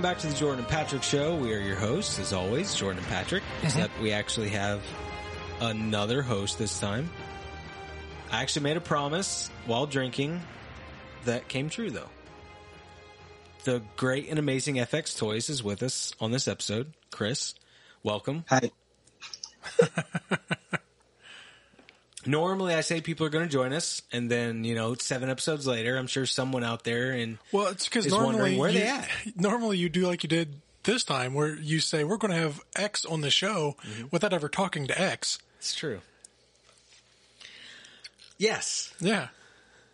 Welcome back to the Jordan and Patrick Show. We are your hosts, as always, Jordan and Patrick, mm-hmm. except we actually have another host this time. I actually made a promise while drinking that came true, though. The great and amazing FX Toys is with us on this episode. Chris, welcome. Hi. Normally, I say people are going to join us, and then you know, seven episodes later, I'm sure someone out there and Well, it's because normally where you, they at. normally you do like you did this time, where you say we're going to have X on the show Mm-hmm. without ever talking to X. it's true. Yes, Yeah.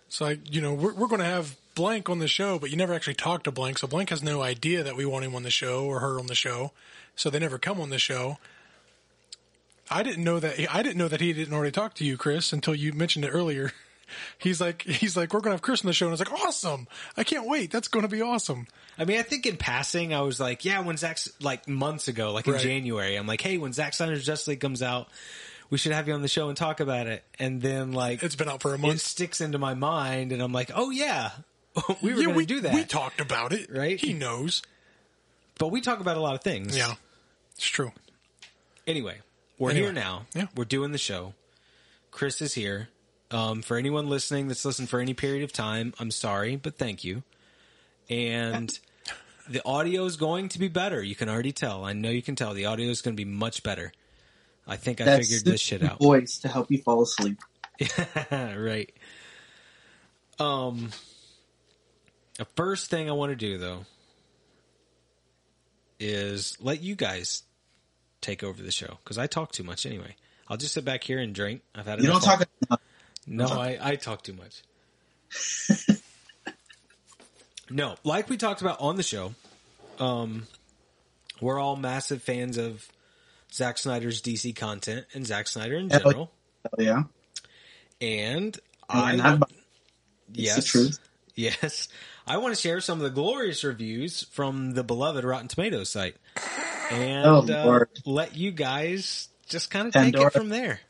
So like you know we're we're going to have blank on the show, but you never actually talk to blank, so blank has no idea that we want him on the show or her on the show, so they never come on the show. I didn't know that. I didn't know that he didn't already talk to you, Chris, until you mentioned it earlier. He's like, he's like, we're gonna have Chris on the show, and I was like, awesome! I can't wait. That's going to be awesome. I mean, I think in passing, I was like, yeah, when Zack's like months ago, like in Right. January, I'm like, hey, when Zack Snyder's Justice League comes out, we should have you on the show and talk about it. And then like It's been out for a month. it sticks into my mind, and I'm like, oh yeah, we were yeah, going to we do that. We talked about it, Right? He knows. but we talk about a lot of things. Yeah, it's true. Anyway, we're Anyway, here now. yeah. We're doing the show. Chris is here. Um, for anyone listening that's listened for any period of time, I'm sorry, but thank you. And the audio is going to be better. You can already tell. I know you can tell. The audio is going to be much better. I think I That's figured this shit out. Voice to help you fall asleep. yeah, right. Um, the first thing I want to do though is let you guys take over the show because I talk too much anyway. I'll just sit back here and drink. I've had You don't talk enough. No, I, I talk too much. no, like we talked about on the show, um, we're all massive fans of Zack Snyder's DC content and Zack Snyder in general. Oh, yeah. And I want- yes, yes, I want to share some of the glorious reviews from the beloved Rotten Tomatoes site, and Oh, uh, let you guys just kind of take Pandora. it from there.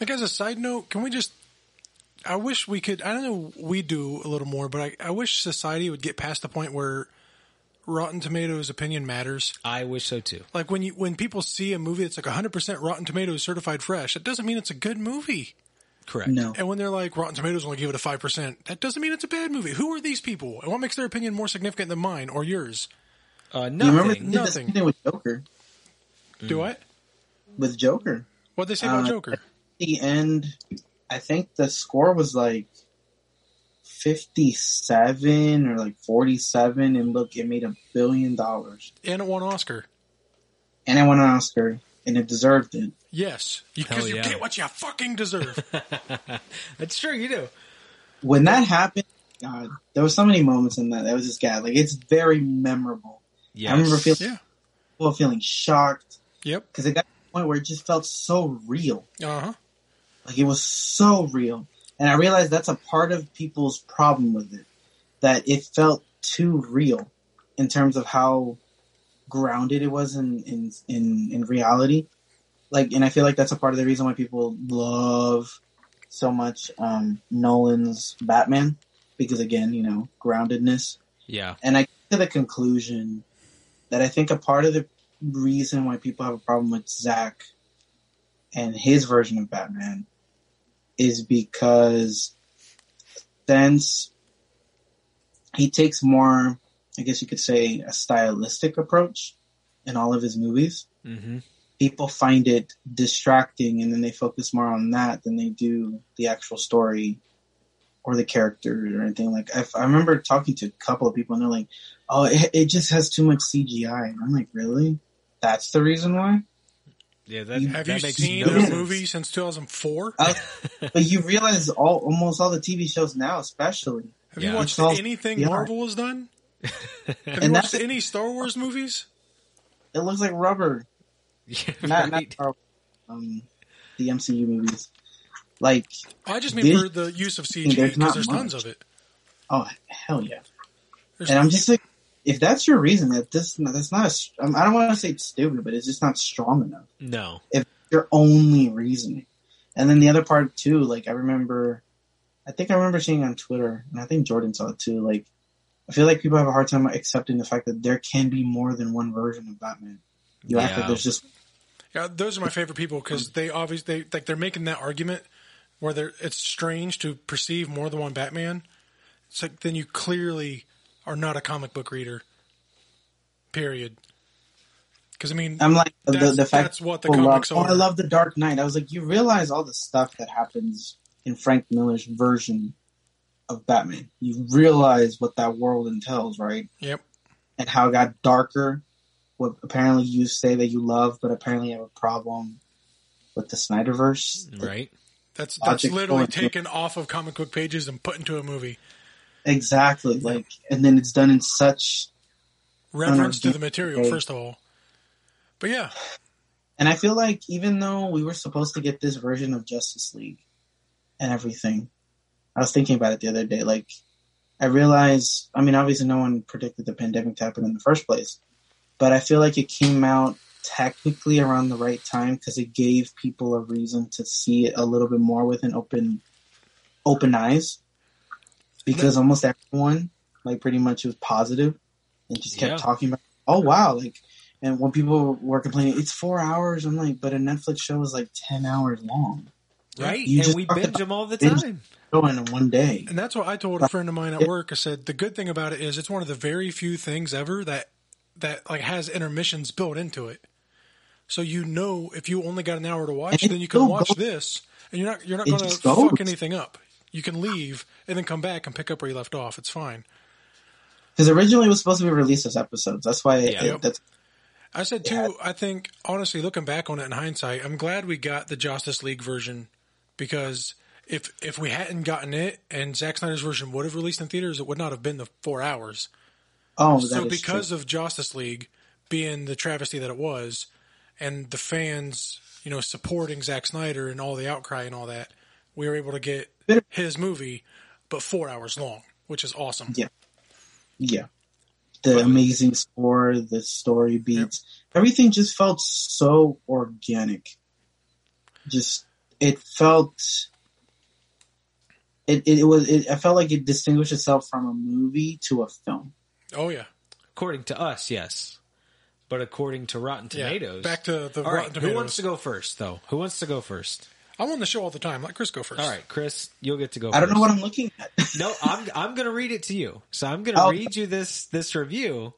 Like as a side note, can we just? I wish we could. I don't know. We do a little more, but I, I wish society would get past the point where Rotten Tomatoes opinion matters. I wish so too. Like when you when people see a movie that's like 100 percent Rotten Tomatoes certified fresh, it doesn't mean it's a good movie. Correct. No. And when they're like Rotten Tomatoes only give it a five percent, that doesn't mean it's a bad movie. Who are these people, and what makes their opinion more significant than mine or yours? Uh, You remember they did the nothing. same thing with Joker? Do I? With Joker. What they say about Uh, Joker? The end, I think the score was like 57 or like 47, and look, it made a billion dollars. And it won Oscar. And it won an Oscar, and it deserved it. Yes, Hell because you get what you fucking deserve. That's true. You do. When that happened, God, there was so many moments in that. That was just God. Like, it's very memorable. Yes. I remember feeling, yeah. people feeling shocked Yep. because it got to the point where it just felt so real. Uh huh. Like it was so real. And I realized that's a part of people's problem with it. That it felt too real in terms of how grounded it was in, in, in, in reality. Like, and I feel like that's a part of the reason why people love so much, um, Nolan's Batman. Because again, you know, groundedness. Yeah. And I get to the conclusion that I think a part of the reason why people have a problem with Zack and his version of Batman is because since he takes more, I guess you could say, a stylistic approach in all of his movies, Mm-hmm. people find it distracting and then they focus more on that than they do the actual story or the characters or anything like I, I remember talking to a couple of people and they're like oh it, it just has too much cgi and i'm like really that's the reason why Yeah. That, You- Have that you makes seen no a movie since 2004? Uh, but you realize all almost all the tv shows now especially Have yeah. you watched all- anything yeah. Marvel has done? Have you watched any Star Wars movies? it looks like rubber Yeah, not, right. not um, the mcu movies like I just mean for the use of CG There's because not there's tons of it. oh hell yeah There's- And I'm just like, if that's your reason, that this that's not. A, um, I don't want to say it's stupid, but it's just not strong enough. No. If your only reasoning, and then the other part too. Like I remember, I think I remember seeing on Twitter, and I think Jordan saw it too. Like I feel like people have a hard time accepting the fact that there can be more than one version of Batman. You act like there's just Yeah, those are my favorite people because they obviously they like they're making that argument where they're, it's strange to perceive more than one Batman. It's like then you clearly are not a comic book reader. Period. Because I mean, I'm like the, That's- the fact that's what the people love, comics oh, I love the Dark Knight. I was like, you realize all the stuff that happens in Frank Miller's version of Batman. You realize what that world entails, right? yep. And how it got darker. What apparently you say that you love, but apparently you have a problem with the Snyderverse. Right? That's that's literally taken off of comic book pages and put into a movie. Exactly. Like, and then it's done in such Reference to the material, okay. first of all. But yeah, And I feel like even though we were supposed to get this version of Justice League and everything, I was thinking about it the other day. Like, I realized, I mean, obviously no one predicted the pandemic to happen in the first place, but I feel like it came out technically around the right time because it gave people a reason to see it a little bit more with an open, open eyes. Because almost everyone, like, pretty much was positive and just kept Yeah. talking about, oh wow, like, and when people were complaining, it's four hours, I'm like, but a Netflix show is like 10 hours long. Right? You and we binge them all the time. Going in one day. and that's what I told a friend of mine at work. I said the good thing about it is it's one of the very few things ever that that like has intermissions built into it. So you know if you only got an hour to watch, And then you can watch goes- this, and you're not you're not going to fuck anything up. You can leave and then come back and pick up where you left off. It's fine. Because originally it was supposed to be released as episodes. That's why Yeah. it- that's I said too. Yeah. I think honestly, looking back on it in hindsight, I'm glad we got the Justice League version because if if we hadn't gotten it and Zack Snyder's version would have released in theaters, it would not have been the four hours. oh, so because true. of Justice League being the travesty that it was, and the fans, you know, supporting Zack Snyder and all the outcry and all that, we were able to get his movie, but four hours long, which is awesome. Yeah. yeah, the But- amazing score, the story beats, everything just felt so organic. Just it felt. It, it, it was it, I felt like it distinguished itself from a movie to a film. Oh yeah, According to us, yes. But according to Rotten yeah. Tomatoes. Back to the all Rotten right, Tomatoes. who wants to go first, though? Who wants to go first? I'm on the show all the time. Let Chris go first. All right, Chris, you'll get to go I don't know what I'm looking at. No, I'm I'm going to read it to you. So I'm going to Oh. read you this this review,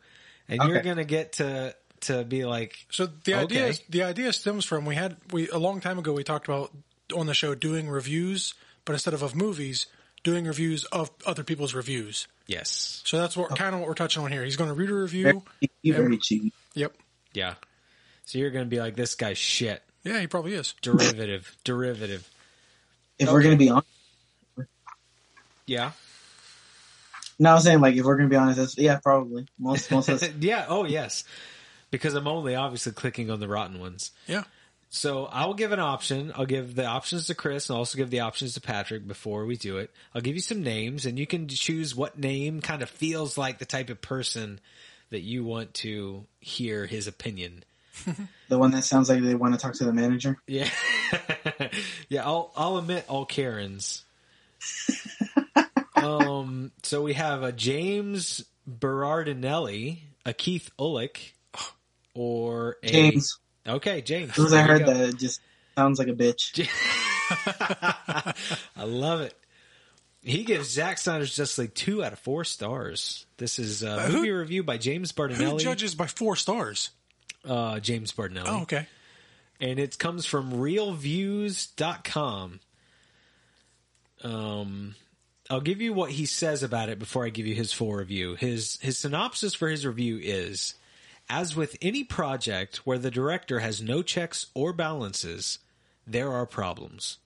and you're going to get to to be like, So the idea Okay. is, the idea stems from we had we a long time ago we talked about on the show doing reviews, but instead of of movies, doing reviews of other people's reviews. yes, So that's what kind of what we're touching on here. He's going to read a review. cheeky, very cheeky. Yep. yeah. So you're going to be like, this guy's shit, Yeah, he probably is. derivative, derivative. If we're gonna be honest, Yeah, no, I'm saying like if we're gonna be honest, yeah, probably most most of us. yeah. Oh yes, because I'm only obviously clicking on the rotten ones. Yeah. So I'll give an option. I'll give the options to Chris and I'll also give the options to Patrick before we do it. I'll give you some names and you can choose what name kind of feels like the type of person that you want to hear his opinion. The one that sounds like they want to talk to the manager. Yeah. yeah, I'll I'll admit all Karens. um so we have a James Berardinelli, a Keith Uhlich, or a James, Okay, James. as soon as I heard that, it just sounds like a bitch. I love it. He gives Zack Snyder's Justice League two out of four stars. This is a who- movie review by James Who Bartinelli. judges by four stars? uh, James Bartinelli. Oh, okay. And it comes from reelviews.com. Um, I'll give you what he says about it before I give you his full review. His his synopsis for his review is as with any project where the director has no checks or balances, there are problems.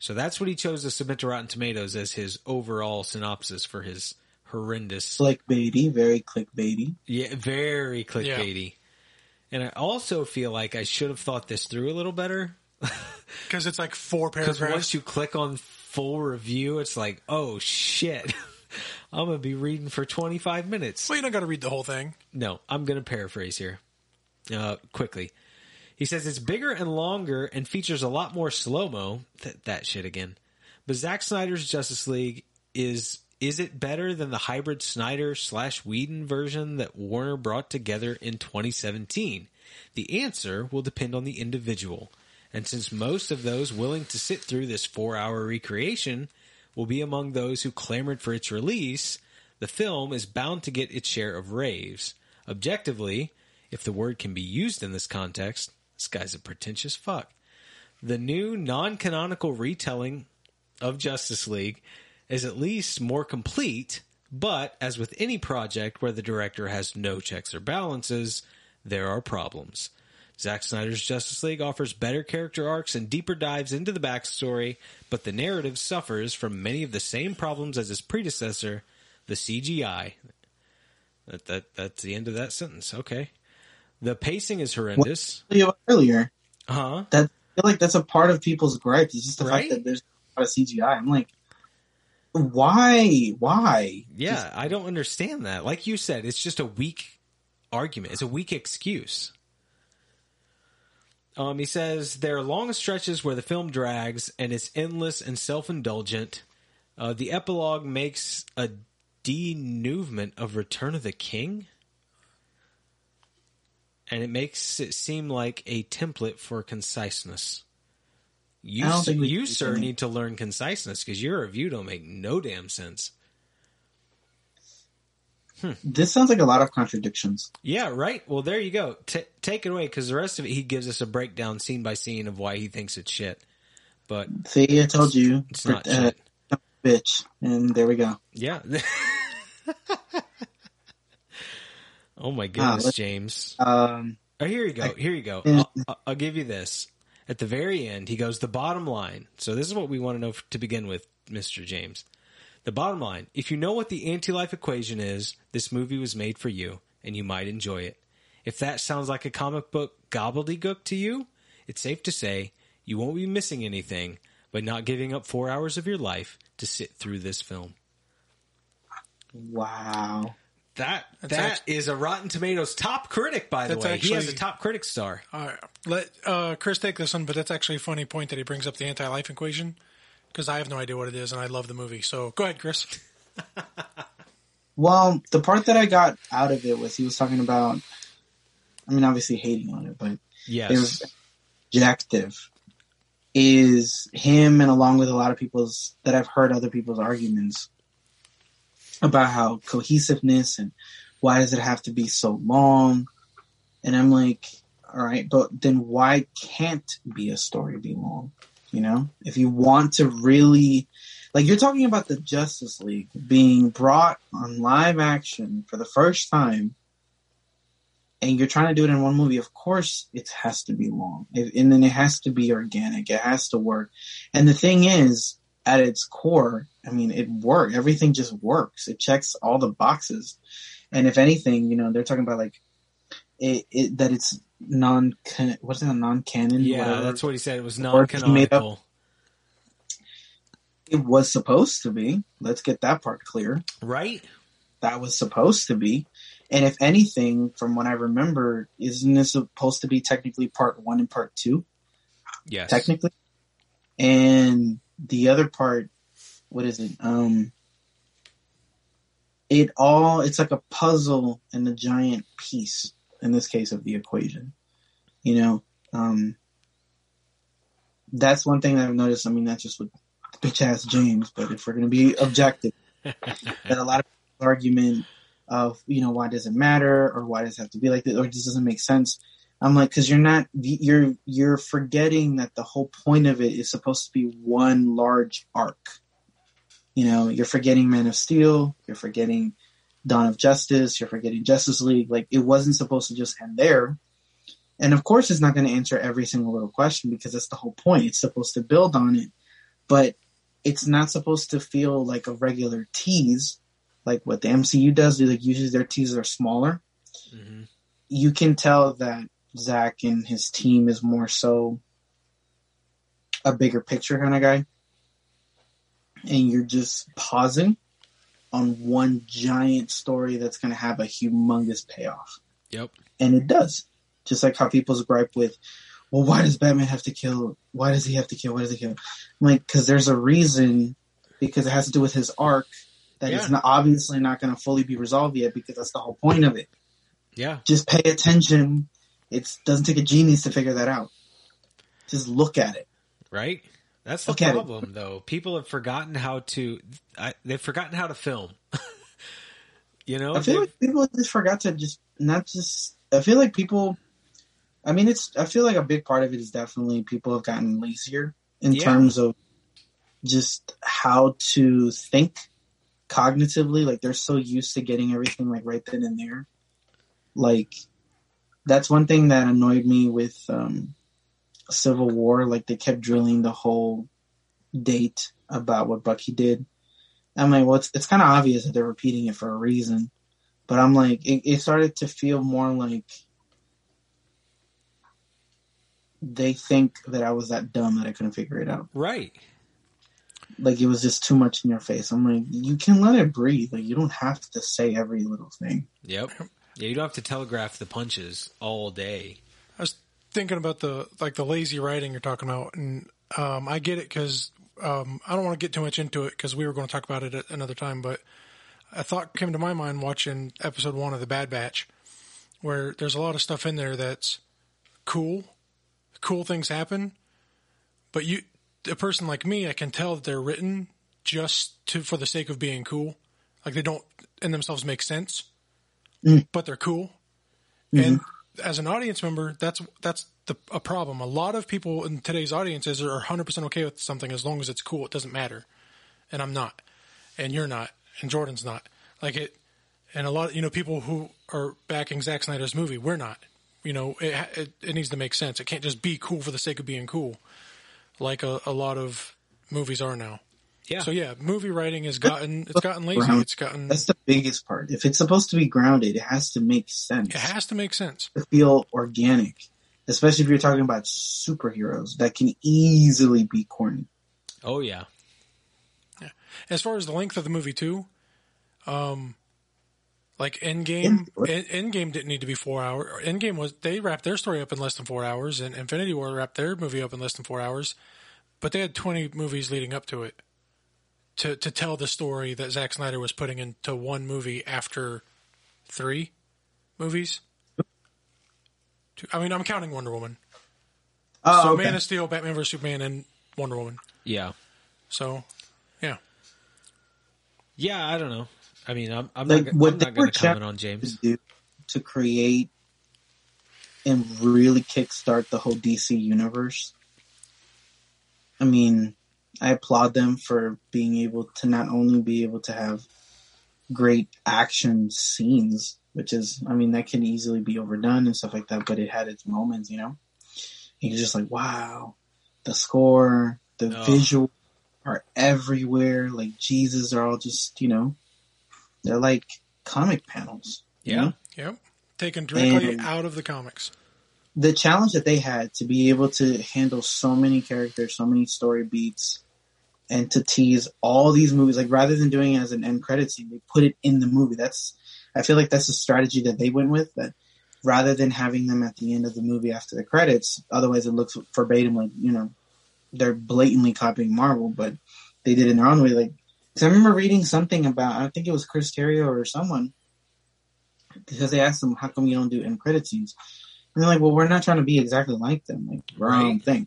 So that's what he chose to submit to Rotten Tomatoes as his overall synopsis for his horrendous Clickbaity, very clickbaity. yeah, very clickbaity. And I also feel like I should have thought this through a little better. Because it's like four paragraphs. Because once you click on full review, it's like, oh shit, I'm gonna be reading for 25 minutes. well, you don't got to read the whole thing. No, I'm gonna paraphrase here, uh, quickly. He says it's bigger and longer and features a lot more slow mo. Th- that shit again. But Zack Snyder's Justice League is is it better than the hybrid Snyder slash Whedon version that Warner brought together in 2017? The answer will depend on the individual. And since most of those willing to sit through this four hour recreation will be among those who clamored for its release, the film is bound to get its share of raves. Objectively, if the word can be used in this context, this guy's a pretentious fuck. The new non canonical retelling of Justice League is at least more complete, but as with any project where the director has no checks or balances, there are problems. Zack Snyder's Justice League offers better character arcs and deeper dives into the backstory, but the narrative suffers from many of the same problems as his predecessor, the CGI. That, that that's the end of that sentence. Okay. The pacing is horrendous. earlier. Huh? That I feel like that's a part of people's gripes. It's just the Right? fact that there's a lot of CGI. I'm like, why? Why? Yeah, I don't understand that. Like you said, it's just a weak argument. It's a weak excuse. Um, he says there are long stretches where the film drags and it's endless and self-indulgent. Uh, the epilogue makes a denouement of Return of the King, and it makes it seem like a template for conciseness. You, I don't s- think we you sir, need to learn conciseness because your review don't make no damn sense. This sounds like a lot of contradictions. Yeah, right. Well, there you go. T- take it away because the rest of it, he gives us a breakdown scene by scene of why he thinks it's shit. But See, I told you, it's not uh, shit. bitch, and there we go. Yeah. oh my goodness, let's- James. Um, Oh, here you go. I- Here you go. I'll, I'll- I'll give you this. At the very end, he goes, the bottom line. So this is what we want to know to begin with, Mr. James. The bottom line. If you know what the anti-life equation is, this movie was made for you, and you might enjoy it. If that sounds like a comic book gobbledygook to you, it's safe to say you won't be missing anything by not giving up four hours of your life to sit through this film. wow. That That's that act- is a Rotten Tomatoes top critic, by the That's way. he has a top critic star. All right, let uh, Chris take this one, but that's actually a funny point that he brings up the anti-life equation because I have no idea what it is, and I love the movie. So go ahead, Chris. Well, the part that I got out of it was he was talking about. I mean, obviously hating on it, but Yes. it was objective. Is him and along with a lot of people's that I've heard other people's arguments about how cohesiveness and why does it have to be so long? And I'm like, all right, but then why can't be a story be long? You know, if you want to really, like, you're talking about the Justice League being brought on live action for the first time, and you're trying to do it in one movie. Of course, it has to be long, It- and then it has to be organic. It has to work. And the thing is, at its core, I mean, it works. Everything just works. It checks all the boxes. And if anything, you know, they're talking about like it, it that it's non what's it non canon? Yeah, that's what he said. It was Or he made up- non-canonical, it was supposed to be. Let's get that part clear. right? That was supposed to be. And if anything, from what I remember, isn't this supposed to be technically part one and part two? Yes. Technically. And the other part, what is it? Um it all it's like a puzzle and a giant piece in this case of the equation. You know? Um that's one thing that I've noticed. I mean, that's just with bitch ass James, but if we're gonna be objective, that a lot of argument of you know why does it matter or why does it have to be like this or this doesn't make sense. I'm like, because you're not you're you're forgetting that the whole point of it is supposed to be one large arc. You know, you're forgetting Man of Steel, you're forgetting Dawn of Justice, you're forgetting Justice League. Like it wasn't supposed to just end there. And of course, it's not going to answer every single little question because that's the whole point. It's supposed to build on it, but it's not supposed to feel like a regular tease, like what the MCU does. Like usually their teases are smaller. Mhm. You can tell that Zack and his team is more so a bigger picture kind of guy, and you're just pausing on one giant story that's going to have a humongous payoff Yep. and it does. Just like how people's gripe with, well, why does Batman have to kill? Why does he have to kill? Why does he kill? I'm like, because there's a reason. Because it has to do with his arc, that Yeah. is not, obviously not going to fully be resolved yet because that's the whole point of it. Yeah. Just pay attention. It doesn't take a genius to figure that out. Just look at it. Right? That's the Look problem, though. People have forgotten how to. I, they've forgotten how to film. you know, I feel like people just forgot to just not just. I feel like people. I mean, it's. I feel like a big part of it is definitely people have gotten lazier in Yeah. terms of just how to think cognitively. Like they're so used to getting everything like right then and there. Like that's one thing that annoyed me with um, Civil War. Like they kept drilling the whole date about what Bucky did. I'm like, well, it's, it's kind of obvious that they're repeating it for a reason. But I'm like, it, it started to feel more like they think that I was that dumb that I couldn't figure it out. right. Like it was just too much in your face. I'm like, you can let it breathe. Like you don't have to say every little thing. Yep. Yeah, you don't have to telegraph the punches all day. I was thinking about the like the lazy writing you're talking about, and um, I get it because um, I don't want to get too much into it because we were going to talk about it at another time. But a thought came to my mind watching episode one of the Bad Batch, where there's a lot of stuff in there that's cool, cool things happen, but you, a person like me, I can tell that they're written just to for the sake of being cool, like they don't in themselves make sense, Mm. but they're cool. Mm-hmm. And as an audience member, that's that's the a problem. A lot of people in today's audiences are 100% okay with something as long as it's cool. It doesn't matter. And I'm not. And you're not. And Jordan's not. Like it and a lot of, you know people who are backing Zack Snyder's movie, we're not. You know, it it, it needs to make sense. It can't just be cool for the sake of being cool like a, a lot of movies are now. Yeah. So yeah, movie writing has gotten it's gotten lazy. Ground- It's gotten That's the biggest part. If it's supposed to be grounded, it has to make sense. it has to make sense. to feel organic, especially if you're talking about superheroes that can easily be corny. Oh yeah. As far as the length of the movie too, um, like Endgame, Yeah. En- Endgame didn't need to be four hours. Endgame was they wrapped their story up in less than four hours, and Infinity War wrapped their movie up in less than four hours. But they had twenty movies leading up to it to to tell the story that Zack Snyder was putting into one movie after three movies. Two- I mean, I'm counting Wonder Woman. Oh, so okay. Man of Steel, Batman vs Superman, and Wonder Woman. Yeah. So, yeah. Yeah, I don't know. I mean, I'm, I'm Like, not, what I'm they not going were to comment on James. to do to create and really kickstart the whole DC universe. I mean, I applaud them for being able to not only be able to have great action scenes, which is, I mean, that can easily be overdone and stuff like that, but it had its moments, you know? And you're just like, wow, the score, the Oh. visual are everywhere. Like, Jesus are all just, you know, they're like comic panels. you Yeah. know? Yep. Taken directly And- out of the comics. the challenge that they had to be able to handle so many characters, so many story beats, and to tease all these movies, like rather than doing it as an end credit scene, they put it in the movie. That's, I feel like that's the strategy that they went with. That rather than having them at the end of the movie after the credits, otherwise it looks verbatim like you know they're blatantly copying Marvel, but they did it in their own way. Like, cause I remember reading something about, I think it was Chris Terrio or someone, because they asked them, "How come you don't do end credit scenes?" And they're like, well, we're not trying to be exactly like them. Like, we're our own thing.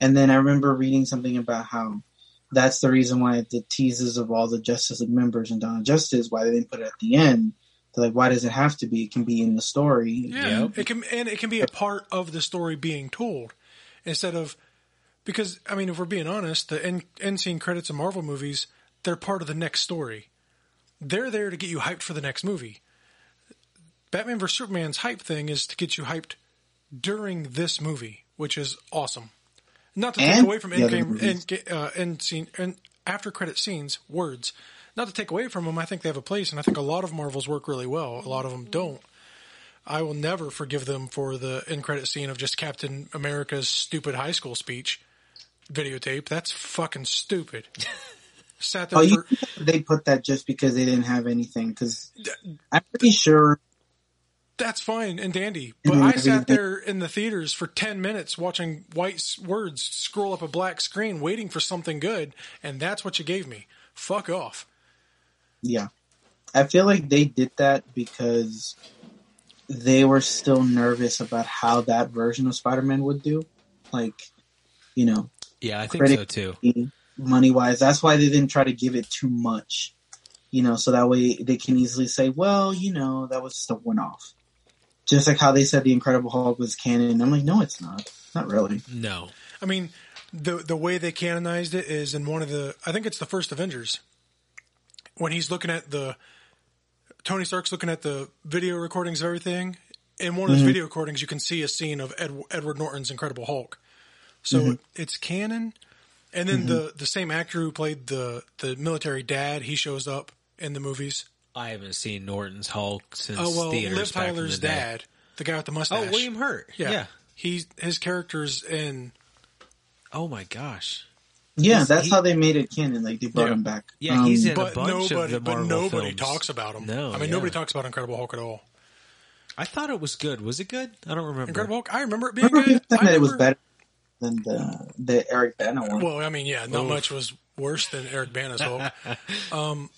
And then I remember reading something about how that's the reason why the teases of all the Justice League members and Dawn of Justice, why they didn't put it at the end. They're like, why does it have to be? It can be in the story. Yeah, Yep. it can and it can be a part of the story being told instead of because I mean, if we're being honest, the end, end scene credits of Marvel movies they're part of the next story. They're there to get you hyped for the next movie. Batman vs Superman's hype thing is to get you hyped during this movie, which is awesome. Not to take And away from end game, end, uh, end scene and after credit scenes, words. Not to take away from them, I think they have a place, and I think a lot of Marvels work really well. A lot of them don't. I will never forgive them for the end credit scene of just Captain America's stupid high school speech videotape. That's fucking stupid. Sat there Oh, for you they put that just because they didn't have anything? Because I'm pretty sure. That's fine and dandy. And But then I everything- sat there in the theaters for 10 minutes watching white words scroll up a black screen waiting for something good, and that's what you gave me. Fuck off. Yeah. I feel like they did that because they were still nervous about how that version of Spider-Man would do. Like, you know, Yeah, I think so too. money wise. That's why they didn't try to give it too much. You know, so that way they can easily say, well, you know, that was just a one off. Just like how they said the Incredible Hulk was canon. I'm like, no, it's not. Not really. No. I mean, the the way they canonized it is in one of the. I think it's the first Avengers when he's looking at the Tony Stark's looking at the video recordings of everything. In one of those mm-hmm. video recordings, you can see a scene of Ed, Edward Norton's Incredible Hulk. So mm-hmm. it's canon. And then mm-hmm. the the same actor who played the the military dad, he shows up in the movies. I haven't seen Norton's Hulk since Oh well, theaters Liv back in Tyler's the day. dad, the guy with the mustache. Oh. William Hurt. Yeah. Yeah. He's his character's in Oh my gosh. Yeah, He's- that's he- how they made it canon. Like they brought Yeah. him back. Yeah, he's in- a but bunch of nobody, the but Marvel nobody films. talks about him. No, I mean yeah. nobody talks about Incredible Hulk at all. I thought it was good. Was it good? I don't remember. Incredible Hulk, I remember it being Remember good. I said that it was better than the the Eric Bana one. Well, I mean, yeah, not Oof. much was worse than Eric Bana's Hulk. um,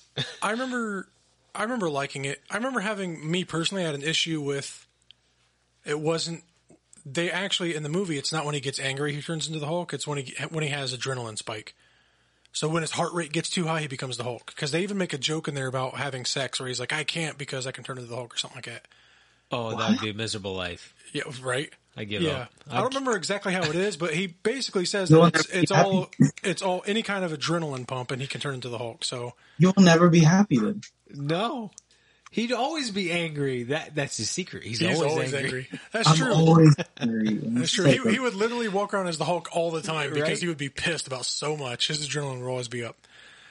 I remember, I remember liking it. I remember having me personally had an issue with. It wasn't. They actually in the movie, it's not when he gets angry he turns into the Hulk. It's when he when he has adrenaline spike. So when his heart rate gets too high, he becomes the Hulk. Because they even make a joke in there about having sex, where he's like, "I can't because I can turn into the Hulk" or something like that. Oh, that would be a miserable life. Yeah, right. I give Yeah, up. I don't remember exactly how it is, but he basically says that it's, it's all it's all any kind of adrenaline pump, and he can turn into the Hulk. So You'll never be happy then. No. He'd always be angry. That that's his secret. He's, he's always, always, angry. angry. That's I'm true. always angry. That's true. He, he would literally walk around as the Hulk all the time because Right. he would be pissed about so much. His adrenaline would always be up.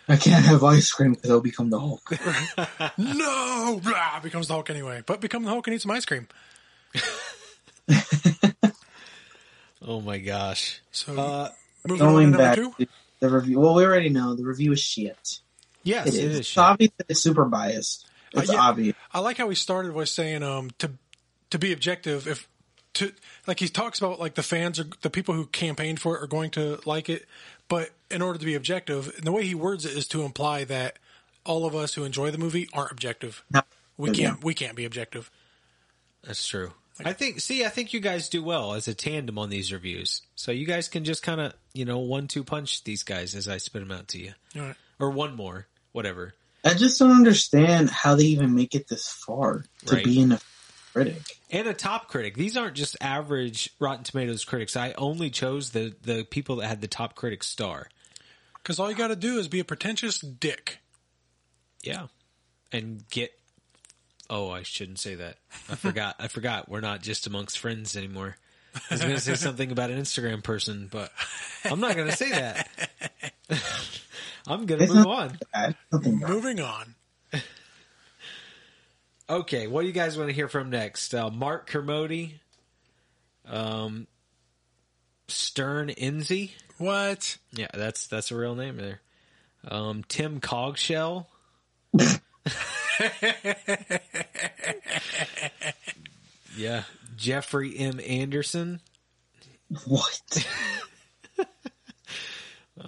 I can't have ice cream because I'll become the Hulk. no, blah, becomes the Hulk anyway. But become the Hulk and eat some ice cream. Oh my gosh. So Uh, moving on to Going number back, two. the review. Well, we already know the review is shit. Yes, It it is. is. It's obvious that it's super biased. It's Uh, yeah. obvious. I like how he started by saying um to to be objective if to like he talks about like the fans are the people who campaigned for it are going to like it, but in order to be objective, and the way he words it is to imply that all of us who enjoy the movie aren't objective. No. We can't we can't be objective. That's true. I think. See, I think you guys do well as a tandem on these reviews. So you guys can just kind of, you know, one-two punch these guys as I spit them out to you, All right. Or one more, whatever. I just don't understand how they even make it this far to Right. being a critic. And a top critic. These aren't just average Rotten Tomatoes critics. I only chose the the people that had the top critic star. Because all you got to do is be a pretentious dick. Yeah, and get. Oh, I shouldn't say that. I forgot. I forgot. We're not just amongst friends anymore. I was going to say something about an Instagram person, but I'm not going to say that. I'm going to It's move on. Bad. Moving on. Okay, what do you guys want to hear from next? Uh, Mark Kermode, um, Stern Enzi. What? Yeah, that's that's a real name there. Um, Tim Cogshell. yeah, Jeffrey M. Anderson, What?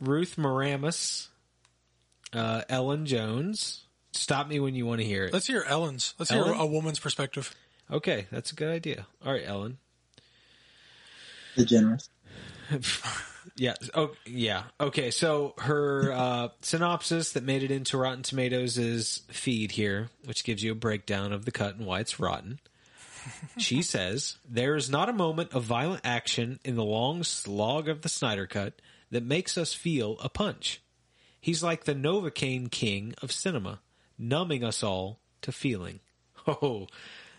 Ruth Maramis, uh, Ellen Jones. Stop me when you want to hear it. Let's hear Ellen's. Let's hear a woman's perspective. Okay, that's a good idea. All right, Ellen. The generous. Yeah. Oh, yeah. Okay. So her uh, synopsis that made it into Rotten Tomatoes is feed here, which gives you a breakdown of the cut and why it's rotten. She says there is not a moment of violent action in the long slog of the Snyder Cut that makes us feel a punch. He's like the Novocaine king of cinema, numbing us all to feeling. Oh,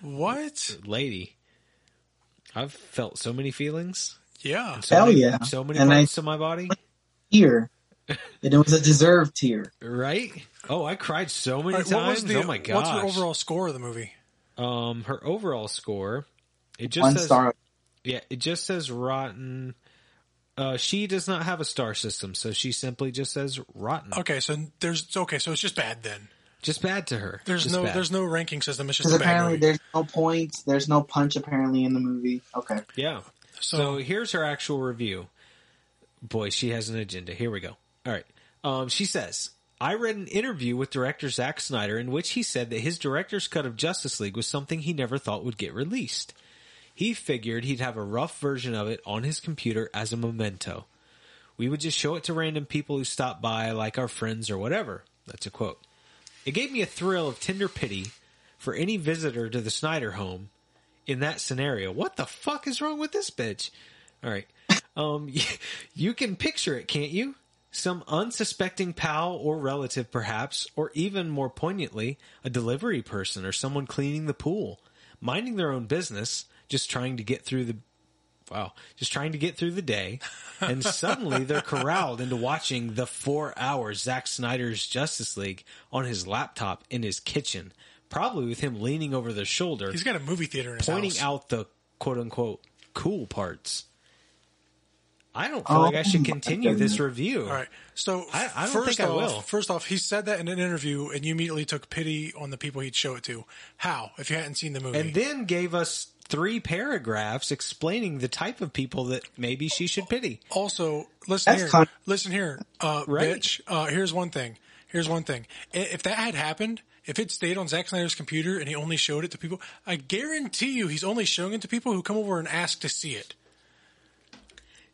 What? lady, I've felt so many feelings. Yeah. So Hell many, yeah. So many And I- parts of my body. Tear. and it was a deserved tear. Right? Oh, I cried so many All right, times. what was the, oh my gosh. What's the overall score of the movie? Um, her overall score. It just One says, star. Yeah, it just says rotten. Uh, she does not have a star system, so she simply just says rotten. Okay, so there's okay, so it's just bad then. Just bad to her. There's Just no bad. there's no ranking system. It's just Because a bad apparently movie. there's no points, there's no punch apparently in the movie. Okay. Yeah. So, So- here's her actual review. Boy, she has an agenda. Here we go. All right. Um, she says, I read an interview with director Zack Snyder in which he said that his director's cut of Justice League was something he never thought would get released. He figured he'd have a rough version of it on his computer as a memento. We would just show it to random people who stop by, like our friends or whatever. That's a quote. It gave me a thrill of tender pity for any visitor to the Snyder home in that scenario. What the fuck is wrong with this bitch? All right. Um, you can picture it, can't you? Some unsuspecting pal or relative, perhaps, or even more poignantly, a delivery person or someone cleaning the pool, minding their own business, just trying to get through the wow, just trying to get through the day, and suddenly they're corralled into watching the four hours Zack Snyder's Justice League on his laptop in his kitchen, probably with him leaning over their shoulder, He's got a movie theater in his pointing house. out the quote unquote cool parts. I don't feel Oh like I should um, continue this review. All right. So I- I don't first think I off, will. First off, he said that in an interview, and you immediately took pity on the people he'd show it to. How? If you hadn't seen the movie, And then gave us three paragraphs explaining the type of people that maybe she should pity. Also, listen That's here. con- listen here, uh, Right. bitch. Uh, here's one thing. Here's one thing. If that had happened, if it stayed on Zack Snyder's computer and he only showed it to people, I guarantee you he's only showing it to people who come over and ask to see it.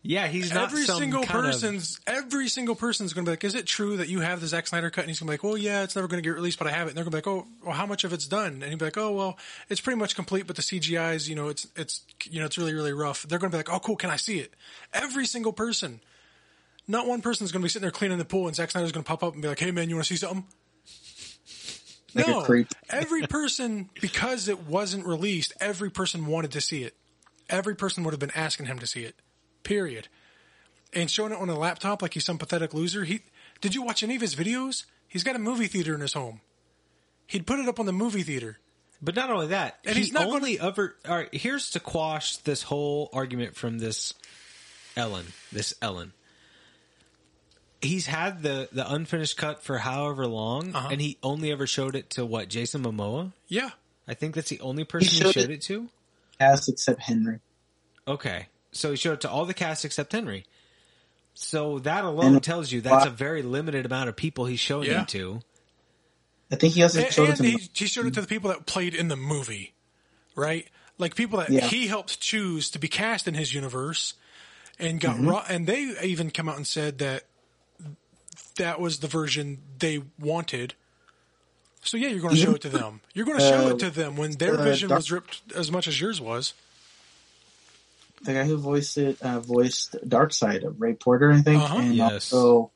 Yeah, he's not every some single kind of- person's every single person's going to be like, "Is it true that you have the Zack Snyder cut?" And he's going to be like, "Well, yeah, it's never going to get released, but I have it." And they're going to be like, "Oh, well, how much of it's done?" And he'd be like, "Oh, well, it's pretty much complete, but the CGI's, you know, it's it's you know, it's really really rough." They're going to be like, "Oh, cool, can I see it?" Every single person. Not one person's going to be sitting there cleaning the pool, and Zack Snyder's going to pop up and be like, "Hey, man, you want to see something?" Like no, every person because it wasn't released, every person wanted to see it. Every person would have been asking him to see it. Period. And showing it on a laptop like he's some pathetic loser. He did you watch any of his videos? He's got a movie theater in his home. He'd put it up on the movie theater. But not only that, And he he's not only ever. All right, here's to quash this whole argument from this Ellen. This Ellen. He's had the the unfinished cut for however long, Uh-huh. and he only ever showed it to what Jason Momoa. Yeah. I think that's the only person he showed showed, it- it to. Cast except Henry. Okay, so he showed it to all the cast except Henry. So that alone And- tells you that's a very limited amount of people he's showing Yeah. it to. I think he also And, showed it to he, he showed it to the people that played in the movie, right? Like people that Yeah. he helped choose to be cast in his universe, and got Mm-hmm. ro- and they even come out and said that that was the version they wanted. So yeah, you're going to show it to them. You're going to show Uh, it to them when their uh, vision Doc- was ripped as much as yours was. The guy who voiced it uh, voiced Darkseid of Ray Porter, I think, Uh-huh. and Yes. also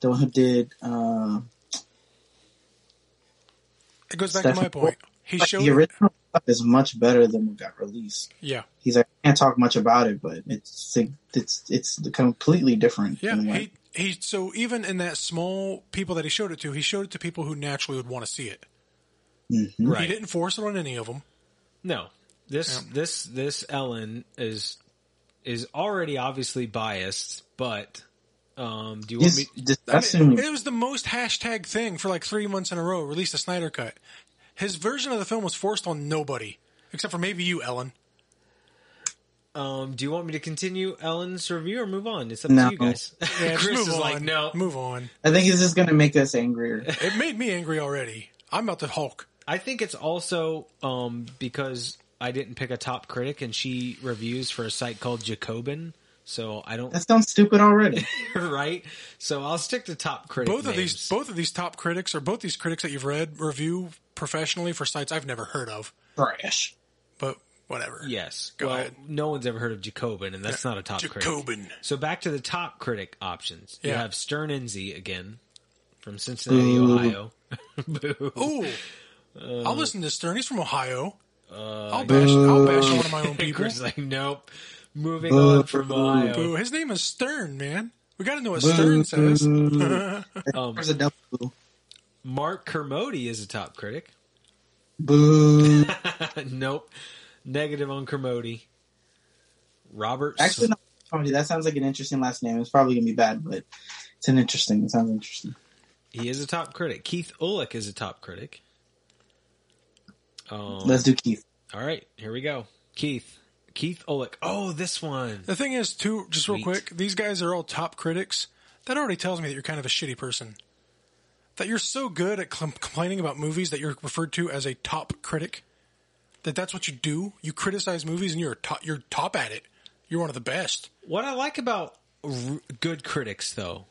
the one who did uh, It goes back to my point. He like, showed the it. original stuff is much better than what got released. Yeah, He's like, I can't talk much about it, but it's it's it's completely different. yeah. He he. So even in that small people that he showed it to, he showed it to people who naturally would want to see it. Mhm. He didn't force it on any of them. No, this this this Ellen is is already obviously biased, but um, do you want He's me? discussing. it was the most hashtag thing for like three months in a row. Released a Snyder cut. His version of the film was forced on nobody except for maybe you, Ellen. Um, do you want me to continue Ellen's review or move on? It's up No. to you guys. Yeah, Chris move is on. like, no. move on. I think it's just going to make us angrier. It made me angry already. I'm about to Hulk. I think it's also um, because I didn't pick a top critic, and she reviews for a site called Jacobin. So I don't That sounds stupid already. right. So I'll stick to top critic. Both of these, both of these top critics, or both these critics that you've read review professionally for sites I've never heard of. Trash. But whatever. Yes. Go well, ahead. no one's ever heard of Jacobin, and that's not a top critic. Jacobin. So back to the top critic options. You have Stern Enzi again from Cincinnati, Boo. Ohio. Boo. Ooh, Uh, I'll listen to Stern. He's from Ohio. I'll bash. I'll bash one of my own people. Chris is like, nope. Moving Boo. on from Ohio. Boo. His name is Stern, man. We got to know what Stern says. Um, There's a double. Mark Kermode is a top critic. Boo. nope. Negative on Kermode. Robert. Actually, no, funny. That sounds like an interesting last name. It's probably gonna be bad, but it's an interesting. It sounds interesting. He is a top critic. Keith Uhlich is a top critic. Um, Let's do Keith. all right, here we go. Keith. Keith Uhlich. Oh, this one. The thing is, too, just real quick, these guys are all top critics. That already tells me that you're kind of a shitty person. that you're so good at com- complaining about movies that you're referred to as a top critic. That that's what you do. You criticize movies and you're top, you're top at it. You're one of the best. What I like about r- good critics, though,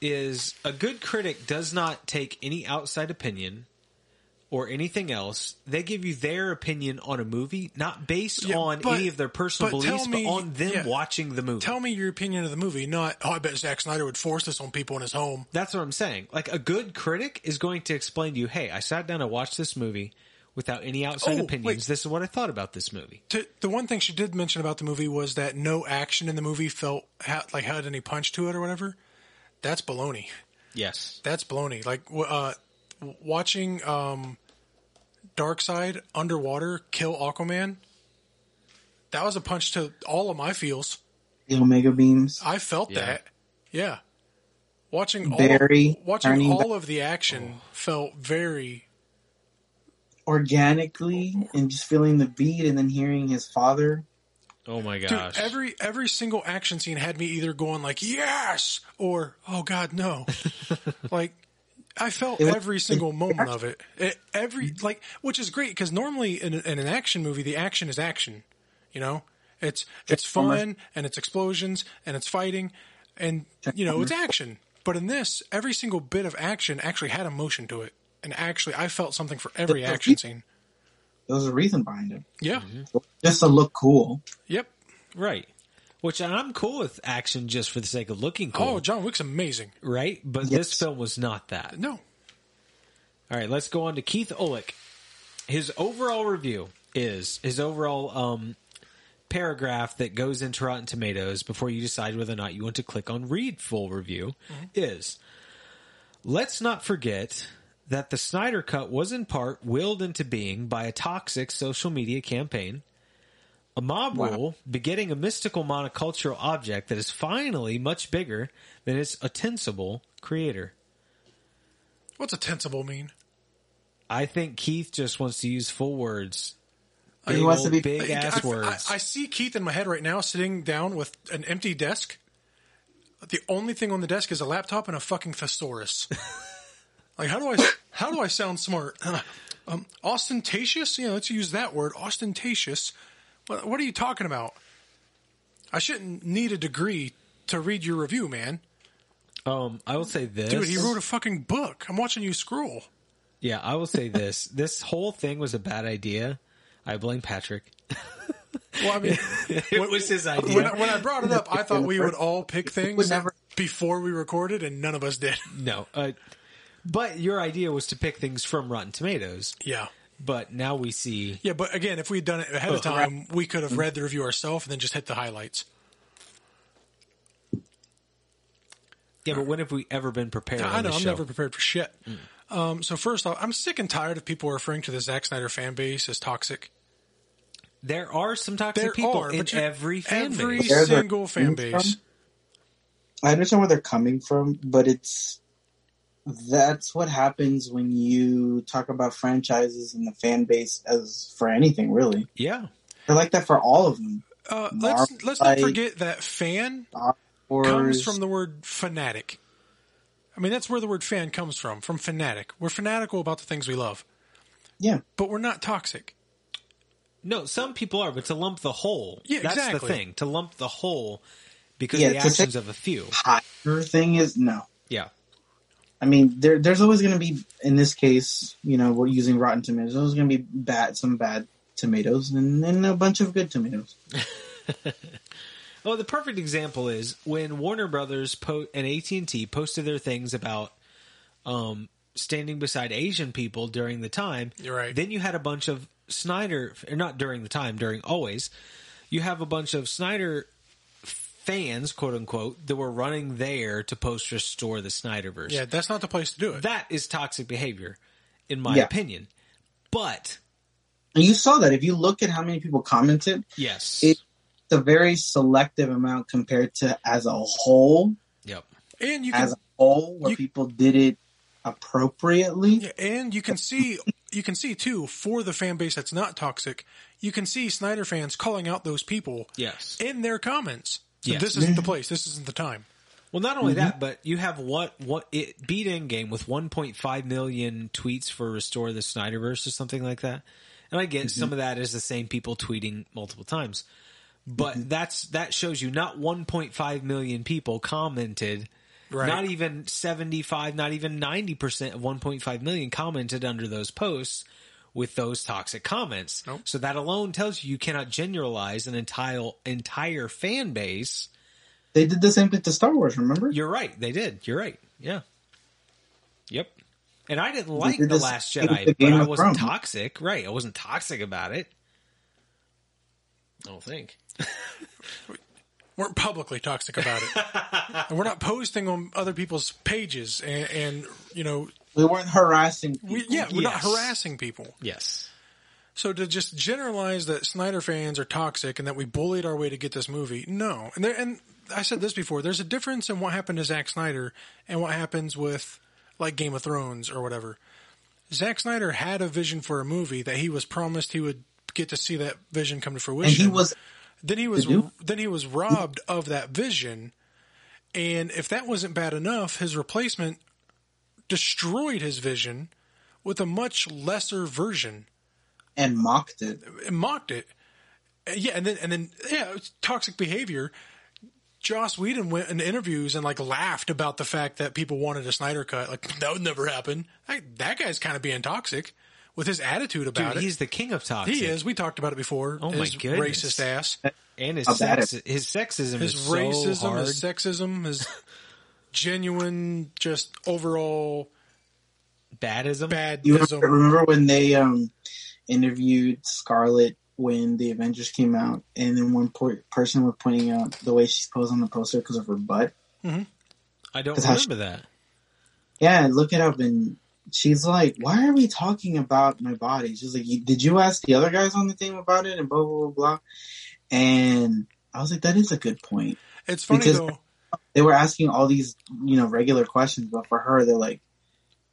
is a good critic does not take any outside opinion or anything else. They give you their opinion on a movie, not based Yeah, on but- any of their personal but beliefs, me- but on them yeah. watching the movie. Tell me your opinion of the movie, not oh I bet Zack Snyder would force this on people in his home. That's what I'm saying. Like a good critic is going to explain to you, "Hey, I sat down and watched this movie without any outside Oh, opinions. wait. This is what I thought about this movie." To, the one thing she did mention about the movie was that no action in the movie felt ha, like had any punch to it or whatever. That's baloney. Yes. That's baloney. Like uh, watching um, Darkseid underwater kill Aquaman. That was a punch to all of my feels. The Omega beams. I felt Yeah. that. Yeah. Watching all Barry watching all back- of the action felt very Organically, and just feeling the beat, and then hearing his father. Oh my Dude, gosh. every every single action scene had me either going like yes or oh god no. like I felt was- every single moment of it. it every like which is great because normally in, in an action movie the action is action, you know? It's it's fun and it's explosions and it's fighting and you know it's action. But in this every single bit of action actually had emotion to it. And actually I felt something for every action scene. There was a reason behind it, Yeah. just to look cool. Yep. right. Which I'm cool with action just for the sake of looking cool. Oh, John Wick's amazing. right? But Yes. this film was not that. No. All right, let's go on to Keith Uhlich. His overall review is his overall um, paragraph that goes into Rotten Tomatoes before you decide whether or not you want to click on read full review is let's not forget that the Snyder Cut was in part willed into being by a toxic social media campaign. A mob Wow. rule begetting a mystical monocultural object that is finally much bigger than its ostensible creator. What's a tensible mean? I think Keith just wants to use full words. Big, He wants to be- big ass I, words. I, I see Keith in my head right now sitting down with an empty desk. The only thing on the desk is a laptop and a fucking thesaurus. like how do I how do I sound smart? um, ostentatious? Yeah, let's use that word. Ostentatious. What, what are you talking about? I shouldn't need a degree to read your review, man. um, I will say this, Dude, he wrote a fucking book. I'm watching you scroll. Yeah, I will say this. this whole thing was a bad idea. I blame Patrick. Well, I mean, It was his idea. when I, when I brought it up, I thought we would all pick things never- before we recorded, and none of us did. no, uh, but your idea was to pick things from Rotten Tomatoes. Yeah. But now we see. Yeah, but again, if we'd done it ahead of time, we could have read the review ourselves and then just hit the highlights. Yeah, but when have we ever been prepared? I know I'm show? never prepared for shit. Um, so first off, I'm sick and tired of people referring to the Zack Snyder fan base as toxic. There are some toxic There people are, in but every fan every base. There's single fan from- base. I understand where they're coming from, but it's that's what happens when you talk about franchises and the fan base as for anything really. Yeah, They're like that for all of them. Uh, let's let's not forget that fan comes from the word fanatic. I mean, that's where the word fan comes from, from fanatic. We're fanatical about the things we love, yeah. but we're not toxic. no, some people are, but to lump the whole. Yeah, that's the exactly. thing. To lump the whole because Yeah, of the actions of a few. Higher thing is no. Yeah. I mean, there, there's always going to be, in this case, you know, we're using Rotten Tomatoes. There's always going to be bad, some bad tomatoes, and then a bunch of good tomatoes. Oh, the perfect example is when Warner Brothers po- and AT and T posted their things about um, standing beside Asian people during the time. You're right. Then you had a bunch of Snyder, or not during the time, during always. You have a bunch of Snyder fans, quote unquote, that were running there to post restore the Snyderverse. Yeah, that's not the place to do it. that is toxic behavior, in my Yeah. opinion. But And you saw that if you look at how many people commented, yes, it's a very selective amount compared to as a whole. yep. and you can As a whole, where you- people did it appropriately. Yeah, and you can see you can see too for the fan base that's not toxic. You can see Snyder fans calling out those people Yes. in their comments. So Yes. This isn't the place. This isn't the time. Well, not only that, mm-hmm. but you have what what it beat Endgame with 1.5 million tweets for restore the Snyderverse or something like that. And I get mm-hmm. some of that is the same people tweeting multiple times, but mm-hmm. that's that shows you not 1.5 million people commented. Right. Not even 75, not even 90% of 1.5 million commented under those posts with those toxic comments. Nope. So that alone tells you you cannot generalize an entire entire fan base They did the same thing to Star Wars. Remember? you're right. They did. You're right. Yeah. Yep. And I didn't like did the Last Jedi, the but I wasn't Thrones. toxic. Right. I wasn't toxic about it. I don't think. we're publicly toxic about it. and we're not posting on other people's pages and, and you know, we weren't harassing. we, people. yeah, we're not Yes. harassing people. Yes. So to just generalize that Snyder fans are toxic and that we bullied our way to get this movie, no. And there, and I said this before. There's a difference in what happened to Zack Snyder and what happens with like Game of Thrones or whatever. Zack Snyder had a vision for a movie that he was promised he would get to see that vision come to and fruition. he was then he was then he was robbed of that vision. And if that wasn't bad enough, his replacement destroyed his vision with a much lesser version and mocked it. and mocked it. Yeah, and then and then yeah, it's toxic behavior. Joss Whedon went in interviews and like laughed about the fact that people wanted a Snyder cut. Like that would never happen. Like, that guy's kind of being toxic with his attitude about Dude, it. he's the king of toxic. he is. We talked about it before. Oh my his goodness. racist ass, And his, sex, his sexism his is so racism, hard. his sexism, his genuine, just overall Badism. You badism. remember, remember when they um interviewed Scarlett when the Avengers came out, and then one po- person was pointing out the way she's posed on the poster because of her butt. I don't That's how she- remember that. Yeah, look it up, and she's like, "Why are we talking about my body?" She's like, "Did you ask the other guys on the team about it?" And blah blah blah blah. And I was like, "That is a good point." It's funny Because- though. They were asking all these, you know, regular questions, but for her, they're like,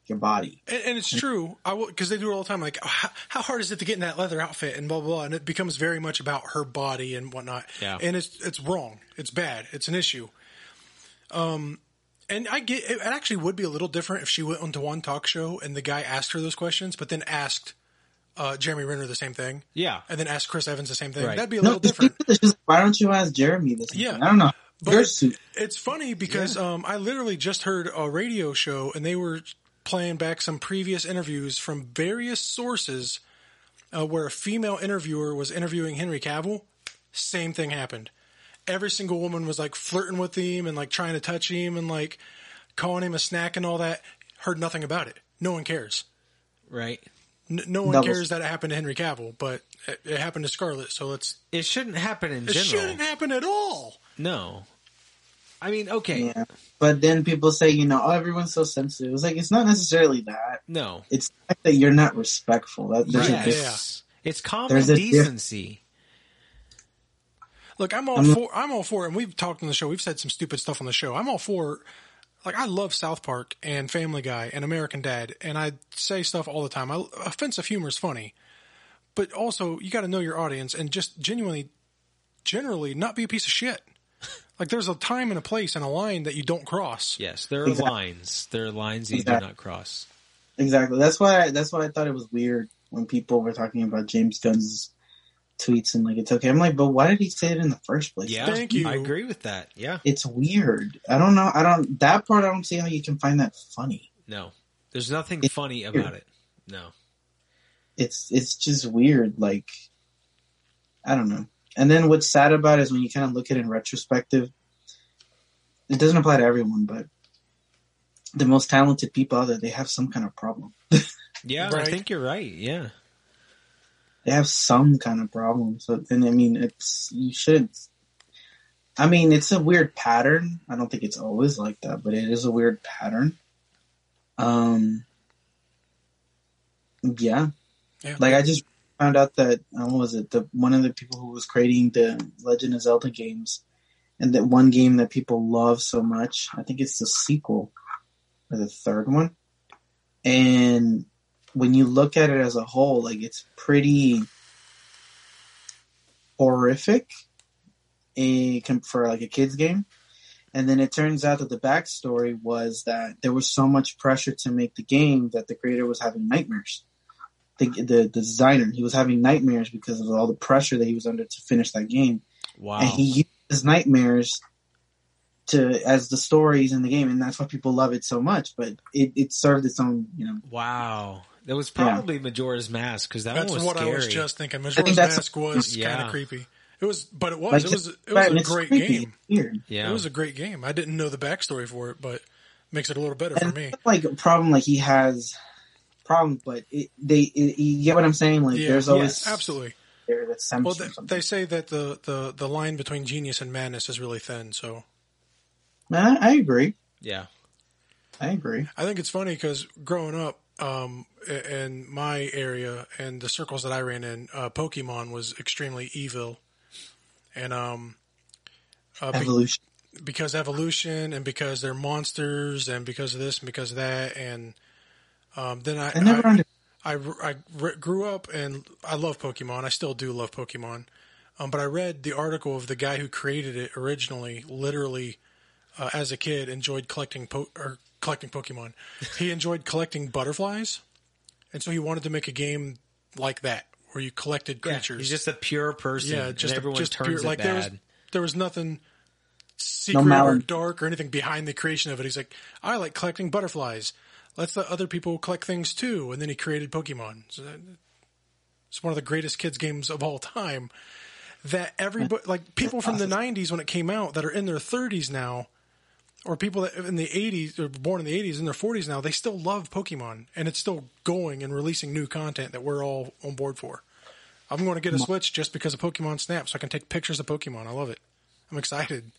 "Your body." And, and it's true. I because they do it all the time. Like, how, how hard is it to get in that leather outfit and blah blah blah, and it becomes very much about her body and whatnot. Yeah. and it's it's wrong. It's bad. It's an issue. Um, and I get it. Actually, would be a little different if she went onto one talk show and the guy asked her those questions, but then asked uh, Jeremy Renner the same thing, Yeah. and then asked Chris Evans the same thing. Right. That'd be a No, little different. she's like, why don't you ask Jeremy this? Yeah. I don't know. But suit. it's funny because um, I literally just heard a radio show and they were playing back some previous interviews from various sources uh, where a female interviewer was interviewing Henry Cavill. Same thing happened. Every single woman was like flirting with him and like trying to touch him and like calling him a snack and all that. Heard nothing about it. No one cares. Right. N- no one Double- cares that it happened to Henry Cavill, but it, it happened to Scarlett. So let's. It shouldn't happen in It general. It shouldn't happen at all. No. I mean, okay. Yeah. But then people say, you know, oh, everyone's so sensitive. It's like it's not necessarily that. No. It's that you're not respectful. That there's Right. a difference. Yes. It's common There's a diff- decency. Look, I'm all I'm- for. I'm all for, and we've talked on the show. We've said some stupid stuff on the show. I'm all for. Like I love South Park and Family Guy and American Dad, and I say stuff all the time. I, offensive humor is funny, but also you got to know your audience and just genuinely, generally, not be a piece of shit. Like there's a time and a place and a line that you don't cross. Yes, there are Exactly. lines. There are lines you do not cross. Exactly. That's why. I, that's why I thought it was weird when people were talking about James Gunn's tweets and like it's okay. I'm like, but why did he say it in the first place? Yeah, Thank you. I agree with that. Yeah, It's weird. I don't know. I don't. That part I don't see how you can find that funny. no, there's nothing It's funny weird. about it. No, It's it's just weird. Like I don't know. And then what's sad about it is when you kind of look at it in retrospective. It doesn't apply to everyone, but the most talented people out there, they have some kind of problem. yeah, I think you're right. Yeah, They have some kind of problem. So then, I mean, it's you shouldn't. I mean, it's a weird pattern. I don't think it's always like that, but it is a weird pattern. Um, yeah, Yeah. like I just found out that uh, what was it? The one of the people who was creating the Legend of Zelda games, and that one game that people love so much. I think it's the sequel or the third one. And when you look at it as a whole, like it's pretty horrific, a, for like a kids game. And then it turns out that the backstory was that there was so much pressure to make the game that the creator was having nightmares. The, the, the designer, he was having nightmares because of all the pressure that he was under to finish that game. Wow. And he used his nightmares to as the stories in the game, and that's why people love it so much. But it, it served its own, you know. wow. That was probably Majora's Mask because that That's was what scary. I was just thinking. think Majora's that's- Mask was Yeah. kind of creepy. It was, but it was. Like, it was. It was a great creepy, game. yeah. It was a great game. I didn't know the backstory for it, but makes it a little better for me. like a problem, like he has problems, but it, they, it, you get what I'm saying? Like Yeah, there's always Absolutely. there Well, they, they say that the, the, the line between genius and madness is really thin. So I, I agree. yeah. I agree. I think it's funny because growing up um, in my area and the circles that I ran in, uh, Pokemon was extremely evil, and um, uh, be- Evolution. because evolution and because they're monsters and because of this and because of that and um, then I I never I, under. I, I re- grew up and I love Pokemon. I still do love Pokemon. Um, but I read the article of the guy who created it originally, literally, uh, as a kid, enjoyed collecting po- or collecting Pokemon. he enjoyed collecting butterflies, and so he wanted to make a game like that where you collected Yeah, creatures. He's just a pure person. yeah, just everyone just turns pure, it like bad. there was there was nothing secret or dark or anything behind the creation of it. He's like, I like collecting butterflies. Let's let other people collect things too. And then he created Pokemon. So that- it's one of the greatest kids games of all time. That everybody, like people from the '90s when it came out, that are in their 30s now, or people that in the 80s or born in the 80s in their 40s now, they still love Pokemon, and it's still going and releasing new content that we're all on board for. I'm going to get a Switch just because of Pokemon Snap, so I can take pictures of Pokemon. I love it. I'm excited.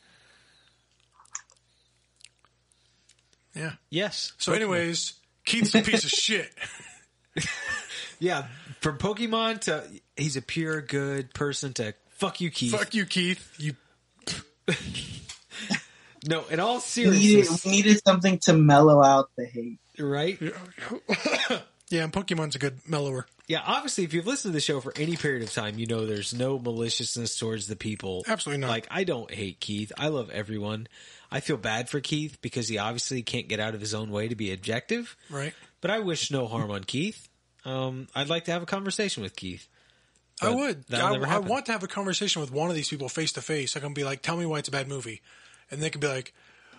Yeah. yes. So, anyways, Keith's a piece of shit. Yeah, from Pokemon to he's a pure good person to fuck you, Keith. Fuck you, Keith. You No, in all We needed, seriousness, we needed something to mellow out the hate. right? Yeah, and Pokemon's a good mellower. Yeah, obviously, if you've listened to the show for any period of time, you know there's no maliciousness towards the people. Absolutely not. Like, I don't hate Keith. I love everyone. I feel bad for Keith because he obviously can't get out of his own way to be objective. Right. But I wish no harm on Keith. Um, I'd like to have a conversation with Keith. I would. I, I want to have a conversation with one of these people face to face. I can be like, tell me why it's a bad movie. And they can be like,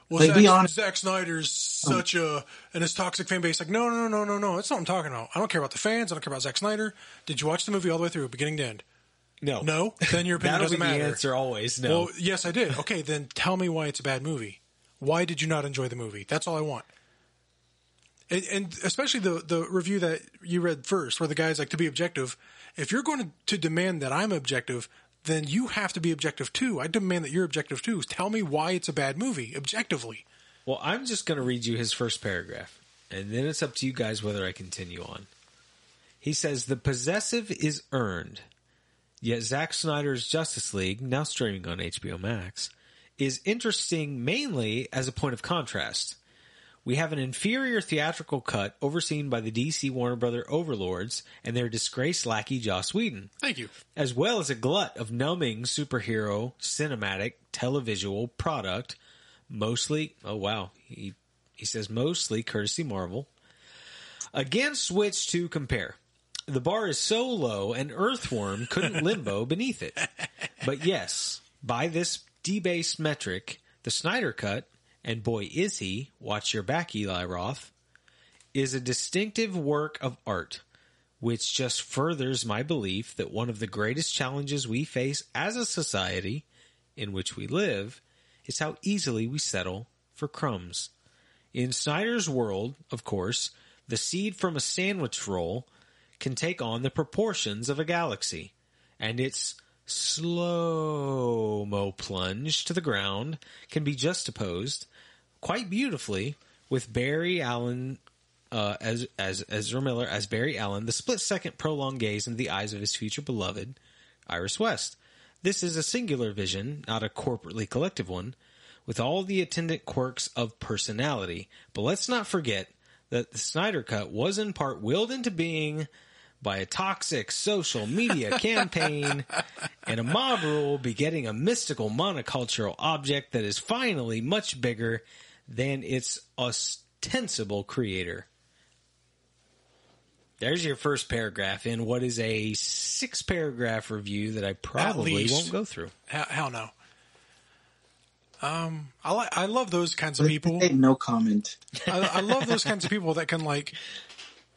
well, Like, Zack, be. Zack Snyder's such a, and his toxic fan base. Like, no, no, no, no, no. That's not what I'm talking about. I don't care about the fans. I don't care about Zack Snyder. Did you watch the movie all the way through, beginning to end? No. No? Then your opinion That'll be doesn't matter. the answer always. No. Well, yes, I did. Okay, then tell me why it's a bad movie. Why did you not enjoy the movie? That's all I want. And, and especially the the review that you read first, where the guy's like, to be objective, if you're going to, to demand that I'm objective, then you have to be objective too. I demand that you're objective too. Tell me why it's a bad movie, objectively. Well, I'm just going to read you his first paragraph, and then it's up to you guys whether I continue on. He says, The possessive is earned, yet Zack Snyder's Justice League, now streaming on HBO Max, is interesting mainly as a point of contrast. We have an inferior theatrical cut overseen by the DC Warner Brother overlords and their disgraced lackey Joss Whedon Thank you. as well as a glut of numbing superhero cinematic televisual product, mostly oh wow, he he says mostly courtesy Marvel. Against which to compare. The bar is so low an earthworm couldn't limbo beneath it. But yes, by this debased metric, the Snyder cut, and boy is he, watch your back Eli Roth, is a distinctive work of art which just furthers my belief that one of the greatest challenges we face as a society in which we live is how easily we settle for crumbs. In Snyder's world, of course, the seed from a sandwich roll can take on the proportions of a galaxy, and its slow mo plunge to the ground can be juxtaposed quite beautifully with Barry Allen uh, as as Ezra Miller as Barry Allen, the split second prolonged gaze into the eyes of his future beloved, Iris West. This is a singular vision, not a corporately collective one, with all the attendant quirks of personality. But let's not forget that the Snyder Cut was in part willed into being by a toxic social media campaign, and a mob rule begetting a mystical monocultural object that is finally much bigger than its ostensible creator. There's your first paragraph in what is a six paragraph review that I probably least. won't go through. Hell, hell no. Um, I like I love those kinds of people. No comment. I, I love those kinds of people that can like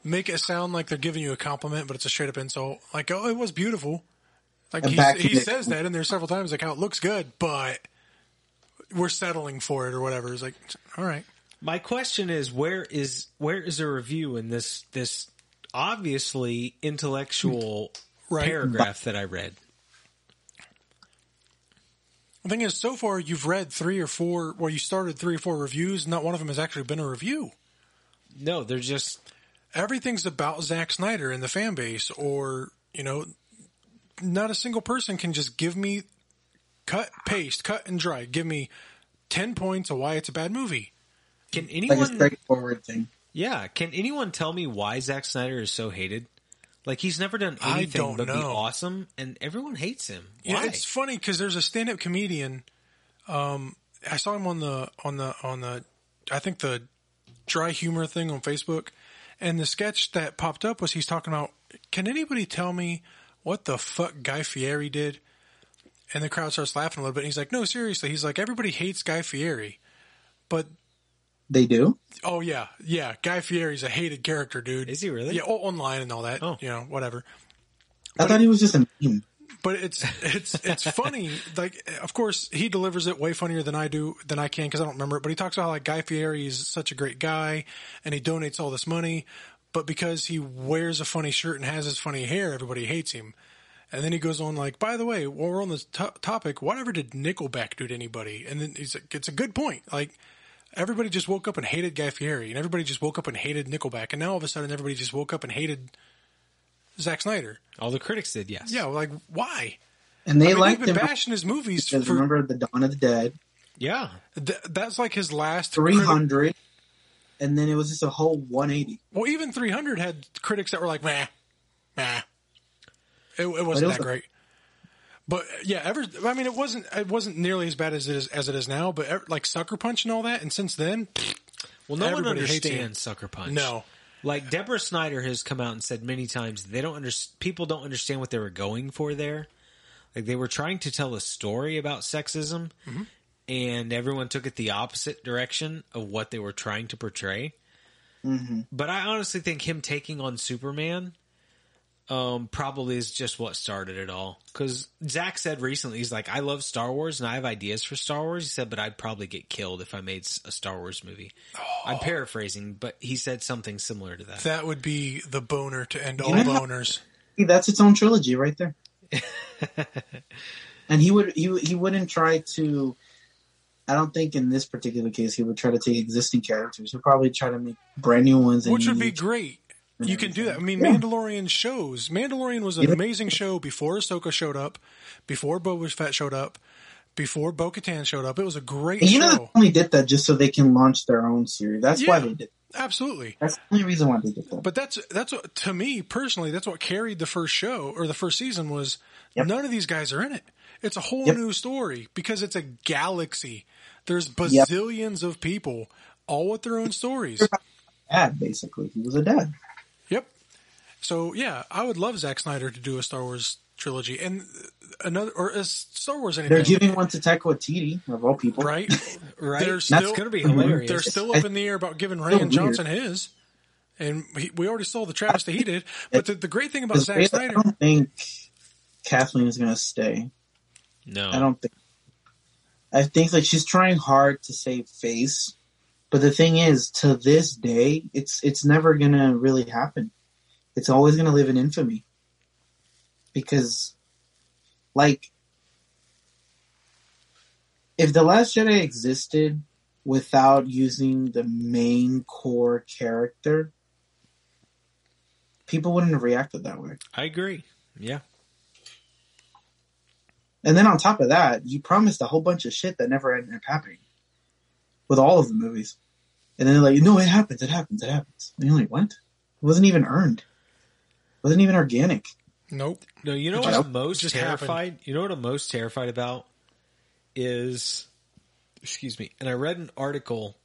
make it sound like they're giving you a compliment, but it's a straight up insult. Like, oh, it was beautiful. Like he, he the- says that in there several times, like how it looks good, but we're settling for it or whatever. It's like, all right. My question is where is where is a review in this this obviously intellectual Right. paragraph that I read? The thing is, so far you've read three or four, well, you started three or four reviews. Not one of them has actually been a review. No, they're just Everything's about Zack Snyder and the fan base, or you know, not a single person can just give me cut, paste, cut and dry. Give me ten points of why it's a bad movie. can Like a anyone straightforward thing. Yeah, can anyone tell me why Zack Snyder is so hated? Like he's never done anything don't but be awesome, and everyone hates him. Yeah, it's funny because there's a stand-up comedian. Um, I saw him on the on the on the I think the dry humor thing on Facebook, and the sketch that popped up was he's talking about. Can anybody tell me what the fuck Guy Fieri did? And the crowd starts laughing a little bit. And he's like, "No, seriously." He's like, "Everybody hates Guy Fieri, but They do? oh yeah, yeah, Guy Fieri's a hated character, dude. Is he really? Yeah, oh, online and all that. Oh. you know, whatever." I thought he was just a meme. But it's it's it's funny. Like, of course, he delivers it way funnier than I do than I can because I don't remember it. But he talks about how like Guy Fieri is such a great guy, and he donates all this money, but because he wears a funny shirt and has his funny hair, everybody hates him. And then he goes on like, by the way, while we're on this to- topic, whatever did Nickelback do to anybody? And then he's like, it's a good point. Like. Everybody just woke up and hated Guy Fieri, and everybody just woke up and hated Nickelback, and now all of a sudden everybody just woke up and hated Zack Snyder. All the critics did, yes. Yeah, like why? And they I mean, liked they've been bashing his movies because for remember the Dawn of the Dead, yeah. th- that's like his last three hundred, criti- and then it was just a whole one eighty. well, even 300 had critics that were like, "Meh, meh." It, it wasn't was that a- great. But yeah, ever. I mean, it wasn't. It wasn't nearly as bad as it is as it is now. But ever, like Sucker Punch and all that, and since then, Well, no one Everybody hates him. understands Sucker Punch. no. Like Deborah Snyder has come out and said many times they don't under people don't understand what they were going for there. Like they were trying to tell a story about sexism, Mm-hmm. and everyone took it the opposite direction of what they were trying to portray. Mm-hmm. But I honestly think him taking on Superman um, probably is just what started it all. Because Zack said recently, he's like, I love Star Wars and I have ideas for Star Wars. He said, but I'd probably get killed if I made a Star Wars movie. I'm paraphrasing, but he said something similar to that. That would be the boner to end all know- boners. That's its own trilogy right there. and he would he he wouldn't try to. I don't think in this particular case he would try to take existing characters. He'd probably try to make brand new ones. and Which would be great. You can do that. I mean, Yeah. Mandalorian shows. Mandalorian was an Yeah. amazing show before Ahsoka showed up, before Boba Fett showed up, before Bo Katan showed up. It was a great And you know they only did that just so they can launch their own series. That's why they did. it. Absolutely. That's the only reason why they did that. But that's that's what to me personally. That's what carried the first show or the first season was Yep. none of these guys are in it. It's a whole Yep. new story because it's a galaxy. There's Yep. bazillions of people, all with their own stories. dad, basically, he was a dad. Yep. So yeah, I would love Zack Snyder to do a Star Wars trilogy and another or a Star Wars anything. They're giving one to Taika Waititi of all people. right? Right? They're That's still- going to be hilarious. They're still up in the air about giving Still Rian. Johnson his. And he, we already saw the travesty he did. But the, the great thing about Zack really, I don't think Kathleen is going to stay. no. I don't think. I think like she's trying hard to save face, but the thing is, to this day, it's it's never gonna really happen. It's always gonna live in infamy because, like, if the Last Jedi existed without using the main core character, people wouldn't have reacted that way. I agree. Yeah. And then on top of that, you promised a whole bunch of shit that never ended up happening with all of the movies. And then they're like, no, it happens, it happens, it happens. And you're like, what? It wasn't even earned. Wasn't even organic. Nope. No, you know what I'm most just terrified? You know what I'm most terrified about is excuse me. And I read an article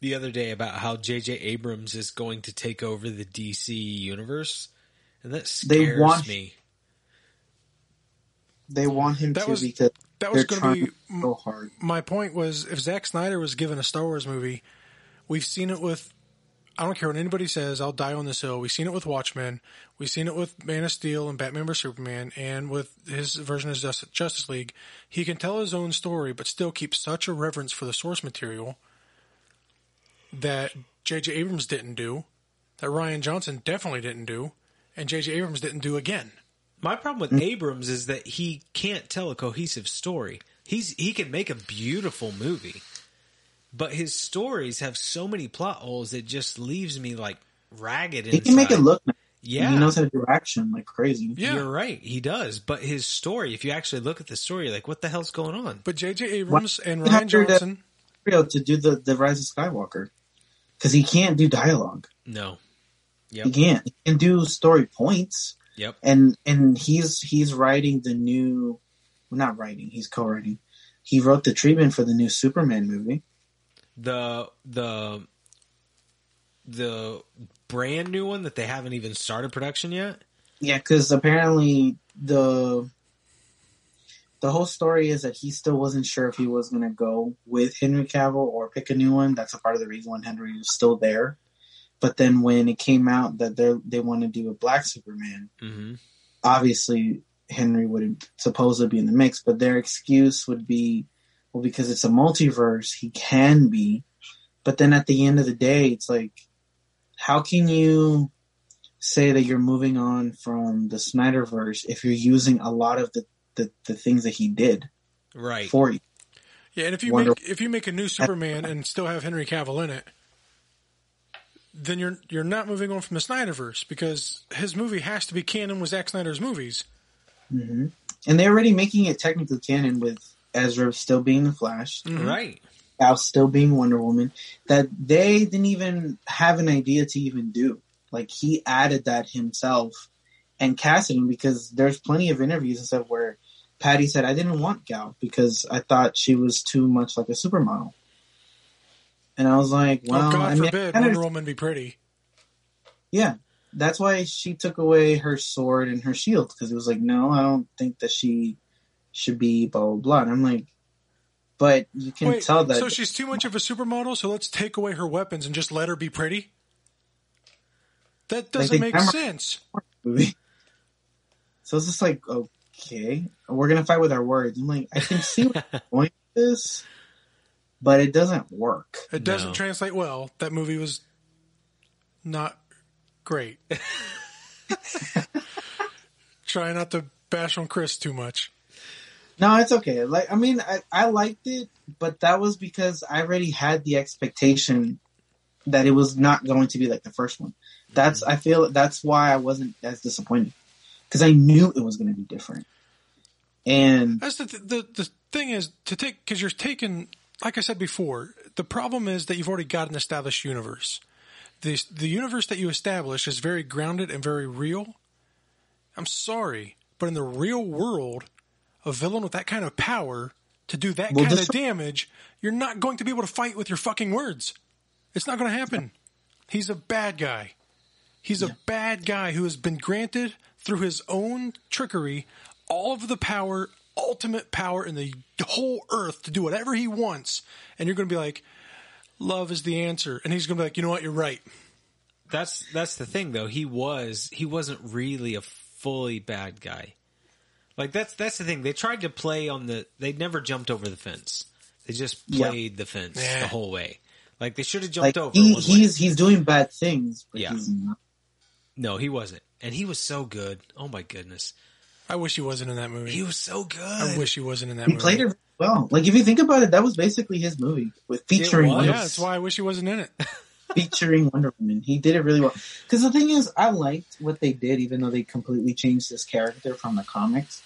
the other day about how J.J. Abrams is going to take over the DC universe, and that They scares want- me. They want him That to was- because That was going to be so hard. my point. Was if Zack Snyder was given a Star Wars movie, we've seen it with. I don't care what anybody says. I'll die on this hill. We've seen it with Watchmen. We've seen it with Man of Steel and Batman vs Superman, and with his version of Justice, League. He can tell his own story, but still keep such a reverence for the source material that J.J. Abrams didn't do, that Rian Johnson definitely didn't do, and J.J. Abrams didn't do again. My problem with Abrams is that he can't tell a cohesive story. He's he can make a beautiful movie, but his stories have so many plot holes it just leaves me like ragged. He can make it look nice. Yeah, He knows how to do action like crazy. Yeah. You're right. He does. But his story, if you actually look at the story, you're like, what the hell's going on? But J.J. Abrams and Rian Johnson. Real to do the the Rise of Skywalker because he can't do dialogue. No. He can't. He can do story points, Yep. and and he's he's writing the new, well, not writing. He's co-writing. He wrote the treatment for the new Superman movie. The the the brand new one that they haven't even started production yet. Yeah, because apparently the the whole story is that he still wasn't sure if he was going to go with Henry Cavill or pick a new one. That's a part of the reason when Henry was still there. But then when it came out that they they want to do a Black Superman, Mm-hmm. obviously Henry would supposedly be in the mix. But their excuse would be, well, because it's a multiverse, he can be. But then at the end of the day, it's like, how can you say that you're moving on from the Snyderverse if you're using a lot of the, the, the things that he did Right. for you? Yeah, and if you Wonder- make if you make a new Superman and still have Henry Cavill in it, then you're you're not moving on from the Snyderverse because his movie has to be canon with Zack Snyder's movies. hmm And they're already making it technically canon with Ezra still being the Flash, Mhm. Right. Al still being Wonder Woman, that they didn't even have an idea to even do. Like he added that himself and casted him because there's plenty of interviews and stuff where Patty said, I didn't want Gal because I thought she was too much like a supermodel. And I was like, well, oh God I mean, I forbid kinda- Wonder Woman be pretty. yeah, that's why she took away her sword and her shield because it was like, no, I don't think that she should be blah blah blah. And I'm like, but you can Wait, tell that so she's too much of a supermodel. So let's take away her weapons and just let her be pretty. That doesn't they make sense. movie. So it's just like, okay, we're gonna fight with our words. I'm like, I can see what the point of this, but it doesn't work. It doesn't No. translate well. That movie was not great. Try not to bash on Chris too much. No, it's okay. Like, I mean, I, I liked it, but that was because I already had the expectation that it was not going to be like the first one. That's mm-hmm. I feel that's why I wasn't as disappointed because I knew it was going to be different. And That's the the the thing is to take because you're taking like I said before. The problem is that you've already got an established universe. The the universe that you establish is very grounded and very real. I'm sorry, but in the real world, a villain with that kind of power to do that Well, kind this- of damage, you're not going to be able to fight with your fucking words. It's not going to happen. He's a bad guy. He's a bad guy who has been granted through his own trickery all of the power, ultimate power in the whole earth to do whatever he wants. And you're going to be like, love is the answer. And he's going to be like, you know what? You're right. That's that's the thing though. He was he wasn't really a fully bad guy. Like that's that's the thing. They tried to play on the they never jumped over the fence. They just Yeah. played the fence Yeah. the whole way. Like they should have jumped like over. he, one way. he's he's doing bad things, but Yeah. he's not. No, he wasn't. And he was so good. Oh my goodness. I wish he wasn't in that movie. He was so good. I wish he wasn't in that He movie. He played it well. Like if you think about it, that was basically his movie with featuring Yeah, that's why I wish he wasn't in it. featuring Wonder Woman. He did it really well. Because the thing is, I liked what they did, even though they completely changed this character from the comics.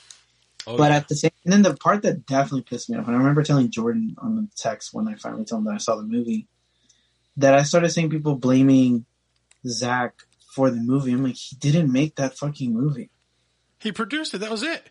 Oh, but yeah. at the same, and then the part that definitely pissed me off, and I remember telling Jordan on the text when I finally told him that I saw the movie, that I started seeing people blaming Zack for the movie. I'm like, he didn't make that fucking movie. He produced it. That was it.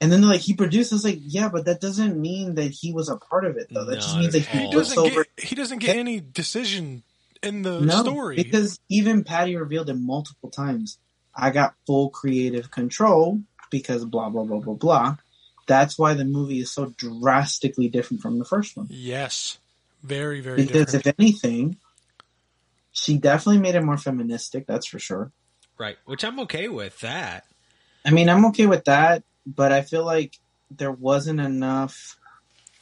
And then they're like, he produced. I was like, yeah, but that doesn't mean that he was a part of it, though. That just means at that he. He doesn't get. He doesn't get any decision in the No, story. because even Patty revealed it multiple times. I got full creative control because blah blah blah blah blah. That's why the movie is so drastically different from the first one. yes, very very Because different. if anything, she definitely made it more feministic. That's for sure. Right. Which I'm okay with that. I mean, I'm okay with that, but I feel like there wasn't enough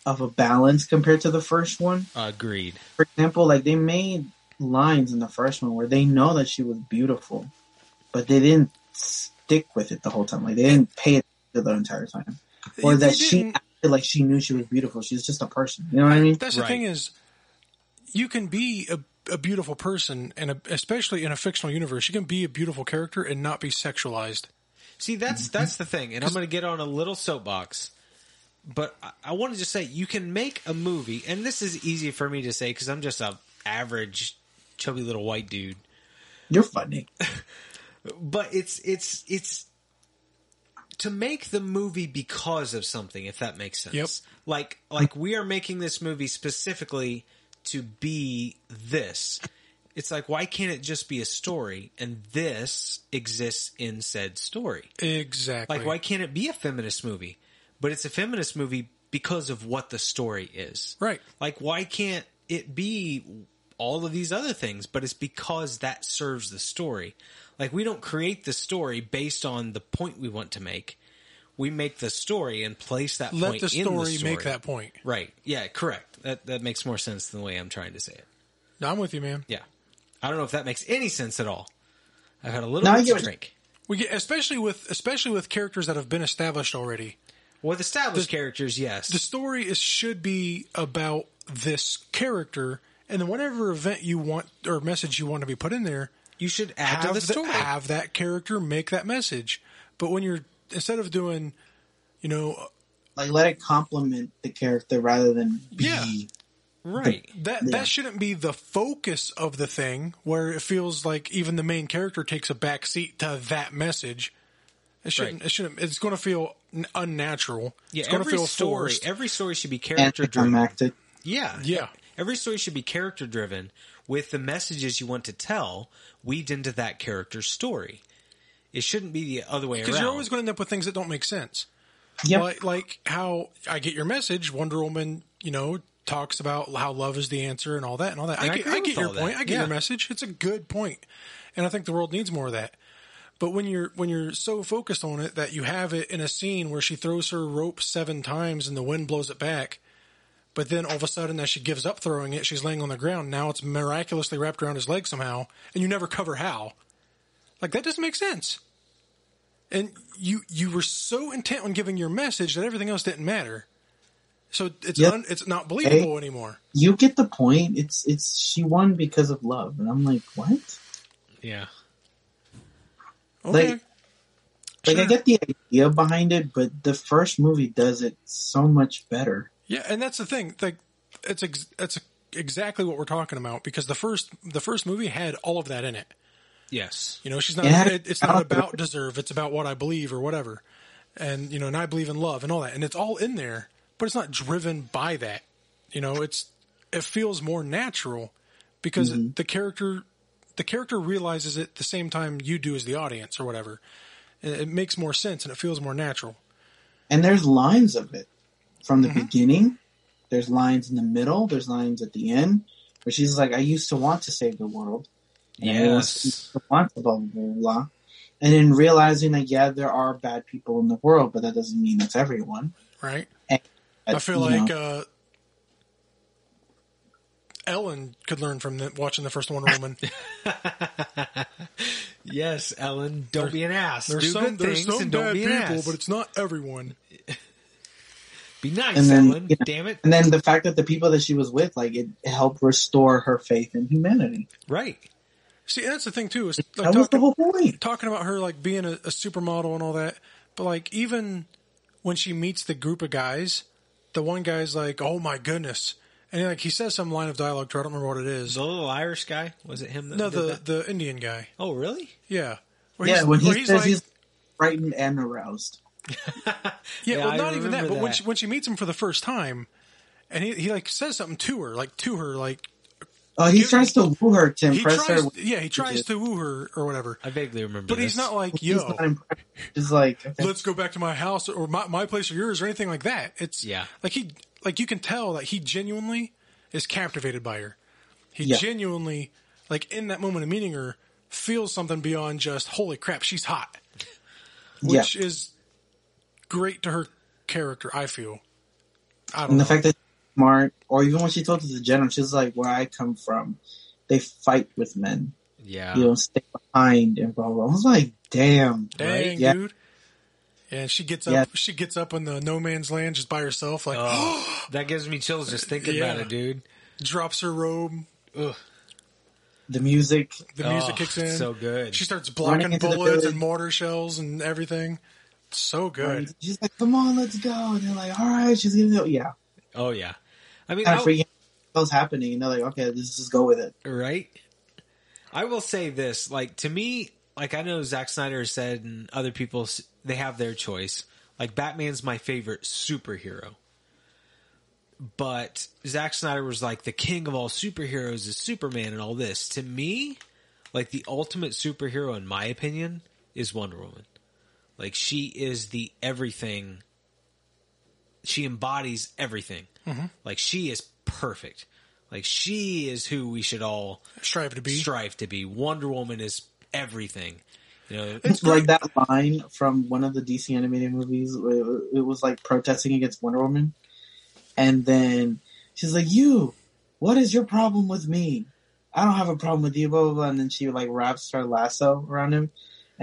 of a balance compared to the first one. Agreed. For example, like they made lines in the first one where they know that she was beautiful, but they didn't stick with it the whole time. Like they didn't pay it the entire time, or that she acted like she knew she was beautiful. She's just a person. You know what I mean? That's the Right. thing is, you can be a, a beautiful person, and a, especially in a fictional universe, you can be a beautiful character and not be sexualized. See, that's mm-hmm. that's the thing, and I'm going to get on a little soapbox, but I, I want to just say you can make a movie, and this is easy for me to say because I'm just a average chubby little white dude. You're funny. But it's it's it's to make the movie because of something, if that makes sense. Yep. Like like we are making this movie specifically to be this. It's like why can't it just be a story and this exists in said story? Exactly. Like, why can't it be a feminist movie? But it's a feminist movie because of what the story is. Right. Like, why can't it be all of these other things? But it's because that serves the story. Like, we don't create the story based on the point we want to make. We make the story and place that Let point the in story, the story. make that point. Right. Yeah, correct. That, that makes more sense than the way I'm trying to say it. No, I'm with you, man. Yeah. I don't know if that makes any sense at all. I've had a little No, I bit get to what- drink. We get especially with especially with characters that have been established already. With established The- characters, yes. The story is should be about this character, and then whatever event you want or message you want to be put in there, you should add to have the the- story. have that character make that message. But when you're instead of doing, you know, Like let it complement the character rather than be. Yeah. right. that Yeah. that shouldn't be the focus of the thing where it feels like even the main character takes a back seat to that message it shouldn't Right. it shouldn't it's going to feel unnatural Yeah, it's going to every feel story, forced every story should be character driven. Yeah, Yeah. Every story should be character driven with the messages you want to tell weaved into that character's story. It shouldn't be the other way around. because you're always going to end up with things that don't make sense Yep. like, like how i get your message wonder woman you know talks about how love is the answer and all that and all that And I i get, I get your all that. point i get Yeah. your message it's a good point and i think the world needs more of that But when you're when you're so focused on it that you have it in a scene where she throws her rope seven times and the wind blows it back, but then all of a sudden as she gives up throwing it, she's laying on the ground. Now it's miraculously wrapped around his leg somehow, and you never cover how. Like that doesn't make sense. And you you were so intent on giving your message that everything else didn't matter. So it's Yep. un, it's not believable anymore. You get the point. It's it's she won because of love, and I'm like, what? yeah. Okay. Like- Like I get the idea behind it, but the first movie does it so much better. Yeah, and that's the thing. Like, it's ex- it's exactly what we're talking about because the first the first movie had all of that in it. Yes. You know, she's not. Yeah. It, it's not about deserve. It's about what I believe or whatever. And you know, and I believe in love and all that, and it's all in there, but it's not driven by that. You know, it's it feels more natural because mm-hmm. the character the character realizes it the same time you do as the audience or whatever. And it makes more sense and it feels more natural. And there's lines of it from the Mm-hmm. beginning. There's lines in the middle. There's lines at the end where she's like, "I used to want to save the world." And Yes. used want to blah blah blah blah. And then realizing that yeah, there are bad people in the world, but that doesn't mean it's everyone. Right? And, I feel like know, uh, Ellen could learn from the, watching the first Wonder Woman. Yes, Ellen. Don't be an ass. There's Do some good there's things some and don't bad be an people, ass. but it's not everyone. Be nice, And then, Ellen. you know, Damn it. and then the fact that the people that she was with, like, it helped restore her faith in humanity. Right. See, that's the thing too. Is That like was the talking, whole point. talking about her like being a, a supermodel and all that, but like even when she meets the group of guys, the one guy's like, "Oh my goodness," and he, like he says some line of dialogue to her. I don't remember what it is. The little Irish guy was it him? That No, the that? the Indian guy. oh really? Yeah, where Yeah, he's, when where he he's says like, he's frightened and aroused. Yeah, Yeah, well, I not even that. remember But when she when she meets him for the first time, and he he like says something to her, like to her, like Oh, he tries to woo her to he impress tries. her. Yeah, he tries to woo her or whatever. I vaguely remember. But he's not like He's yo. not impressed. He's like, okay. let's go back to my house or my, my place or yours or anything like that. It's Yeah. like he like you can tell that he genuinely is captivated by her. He Yeah. genuinely like in that moment of meeting her feels something beyond just holy crap she's hot, yeah. which is great to her character. I feel. I don't And know. the fact that she's smart, or even when she told to the general, she's like, "Where I come from, they fight with men. Yeah. You don't stay behind." And blah blah. I was like, "Damn, Dang, right? Yeah, dude. And she gets up. Yeah. She gets up in the no man's land just by herself, like Oh, that gives me chills just thinking about it, dude. drops her robe. Ugh. the music. The music Oh, kicks in. so good. She starts blocking bullets and mortar shells and everything. So good. She's like, "Come on, let's go." And they're like, "All right." She's gonna go. Yeah, Oh yeah. I mean, kind of freaking. What's happening? And they're like, "Okay, let's just go with it." right? I will say this, like to me, like I know Zack Snyder has said, and other people they have their choice. Like Batman's my favorite superhero, but Zack Snyder was like the king of all superheroes is Superman and all this. To me, like the ultimate superhero, in my opinion, is Wonder Woman. Like she is the everything. She embodies everything. Mm-hmm. Like she is perfect. Like she is who we should all Strive to be. strive to be. Wonder Woman is everything. You know, It's like great. that line from one of the DC animated movies. It was like protesting against Wonder Woman, and then she's like, "You, what is your problem with me? I don't have a problem with you." Blah blah blah. And then she like wraps her lasso around him,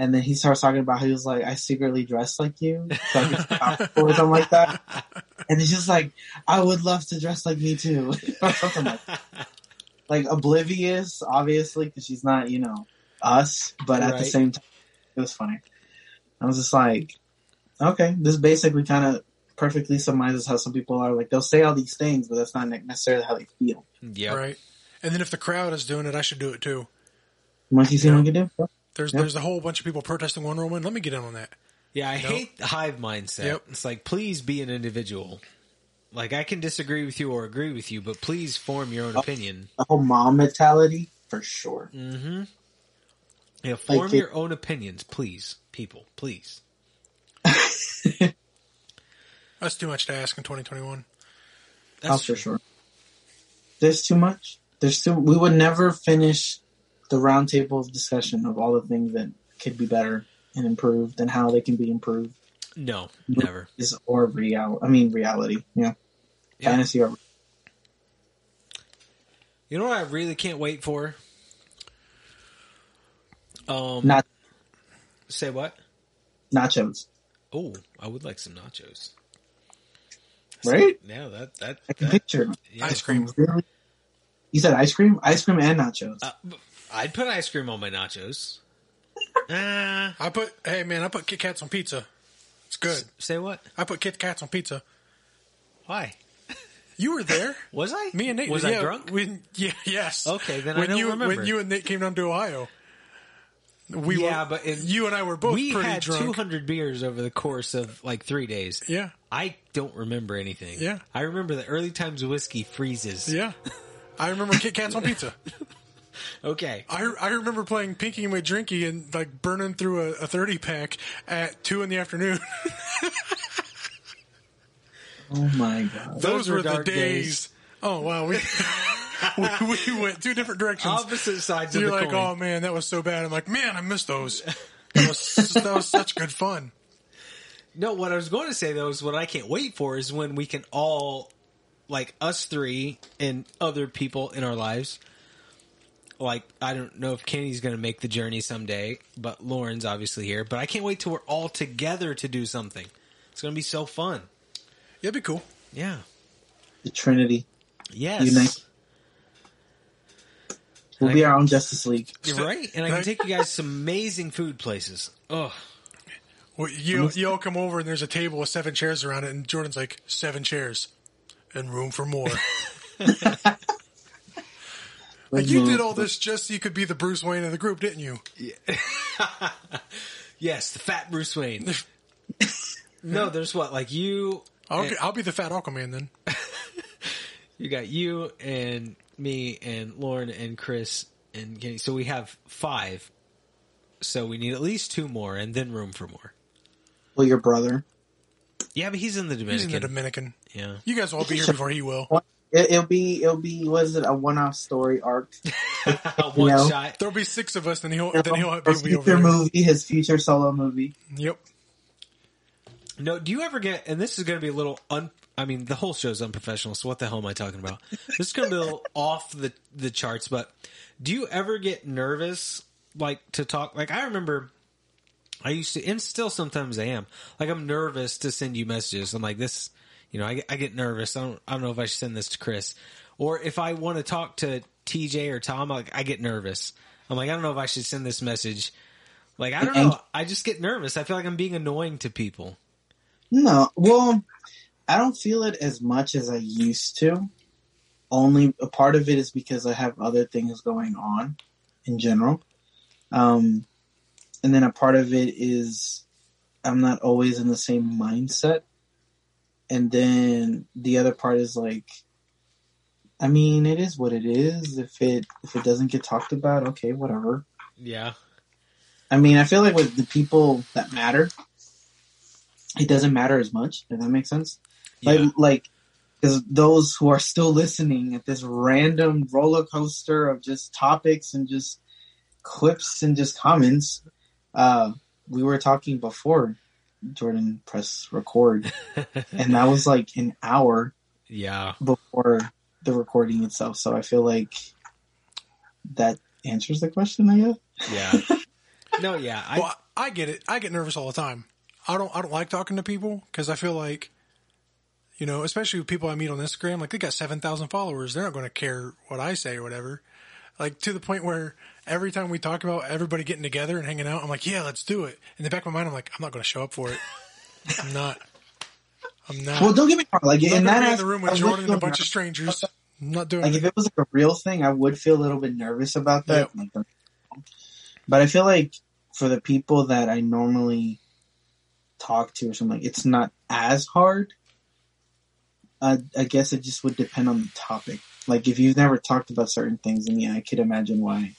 and then he starts talking about how he was like, "I secretly dress like you," so I could stop or something like that. And he's just like, "I would love to dress like me too," or something like that. like oblivious, obviously, because she's not, you know, us. But at the same time, it was funny. I was just like, okay, this basically kind of perfectly summarizes how some people are. Like they'll say all these things, but that's not necessarily how they feel. Yeah, Right. And then if the crowd is doing it, I should do it too. Once you see what you can do, There's Yep. there's a whole bunch of people protesting Wonder Woman. Let me get in on that. Yeah, I hate the hive mindset. Yep. It's like, please be an individual. Like, I can disagree with you or agree with you, but please form your own Oh. opinion. the whole mom mentality for sure. Mm-hmm. Yeah, form Like it- your own opinions, please, people, please. That's too much to ask in 2021. Oh, That's for sure. There's too much. There's too. We would never finish the roundtable of discussion of all the things that could be better and improved, and how they can be improved. No, never. Is or real. I mean, reality. Yeah, Yeah. fantasy or You know what I really can't wait for? Um, not say what? nachos. Oh, I would like some nachos. Right? Yeah, that that. I can that picture yeah. Ice cream. You said ice cream, ice cream, and nachos. Uh, I'd put ice cream on my nachos. Ah, I put hey man, I put Kit Kats on pizza. It's good. say what? I put Kit Kats on pizza. Why? You were there. Was I? Me and Nate. Was yeah, I drunk? When, yeah, yes. Okay, then I when don't you, remember. When you and Nate came down to Ohio, we Yeah, were, but in- you and I were both we pretty had drunk. 200 beers over the course of like three days. Yeah, I don't remember anything. Yeah. I remember the early times whiskey freezes. yeah. I remember Kit Kats on pizza. Okay. I, I remember playing Pinky and my Drinky and like burning through a, a thirty pack at two in the afternoon. oh my god! Those, Those were, were the days. days. Oh wow, we, we we went two different directions. Opposite sides You're the like, coin. oh man, that was so bad. I'm like, man, I miss those. That was that was such good fun. No, what I was going to say though is what I can't wait for is when we can all, like us three and other people in our lives. Like I don't know if Kenny's going to make the journey someday, but Lauren's obviously here. But I can't wait till we're all together to do something. It's going to be so fun. Yeah, it'd be cool. Yeah. The Trinity. Yes. Unite. We'll be our own Justice League. You're right, and I can take you guys to some amazing food places. Oh, Well, you you all come over and there's a table with seven chairs around it, and Jordan's like seven chairs and room for more. Like you did all mm-hmm. this just so you could be the Bruce Wayne of the group, didn't you? yes, the fat Bruce Wayne. no, there's what like you. I'll, and- I'll be the fat Aquaman then. You got you and me and Lauren and Chris and Kenny. So we have five. So we need at least two more and then room for more. Well, your brother. Yeah, but he's in the Dominican. He's in the Dominican. yeah. You guys will all be here before he will. It, it'll be it'll be what is it a one off story arc? One know? shot. There'll be six of us, then he'll then he'll his be over future there. movie, his future solo movie. Yep. No, do you ever get, and this is going to be a little un, I mean, the whole show's unprofessional, so what the hell am I talking about? this is going to be a little off the, the charts, but do you ever get nervous, like, to talk? Like, I remember I used to, and still sometimes I am, like, I'm nervous to send you messages. I'm like, this, you know, I get, I get nervous. I don't, I don't know if I should send this to Chris. Or if I want to talk to TJ or Tom, like, I get nervous. I'm like, I don't know if I should send this message. Like, I don't know. I just get nervous. I feel like I'm being annoying to people. No, well, I don't feel it as much as I used to. Only a part of it is because I have other things going on in general. Um, and then a part of it is I'm not always in the same mindset. And then the other part is like, I mean, it is what it is. If it if it doesn't get talked about, okay, whatever. Yeah. I mean, I feel like with the people that matter, it doesn't matter as much. If that makes sense. Like, like, because those who are still listening at this random roller coaster of just topics and just clips and just comments, uh, we were talking before Jordan press record, and that was like an hour Yeah. before the recording itself. So I feel like that answers the question. I guess. Yeah. no, yeah. I, well, I get it. I get nervous all the time. I don't. I don't like talking to people because I feel like, you know, especially with people I meet on Instagram, like they got seven thousand followers. They're not going to care what I say or whatever. Like to the point where every time we talk about everybody getting together and hanging out, I'm like, yeah, let's do it. In the back of my mind, I'm like, I'm not going to show up for it. I'm not. I'm not. Well, don't get me wrong. Like I'm in that gonna in the room with Jordan and a bunch of strangers. I'm not doing Like it. if it was like a real thing, I would feel a little bit nervous about that. But I feel like for the people that I normally talk to or something, it's not as hard. Uh, I guess it just would depend on the topic. Like if you've never talked about certain things, then yeah, I could imagine why.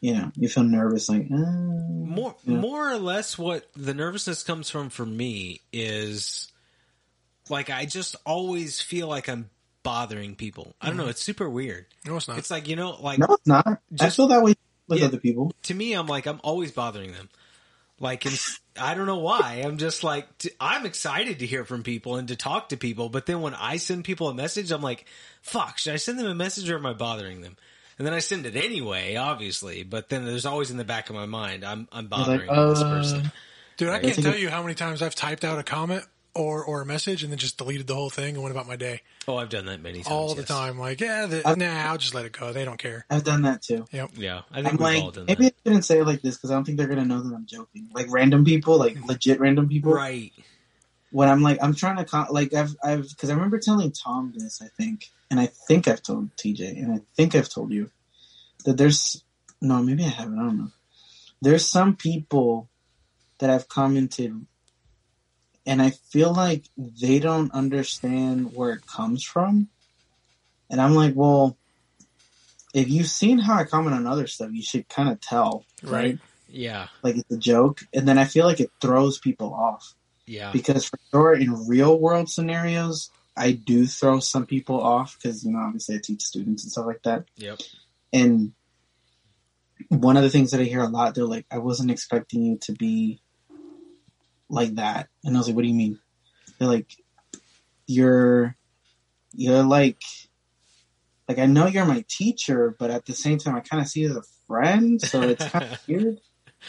You know, you feel nervous. Like uh, more, yeah. more or less, what the nervousness comes from for me is like I just always feel like I'm bothering people. I don't know. It's super weird. no, it's not. It's like you know, like no, it's not. I Just- feel that way with Yeah. other people. to me, I'm like I'm always bothering them. Like in, I don't know why. I'm just like I'm excited to hear from people and to talk to people, but then when I send people a message, I'm like, "Fuck! Should I send them a message or am I bothering them?" And then I send it anyway, obviously. But then there's always in the back of my mind, I'm I'm bothering like, this uh, person. Dude, I can't tell you how many times I've typed out a comment or or a message and then just deleted the whole thing and went about my day Oh, I've done that many times. all the yes. time. Like, yeah, the, I've- nah, I'll just let it go. They don't care. I've done that too. Yep. Yeah, I think I'm we've all like, done maybe that. I shouldn't say it like this because I don't think they're gonna know that I'm joking. Like random people, like legit random people. Right. When I'm like, I'm trying to con- like I've I've because I remember telling Tom this, I think, and I think I've told TJ, and I think I've told you that there's no, maybe I haven't. I don't know. There's some people that I've commented, and I feel like they don't understand where it comes from, and I'm like, well. If you've seen how I comment on other stuff, you should kind of tell, right? Right. Yeah. like it's a joke, and then I feel like it throws people off Yeah. because for sure in real world scenarios, I do throw some people off because you know obviously I teach students and stuff like that, Yep. and one of the things that I hear a lot, they're like, "I wasn't expecting you to be like that," and I was like, "What do you mean?" They're like, "You're, you're like." Like I know you're my teacher, but at the same time, I kind of see you as a friend, so it's kind of weird.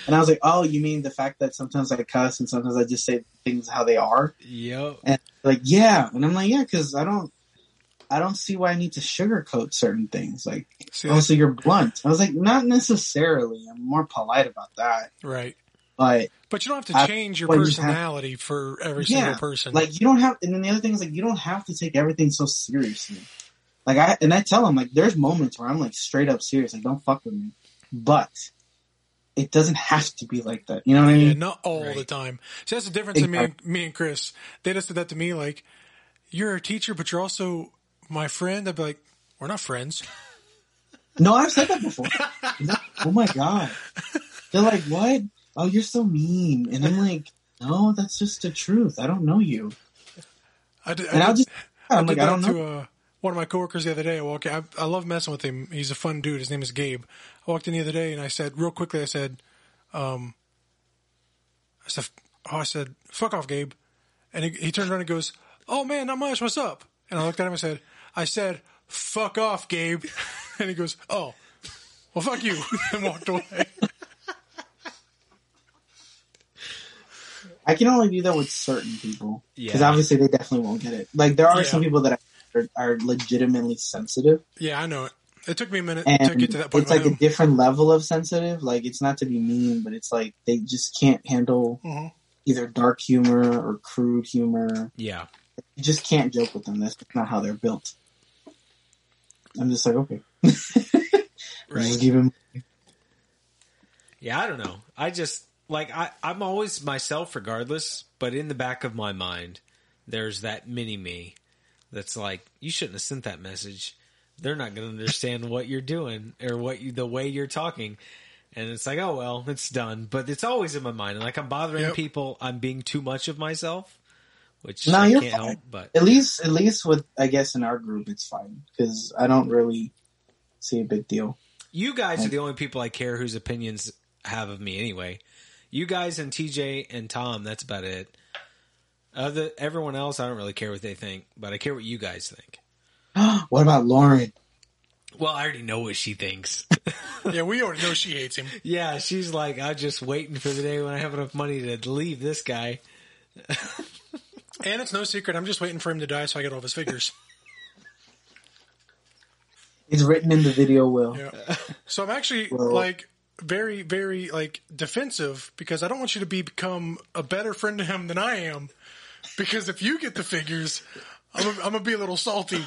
And I was like, "Oh, you mean the fact that sometimes I cuss and sometimes I just say things how they are?" Yep. And like, yeah, and I'm like, "Yeah," because I don't, I don't see why I need to sugarcoat certain things. Like, See, oh, so you're blunt. I was like, not necessarily. I'm more polite about that, right. but But you don't have to I- change your well, you have- personality for every Yeah, single person. like you don't have. And then the other thing is like you don't have to take everything so seriously. Like I and I tell him like there's moments where I'm like straight up serious, like don't fuck with me. But it doesn't have to be like that. You know what I Yeah, mean? not all Right. the time. So that's the difference in me and, me and Chris. They just did that to me. Like, you're a teacher, but you're also my friend. I'd be like, we're not friends. No, I've said that before. No, oh my god. They're like, what? Oh, you're so mean. And I'm like, no, that's just the truth. I don't know you. I did, And I I'll did, just, I'm did like, I don't to know. uh, one of my coworkers the other day. I walk, I, I love messing with him. He's a fun dude. His name is Gabe. I walked in the other day and I said, real quickly, I said, um, I said, oh, I said, fuck off, Gabe. And he, he turned around and goes, oh man, not much. What's up? And I looked at him and said, I said, fuck off, Gabe. And he goes, oh, well, fuck you. and walked away. I can only do that with certain people. Because Yeah. obviously they definitely won't get it. Like, there are Yeah. some people that are, are legitimately sensitive. Yeah, I know it. It took me a minute And to get to that point it's like with a different level of sensitive. Like, it's not to be mean, but it's like they just can't handle Mhm. either dark humor or crude humor. Yeah. You just can't joke with them. That's not how they're built. I'm just like, okay. Right. Just give him. Yeah, I don't know. I just like I I'm always myself regardless, but in the back of my mind there's that mini me that's like you shouldn't have sent that message. They're not going to understand what you're doing or what you the way you're talking. And it's like, oh well, it's done. But it's always in my mind. And like I'm bothering Yep. people, I'm being too much of myself, which No, I you're can't fine. help. But At least, at least with I guess in our group, it's fine because I don't really see a big deal. You guys are the only people I care whose opinions have of me anyway. You guys and TJ and Tom, that's about it. Other everyone else, I don't really care what they think, but I care what you guys think. what about Lauren? Well, I already know what she thinks. Yeah, we already know she hates him. yeah, she's like, I'm just waiting for the day when I have enough money to leave this guy. And it's no secret, I'm just waiting for him to die so I get all of his figures. It's written in the video will. Yeah. So I'm actually Well- like very, very like defensive because I don't want you to be become a better friend to him than I am. Because if you get the figures, I'm gonna, I'm gonna be a little salty.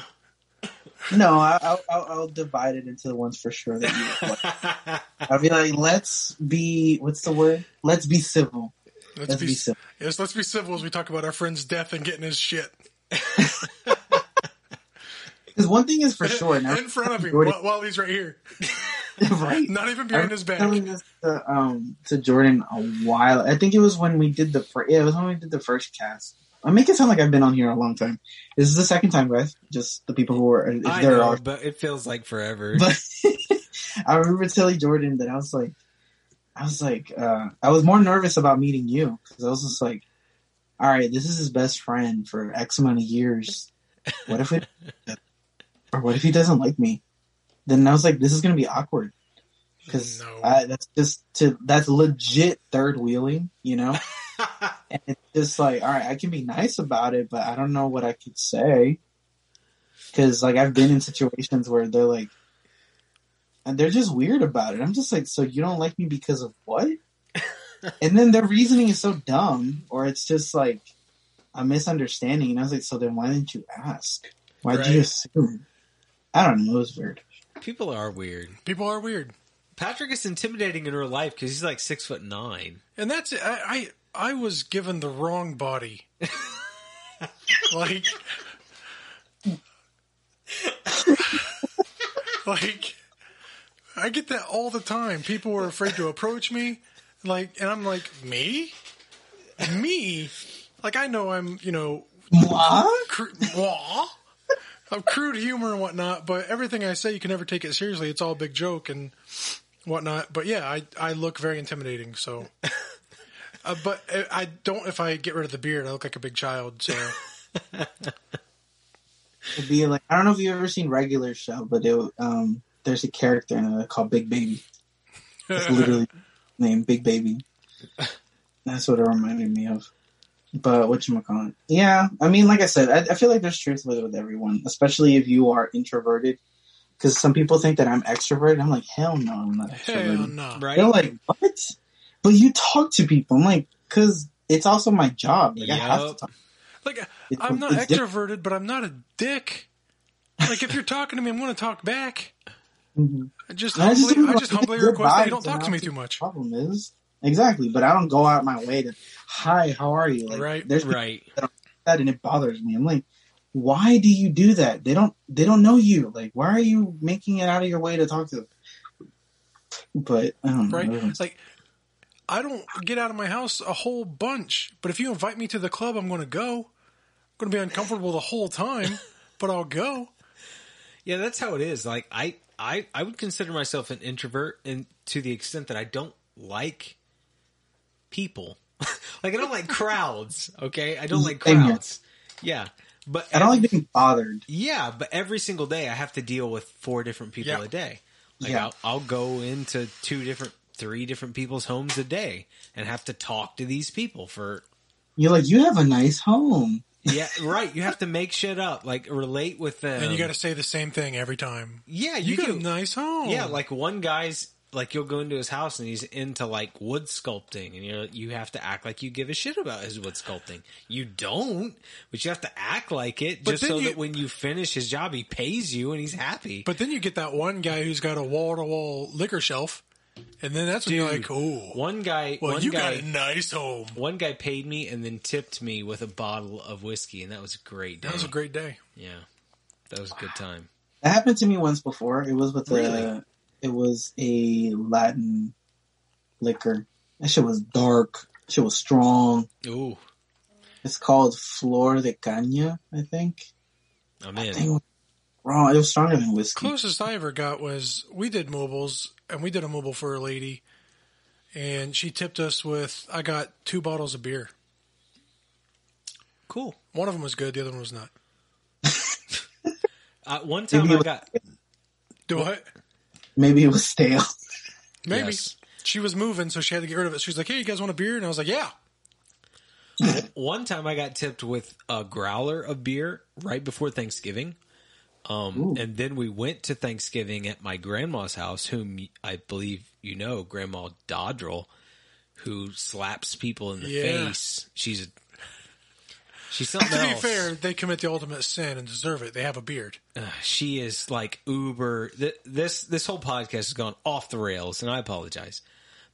No, I'll, I'll, I'll divide it into the ones for sure that you. I'll be like, let's be. What's the word? Let's be civil. Let's, Let's be, be civil. yes, let's be civil as we talk about our friend's death and getting his shit Because one thing is for sure. Now, in front of him Jordan- while, he's right here, right? not even behind his back. telling this to, um, to Jordan a while. I think it was when we did the first. Yeah, it was when we did the first cast. I make it sound like I've been on here a long time. This is the second time, guys. Just the people who are. If I there know, are but it feels like forever. But I remember telling Jordan that I was like, I was like, uh, I was more nervous about meeting you because I was just like, all right, this is his best friend for X amount of years. What if it, or what if he doesn't like me? Then I was like, this is gonna be awkward because No. that's just to that's legit third wheeling, you know. And it's just like, all right, I can be nice about it, but I don't know what I could say because like I've been in situations where they're like, and they're just weird about it. I'm just like, so you don't like me because of what? and then their reasoning is so dumb, or it's just like a misunderstanding. And I was like, so then why didn't you ask? Why'd Right. you assume? I don't know. It was weird. People are weird. People are weird, Patrick is intimidating in real life because he's like six foot nine. and that's it. I I, I was given the wrong body. like, like, I get that all the time. People are afraid to approach me, like, and I'm like, me, me, like I know I'm, you know, cru- wah, of crude humor and whatnot, but everything I say, you can never take it seriously. It's all a big joke and whatnot. But yeah, I I look very intimidating. So, uh, but I- I don't. If I get rid of the beard, I look like a big child. So It'd be like I don't know if you've ever seen regular show, but it, um, there's a character in it called Big Baby. It's literally named Big Baby. That's what it reminded me of. But what you call it? Yeah, I mean, like I said, I, I feel like there's truth with with everyone, especially if you are introverted. Because some people think that I'm extroverted. I'm like, hell no, I'm not hell no. Right? They're like, what? But you talk to people. I'm like, because it's also my job. Like I have to talk. Like It's- I'm not extroverted, but I'm not a dick. Like if you're talking to me, I'm going to talk back. Mhm. I just I just humbly, I just like humbly request that you don't talk to me too the much. Problem is exactly, but I don't go out my way to hi, how are you? Like, Right. There's Right. that, and it bothers me. I'm like, why do you do that? They don't. They don't know you. Like, why are you making it out of your way to talk to them? But I don't know. Right? It's like I don't get out of my house a whole bunch, but if you invite me to the club, I'm going to go. I'm going to be uncomfortable the whole time, but I'll go. Yeah, that's how it is. Like I, I, I would consider myself an introvert, and to the extent that I don't like people. like I don't like crowds. Okay, I don't like crowds. Yeah, but I don't like being bothered. Yeah, but every single day I have to deal with four different people Yeah. a day. Like Yeah. I'll, I'll go into two different, three different people's homes a day and have to talk to these people for. You're like, you have a nice home. Yeah, right. You have to make shit up, like relate with them, And you got to say the same thing every time. Yeah, You, you, got do. a nice home. Yeah, like one guy's like you'll go into his house and he's into like wood sculpting, and you you have to act like you give a shit about his wood sculpting. You don't, but you have to act like it But just so you- that when you finish his job, he pays you and he's happy. But then you get that one guy who's got a wall to wall liquor shelf, and then that's when you're Dude, like, oh, one guy, well, one you guy, got a nice home. one guy paid me and then tipped me with a bottle of whiskey, and that was a great day. That was a great day. yeah, that was a good time. That happened to me once before. It was with a. It was a Latin liquor. That shit was dark. Shit was strong. Ooh, It's called Flor de Caña, I think. I'm I think it in. was wrong. It was stronger than whiskey. Closest I ever got was we did mobiles, and we did a mobile for a lady, and she tipped us with I got two bottles of beer. Cool. One of them was good, the other one was not. Uh, one time Maybe I was- got Do what? Maybe it was stale. Maybe Yes. she was moving, so she had to get rid of it. She was like, "Hey, you guys want a beer?" And I was like, "Yeah." One time I got tipped with a growler of beer right before Thanksgiving. Um, and then we went to Thanksgiving at my grandma's house, whom I believe you know, Grandma Dodrell, who slaps people in the Yeah. face. She's a, she's something To be else. fair, they commit the ultimate sin and deserve it. They have a beard. Uh, she is like uber. Th- this this whole podcast has gone off the rails, and I apologize.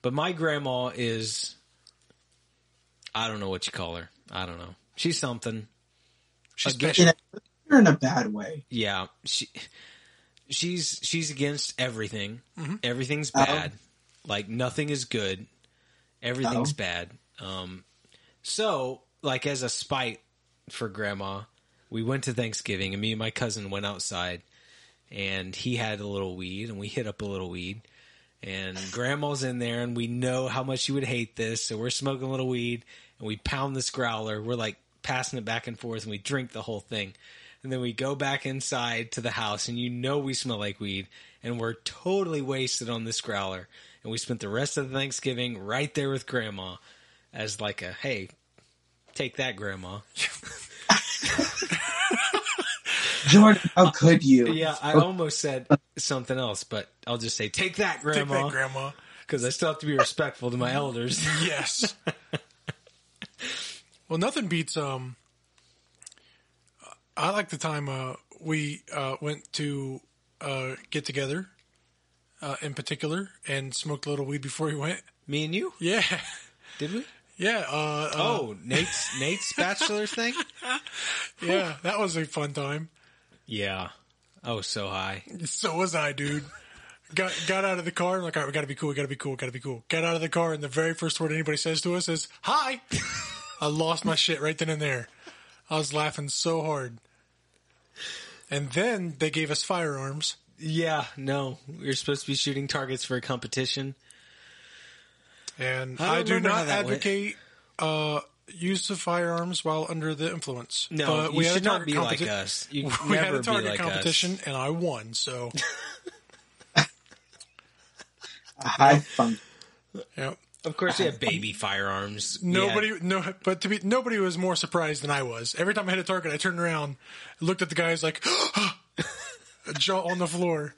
But my grandma is, I don't know what you call her. I don't know. She's something. She's Again- special. In a, in a bad way. yeah she she's she's against everything Mm-hmm. everything's Oh. bad like nothing is good everything's Oh. bad um so like as a spite for grandma we went to thanksgiving and me and my cousin went outside and he had a little weed and we hit up a little weed and grandma's in there and we know how much she would hate this so we're smoking a little weed and we pound this growler we're like passing it back and forth and we drink the whole thing and then we go back inside to the house and you know we smell like weed and we're totally wasted on this growler and we spent the rest of the thanksgiving right there with grandma as like a hey take that grandma Jordan, how could you? yeah i almost said something else but i'll just say take that Take grandma that, grandma. because i still have to be respectful to my elders Yes. well, nothing beats. Um, I like the time uh, we uh, went to uh, get together, uh, in particular, and smoked a little weed before we went. me and you Yeah, did we yeah. Uh, uh, oh nate's nate's bachelor thing yeah. That was a fun time. yeah oh so high So was I, dude. Got got out of the car. I'm like, all right, we got to be cool. We got to be cool. We got to be cool. Got out of the car, and the very first word anybody says to us is "Hi." I lost my shit right then and there. I was laughing so hard. And then they gave us firearms. yeah no You're supposed to be shooting targets for a competition And I don't I, do not advocate uh, use of firearms while under the influence. No, but we had should not target be like us. You we never had a target like us. competition, and I won. So, A high fun. yeah. Of course, we have baby firearms. Nobody, had- no, but to be nobody was more surprised than I was. Every time I hit a target, I turned around, looked at the guys like jaw on the floor,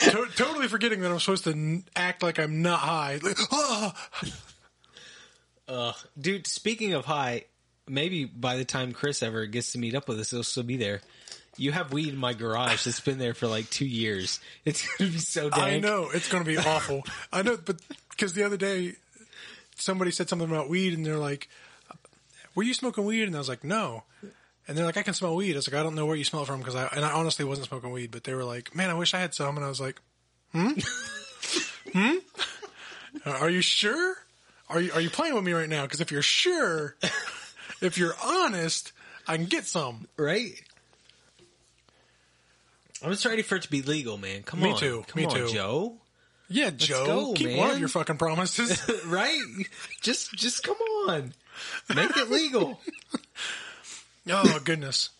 to- totally forgetting that I'm supposed to act like I'm not high. Like, "Ah!" uh, dude. Speaking of high, maybe by the time Chris ever gets to meet up with us, he'll still be there. You have weed in my garage that's been there for like two years. It's gonna be so dank. I know it's going to be awful. I know, but because the other day somebody said something about weed, and they're like, "Were you smoking weed?" And I was like, "No." And they're like, "I can smell weed." I was like, "I don't know where you smell it from," because I and I honestly wasn't smoking weed, but they were like, "Man, I wish I had some," and I was like, "Hmm, hmm, are you sure? Are you are you playing with me right now? Because if you're sure, if you're honest, I can get some." right? I'm just ready for it to be legal, man. Come on. Me on, too, Come me on, too. Joe. Yeah, Joe, go, keep one of your fucking promises. right? Just, just come on, make it legal. oh goodness.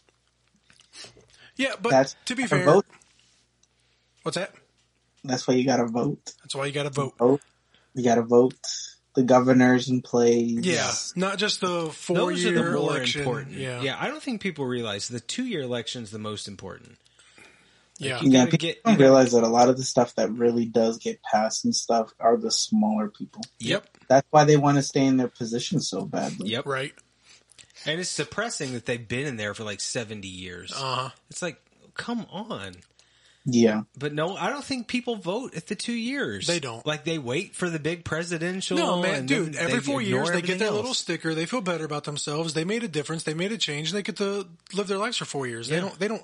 Yeah, but That's to be fair, vote. what's that? That's why you got to vote. That's why you got to vote. Vote. You got to vote. The governor's in place. Yeah, not just the four Those are year the more election. important. Yeah, yeah. I don't think people realize the two year election is the most important. Yeah. You Yeah, people get- don't realize that a lot of the stuff that really does get passed and stuff are the smaller people. Yep. That's why they want to stay in their position so badly. Yep. Right. And it's suppressing that they've been in there for like 70 years. Uh huh. it's like, come on. Yeah. But no, I don't think people vote at the two years. They don't. Like they wait for the big presidential. No, man, dude. Every four years, they get everything their else. little sticker. They feel better about themselves. They made a difference. They made a change. They get to live their lives for four years. They don't. They don't.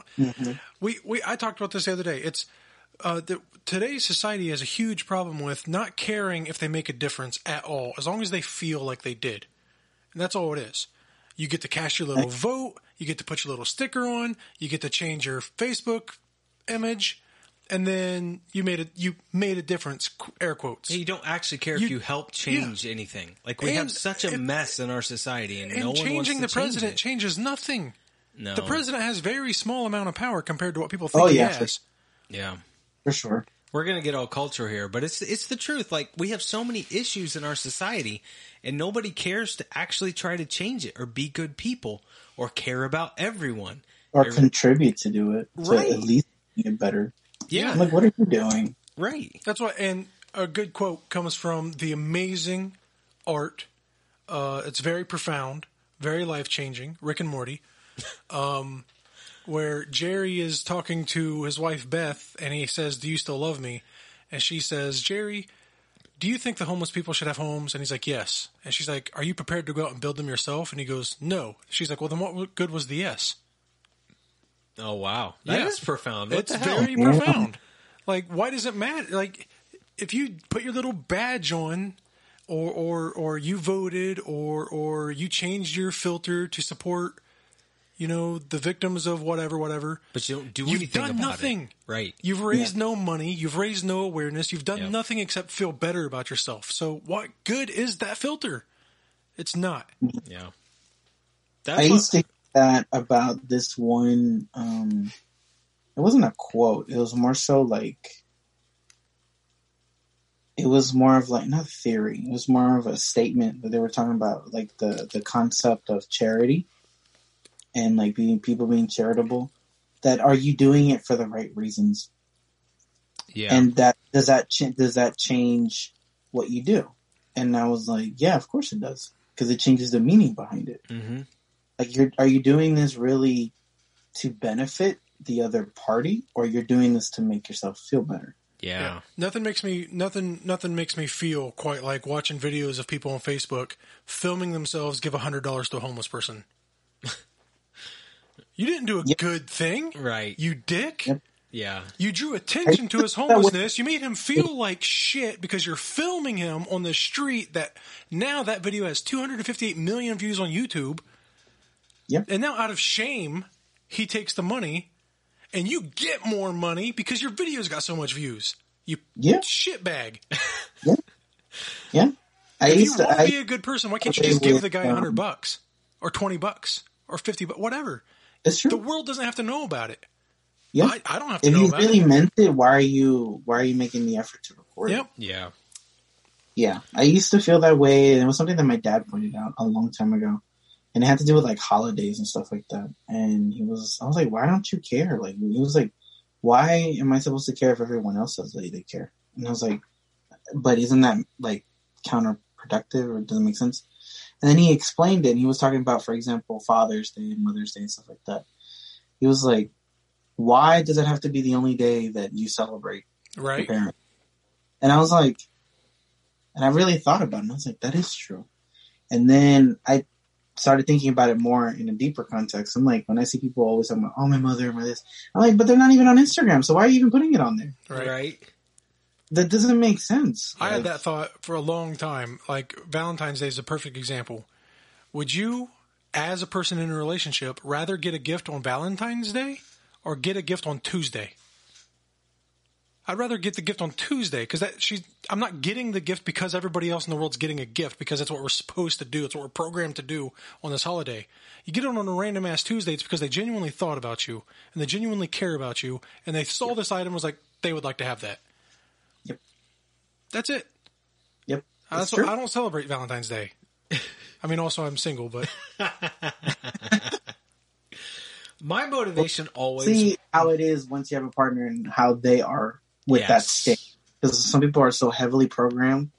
We we. I talked about this the other day. It's uh, the, today's society has a huge problem with not caring if they make a difference at all, as long as they feel like they did, and that's all it is. You get to cast your little vote. You get to put your little sticker on. You get to change your Facebook image, and then you made a you made a difference. Air quotes. You don't actually care if You- you help change anything. Like we And have such a it- mess in our society, and, and no one wants changing to the change president it. changes nothing. No, The president has very small amount of power compared to what people oh, think Oh, he yeah, has. yeah. For sure. We're gonna get all culture here, but it's it's the truth. Like we have so many issues in our society, and nobody cares to actually try to change it or be good people or care about everyone. Or Every- contribute to do it. To Right. at least make it better. Yeah, I'm like, what are you doing? right. That's what. And a good quote comes from the amazing art. Uh, it's very profound, very life changing. Rick and Morty, um, where Jerry is talking to his wife Beth, and he says, "Do you still love me?" And she says, "Jerry." Do you think the homeless people should have homes? And he's like, yes. And she's like, are you prepared to go out and build them yourself? And he goes, no. She's like, well, then what good was the yes? Oh wow, that is Yeah. profound. What it's the hell? very profound. Like, why does it matter? Like, if you put your little badge on, or or or you voted, or or you changed your filter to support, you know, the victims of whatever, whatever. But you don't do anything. You've done about nothing. it. Right. You've raised no money. You've raised no awareness. You've done Yep. nothing except feel better about yourself. So, what good is that filter? It's not. Yeah. I That's what, to hear that about this one. Um, it wasn't a quote. It was more so like. It was more of like not theory. It was more of a statement that they were talking about, like the the concept of charity, and like being people being charitable. That are you doing it for the right reasons? yeah. and that does that ch- does that change what you do and i was like yeah of course it does because it changes the meaning behind it hmm like you're are you doing this really to benefit the other party or you're doing this to make yourself feel better Yeah. Nothing makes me nothing nothing makes me feel quite like watching videos of people on Facebook filming themselves give hundred dollars to a homeless person. you didn't do a Yep. good thing, Right. you dick. Yep. Yeah. You drew attention to his homelessness. You made him feel like shit because you're filming him on the street. That now that video has 258 million views on YouTube. Yep. And now, out of shame, he takes the money, and you get more money because your video's got so much views. You Yeah. shitbag. yeah i If you used to want to I, be a good person, why can't you just give with, the guy a um, hundred bucks or twenty bucks or fifty, but whatever. it's true The world doesn't have to know about it. yeah I, I don't have to if know you really it. meant it why are you why are you making the effort to record it Yeah. Yeah, I used to feel that way, and it was something that my dad pointed out a long time ago, and it had to do with like holidays and stuff like that. And he was, I was like, why don't you care? Like he was like, why am I supposed to care if everyone else says that they care? And I was like, but isn't that like counterproductive or doesn't make sense? And then he explained it. And he was talking about, for example, Father's Day and Mother's Day and stuff like that. He was like, why does it have to be the only day that you celebrate your Right. parents? And I was like, and I really thought about it. And I was like, that is true. And then I started thinking about it more in a deeper context. I'm like, when I see people always talking about, oh, my mother, my this, I'm like, but they're not even on Instagram. So why are you even putting it on there? Right. Right. That doesn't make sense. I had that thought for a long time. Like Valentine's Day is a perfect example. Would you, as a person in a relationship, rather get a gift on Valentine's Day or get a gift on Tuesday? I'd rather get the gift on Tuesday because that she's. I'm not getting the gift because everybody else in the world's getting a gift because that's what we're supposed to do. It's what we're programmed to do on this holiday. You get it on a random ass Tuesday. It's because they genuinely thought about you and they genuinely care about you and they saw this item and was like they would like to have that. Yep. That's it. Yep. I That's true. I don't celebrate Valentine's Day. I mean, also I'm single, but My motivation always. see how it is once you have a partner and how they are with that Yes. stick. Because some people are so heavily programmed,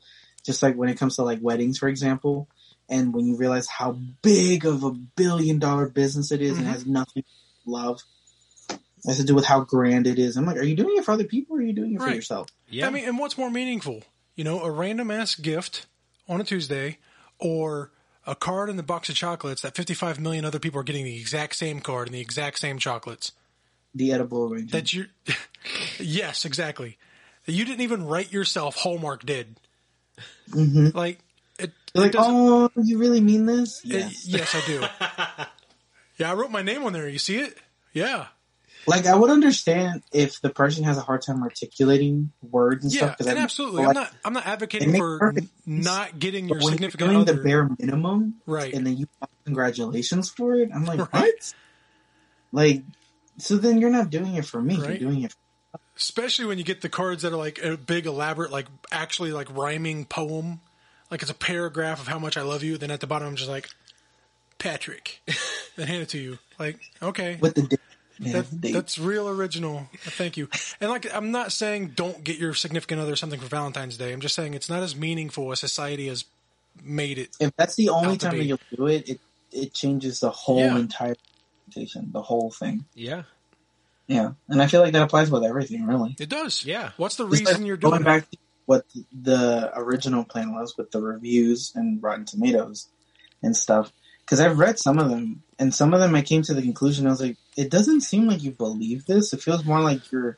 just like when it comes to like weddings, for example. And when you realize how big of a billion dollar business it is and Mhm. has nothing to do with love, it has to do with how grand it is. I'm like, are you doing it for other people or are you doing it for yourself? yeah. I mean, and what's more meaningful? You know, a random ass gift on a Tuesday or a card in the box of chocolates that 55 million other people are getting the exact same card and the exact same chocolates. The edible arrangement. That you, yes, exactly. You didn't even write yourself. Hallmark did. hmm Like it. It like, oh, you really mean this? it- Yes. yes, I do. yeah, I wrote my name on there. You see it? Yeah. Like, I would understand if the person has a hard time articulating words and Yeah, stuff. 'cause and I- absolutely. like, I'm not. I'm not advocating for n- not getting your significant doing other. the bare minimum, Right. And then you congratulations for it. I'm like, Right. what? Like, so then you're not doing it for me. Right. You're doing it. especially when you get the cards that are like a big elaborate like actually like rhyming poem like it's a paragraph of how much i love you then at the bottom i'm just like patrick then hand it to you like okay with the. Yeah, that, that's real original thank you and like i'm not saying don't get your significant other something for valentine's day i'm just saying it's not as meaningful as society has made it if that's the only time that you'll do it, it it changes the whole Yeah. entire presentation, the whole thing. yeah. Yeah, and I feel like that applies with everything, really. it does Yeah. what's the reason like you're going doing it back to what the original plan was with the reviews and Rotten Tomatoes and stuff. Because I've read some of them, and some of them I came to the conclusion I was like, it doesn't seem like you believe this. It feels more like you're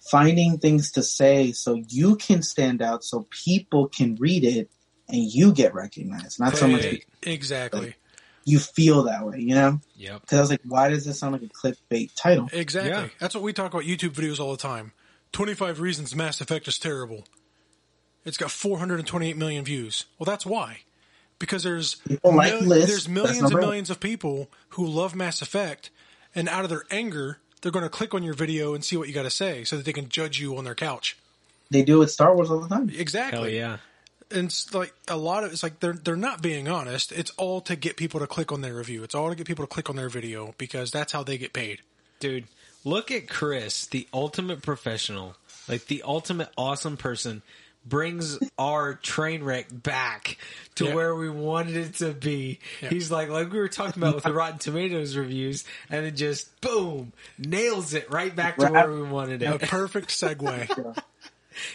finding things to say so you can stand out, so people can read it and you get recognized. Not so much exactly you feel that way, you know? Yep. Because I was like, why does this sound like a clickbait title? Exactly. Yeah. That's what we talk about YouTube videos all the time. 25 reasons Mass Effect is terrible. It's got 428 million views. Well, that's why. Because there's like lists. there's millions and millions of people who love Mass Effect, and out of their anger, they're going to click on your video and see what you got to say, so that they can judge you on their couch. They do it with Star Wars all the time. Exactly. Hell yeah. And it's like a lot of it's like they're they're not being honest. It's all to get people to click on their review. It's all to get people to click on their video because that's how they get paid. Dude, look at Chris, the ultimate professional, like the ultimate awesome person, brings our train wreck back to Yeah. where we wanted it to be. Yeah. He's like, like we were talking about with the Rotten Tomatoes reviews, and then just boom, nails it right back to Right. where we wanted it. A perfect segue.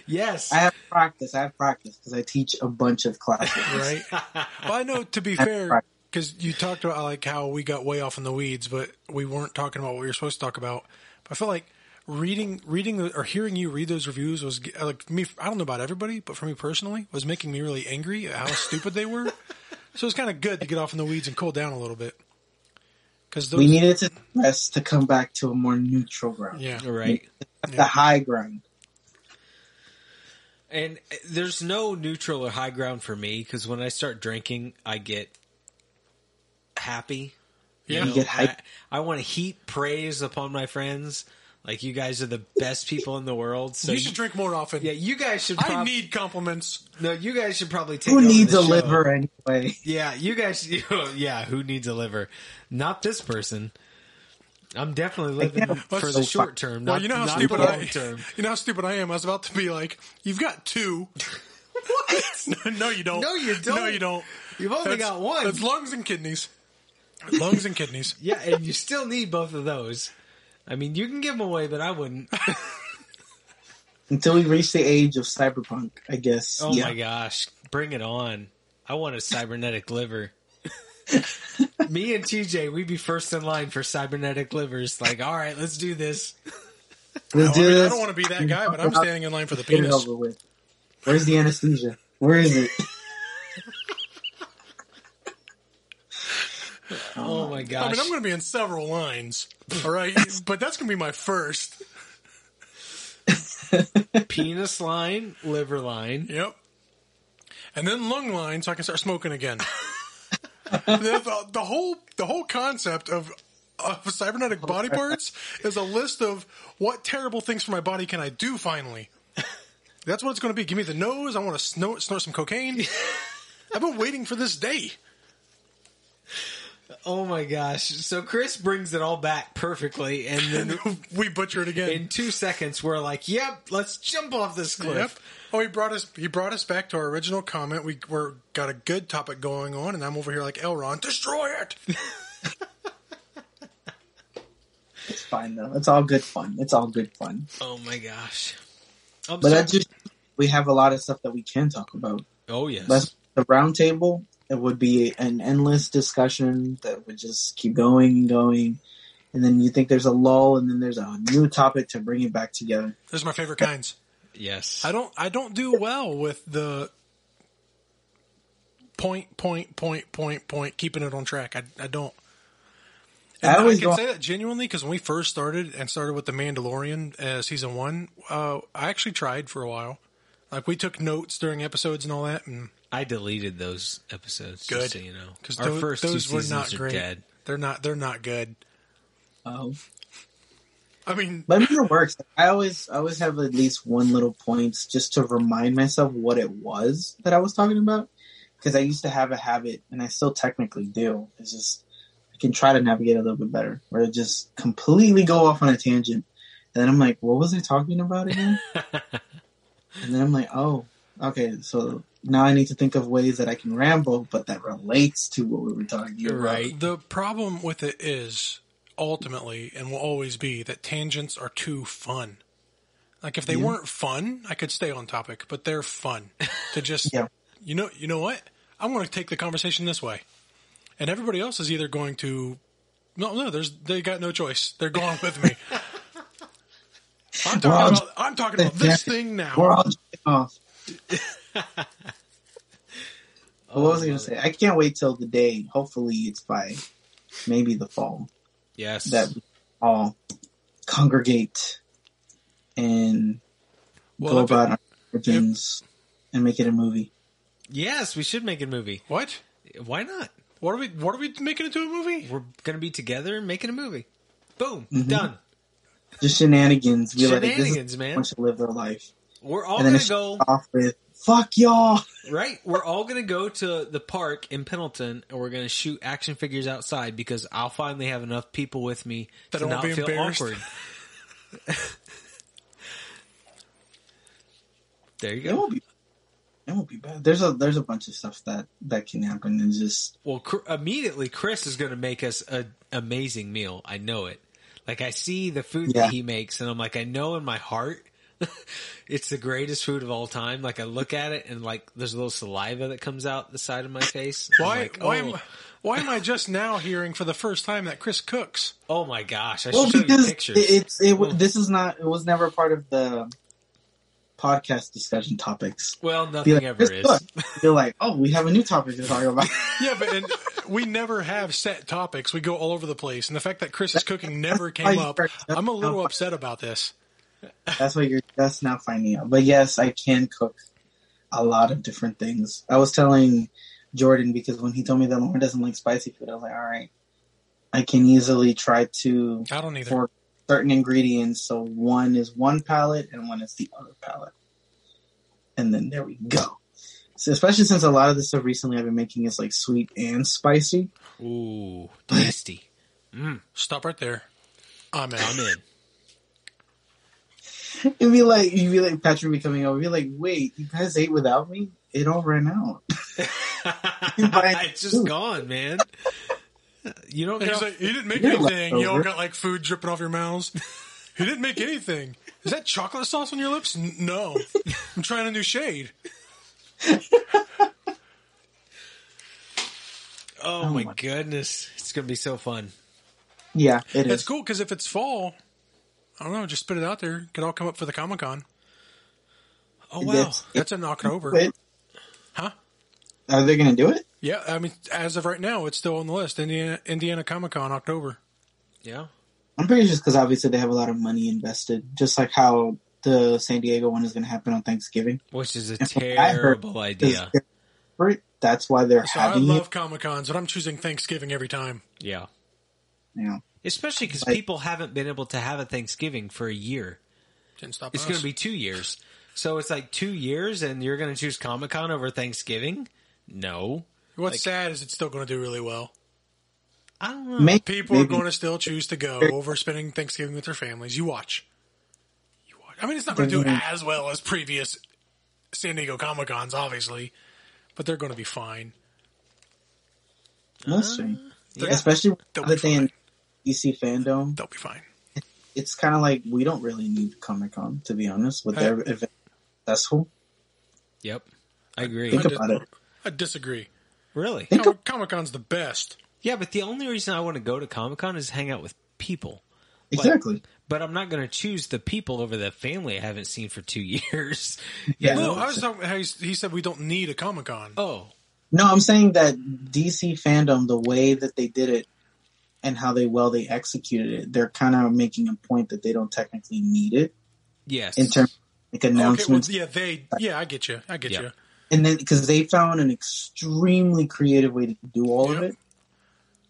yes. I have practice. I have practice because I teach a bunch of classes. right? Well, I know to be fair, because you talked about like how we got way off in the weeds, but we weren't talking about what we were supposed to talk about. But I feel like reading, reading or hearing you read those reviews was like me. I don't know about everybody, but for me personally, was making me really angry at how stupid they were. So it's kind of good to get off in the weeds and cool down a little bit. Because those, We needed to rest to come back to a more neutral ground. yeah, right. The high ground. And uh, there's no neutral or high ground for me because when I start drinking, I get happy. Yeah. You get hype. I, I want to heap praise upon my friends. Like you guys are the best people in the world. So you should drink more often. Yeah, you guys should. I need compliments. no. You guys should probably take. Who over needs the a show. liver anyway? Yeah, you guys. yeah, who needs a liver? Not this person. I'm definitely living can't- for so the fu- short term. Well, not- you know how stupid the I, long term. you know how stupid I am. I was about to be like, "You've got two. what? no, you don't. No, you don't. No, you don't. You've only That's- got one. That's lungs and kidneys. Lungs and kidneys. Yeah, and you still need both of those. I mean, you can give them away, but I wouldn't. Until we reach the age of cyberpunk, I guess. Oh yeah. my gosh, bring it on! I want a cybernetic liver. Me and TJ, we'd be first in line for cybernetic livers. Like, all right, let's do this. Let's I, do mean, I this. don't want to be that guy, but I'm standing in line for the Get it penis. over with. Where's the anesthesia? Where is it? Oh my gosh! I mean, I'm going to be in several lines, all right? but that's going to be my first. penis line, liver line. Yep. And then lung line, so I can start smoking again. The, the, whole the whole concept of of cybernetic body parts is a list of what terrible things for my body can I do finally. That's what it's going to be. Give me the nose. I want to snort, snort some cocaine. I've been waiting for this day. Oh my gosh! So Chris brings it all back perfectly, and then we butcher it again. in two seconds we're like, "Yep, let's jump off this cliff." Yep. Oh, he brought us. He brought us back to our original comment. We were got a good topic going on, and I'm over here like Elron, destroy it. It's fine though. It's all good fun. It's all good fun. Oh my gosh! I'm But so- that just we have a lot of stuff that we can talk about. oh yes, That's the round table. It would be an endless discussion that would just keep going and going. And then you think there's a lull, and then there's a new topic to bring it back together. Those are my favorite kinds. yes. I don't. I don't do well with the point, point, point, point, point, keeping it on track. I, I don't. And I I, can go- say that genuinely because when we first started and started with the Mandalorian uh, season one, uh, I actually tried for a while. Like we took notes during episodes and all that, and I deleted those episodes. Good. just so you know, because our those, first those two were seasons not are great. dead. They're not. They're not good. Oh, I mean, but it works. I always, I always have at least one little points just to remind myself what it was that I was talking about. Because I used to have a habit, and I still technically do. It's just I can try to navigate a little bit better, where I just completely go off on a tangent, and then I'm like, "What was I talking about again?" and then I'm like, "Oh, okay." So now I need to think of ways that I can ramble, but that relates to what we were talking about. Right. the problem with it is ultimately and will always be that tangents are too fun. Like if they Yeah. weren't fun, I could stay on topic, but they're fun to just Yeah. you know you know what? I'm going to take the conversation this way, and everybody else is either going to no no there's they got no choice. They're going with me. I'm We're all- talking about I'm talking about this thing now. We're all off. But what was I going to say? I can't wait till the day. Hopefully, it's by maybe the fall Yes. that we all congregate and Well, go if it- about our origins and make it a movie. yes, we should make a movie. What? Why not? What are we? What are we making into a movie? We're gonna be together and making a movie. Boom, Mhm. done. Just shenanigans. Be like, this is Shenanigans, how man. one should live their life. We're all gonna go off with "fuck y'all. Right. We're all gonna go to the park in Pendleton, and we're gonna shoot action figures outside because I'll finally have enough people with me That to won't be feel embarrassed. awkward. there you It go. won't be. It won't be bad. There's a there's a bunch of stuff that that can happen. And just Well, Cr- immediately Chris is going to make us an amazing meal. I know it. Like I see the food Yeah. that he makes, and I'm like, I know in my heart, it's the greatest food of all time. Like I look at it, and like there's a little saliva that comes out the side of my face. Why? like, why oh, am? Why am I just now hearing for the first time that Chris cooks? oh my gosh! I well should show you because pictures. it, it's it. Well- This is not. It was never part of the podcast discussion topics. well, Be nothing like, ever "Chris is. cooked." You're like, oh, we have a new topic to talk about. Yeah, but and we never have set topics. We go all over the place, and the fact that Chris is cooking never came up, I'm a little upset about this. That's what you're just now finding out. But yes, I can cook a lot of different things. I was telling Jordan because when he told me that Lauren doesn't like spicy food, I was like, all right, I can easily try to I don't either. for certain ingredients. So one is one palate and one is the other palate. And then there we go. So especially since a lot of the stuff recently I've been making is like sweet and spicy. Ooh, tasty. Mm, Stop right there. I'm in. I'm in. It'd be like you'd be like Patrick be coming over. You'd be like, wait, you guys ate without me? It all ran out. it's just gone, man. You don't he's like, he didn't make You're anything. You all got like food dripping off your mouths. he didn't make anything. Is that chocolate sauce on your lips? N- no. I'm trying a new shade. Oh, oh my goodness, it's gonna be so fun. Yeah, it is. It's cool because if it's fall, I don't know, just spit it out there. Could all come up for the Comic Con. Oh wow, That's- That's in October. Wait, Huh? Are they going to do it? Yeah, I mean, as of right now, it's still on the list. Indiana, Indiana Comic Con, October. yeah. I'm pretty sure because obviously they have a lot of money invested, just like how the San Diego one is going to happen on Thanksgiving. Which is a And from what I heard, terrible idea. they're That's why they're So I having love. Comic Cons, but I'm choosing Thanksgiving every time. Yeah, You know, especially because Like- people haven't been able to have a Thanksgiving for a year. Didn't stop It's going to be two years. So it's like two years, and you're going to choose Comic Con over Thanksgiving? No, What's like- sad is it's still going to do really well. I don't know. May- People are going to still choose to go over spending Thanksgiving with their families. You watch. You watch. I mean, it's not going to do as well as previous San Diego Comic Cons, obviously, but they're going to be fine. We'll see. Uh, yeah. Especially They'll now DC fandom, They'll be fine. it's kind of like we don't really need Comic Con to be honest. With their event That's successful, Yep, I agree. Think I, about it. I disagree. Really? Think of- Comic Con's the best. Yeah, but the only reason I want to go to Comic Con is hang out with people. exactly. But I'm not going to choose the people over the family I haven't seen for two years. Yeah. No, no, I was talking how he, he said we don't need a Comic Con. Oh, No, I'm saying that DC fandom, the way that they did it and how they well they executed it, they're kind of making a point that they don't technically need it yes. in terms of like Okay, well, announcements. yeah, they, yeah, I get you, I get Yeah. you. and then because they found an extremely creative way to do all of it,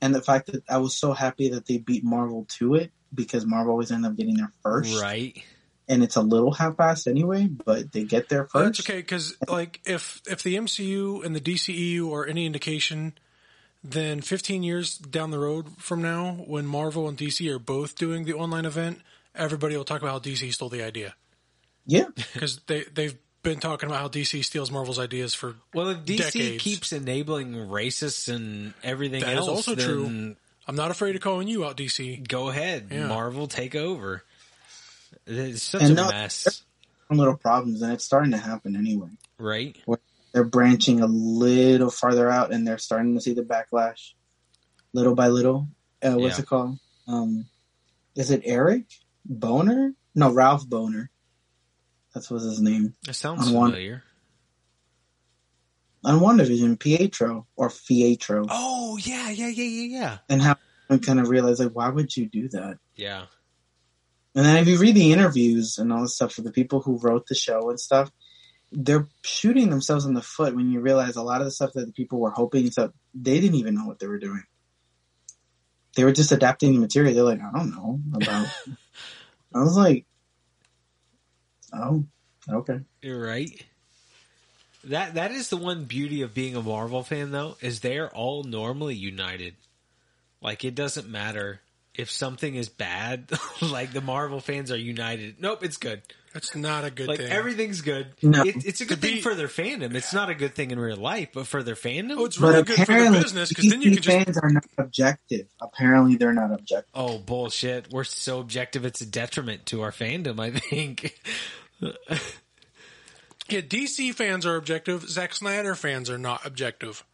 and the fact that I was so happy that they beat Marvel to it because Marvel always end up getting there first, right. and it's a little half-assed anyway, but they get there first. that's okay because like if if the MCU and the DCEU are any indication, then 15 years down the road from now, when Marvel and DC are both doing the online event, everybody will talk about how DC stole the idea Yeah, because they they've been talking about how DC steals Marvel's ideas for Well, if DC Decades. keeps enabling racists and everything That is else, also then true. I'm not afraid of calling you out, DC. Go ahead, Yeah. Marvel, take over. It's such And a no- mess, little problems, and it's starting to happen anyway. right? They're branching a little farther out and they're starting to see the backlash little by little. Uh, what's Yeah. it called? Um, is it Eric Boner? No, Ralph Bohner. That's what his name. It sounds On one- familiar. On WandaVision, Pietro or Fietro. Oh yeah, yeah, yeah, yeah, yeah. And how I kind of realized, like, why would you do that? Yeah. And then if you read the interviews and all the stuff for the people who wrote the show and stuff, they're shooting themselves in the foot when you realize a lot of the stuff that the people were hoping and stuff, they didn't even know what they were doing. They were just adapting the material. They're like, I don't know about. I was like, oh, okay. You're right. That that is the one beauty of being a Marvel fan though, is they're all normally united. Like it doesn't matter if something is bad, like the Marvel fans are united. Nope, it's good. That's not a good Like thing. everything's good. No. It, it's a good To thing be- for their fandom. It's not a good thing in real life, but for their fandom. oh, it's But really good for the business because then you DC can just fans are not objective. Apparently, they're not objective. oh bullshit! We're so objective; it's a detriment to our fandom. I think. Yeah, DC fans are objective. Zack Snyder fans are not objective.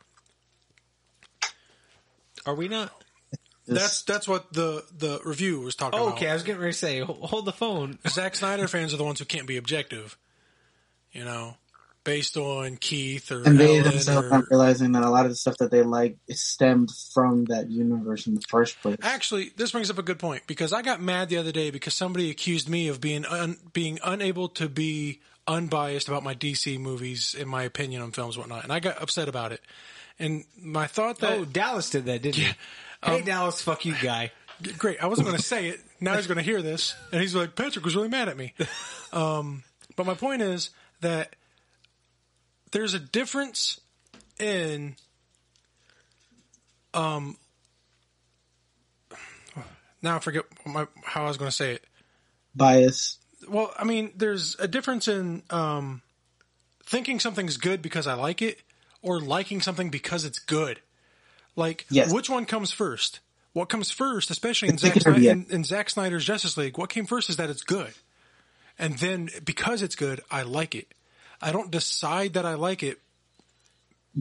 Are we not? This- That's that's what the the review was talking Oh, about. okay, I was getting ready to say, hold the phone. Zack Snyder fans are the ones who can't be objective. You know, based on Keith or and they Ellen themselves or not realizing that a lot of the stuff that they like is stemmed from that universe in the first place. Actually, this brings up a good point because I got mad the other day because somebody accused me of being un, being unable to be unbiased about my DC movies in my opinion on films and whatnot, and I got upset about it. And my thought that Oh, Dallas did that, didn't he? Hey, Dallas, fuck you, guy. great, I wasn't going to say it. Now he's going to hear this, and he's like, Patrick was really mad at me. Um, but my point is that there's a difference in um. Now I forget my, how I was going to say it. Bias. Well, I mean, there's a difference in um, thinking something's good because I like it, or liking something because it's good. Like, Yes. which one comes first? What comes first, especially in Zack, Snyder, in, in Zack Snyder's Justice League, what came first is that it's good. And then because it's good, I like it. I don't decide that I like it.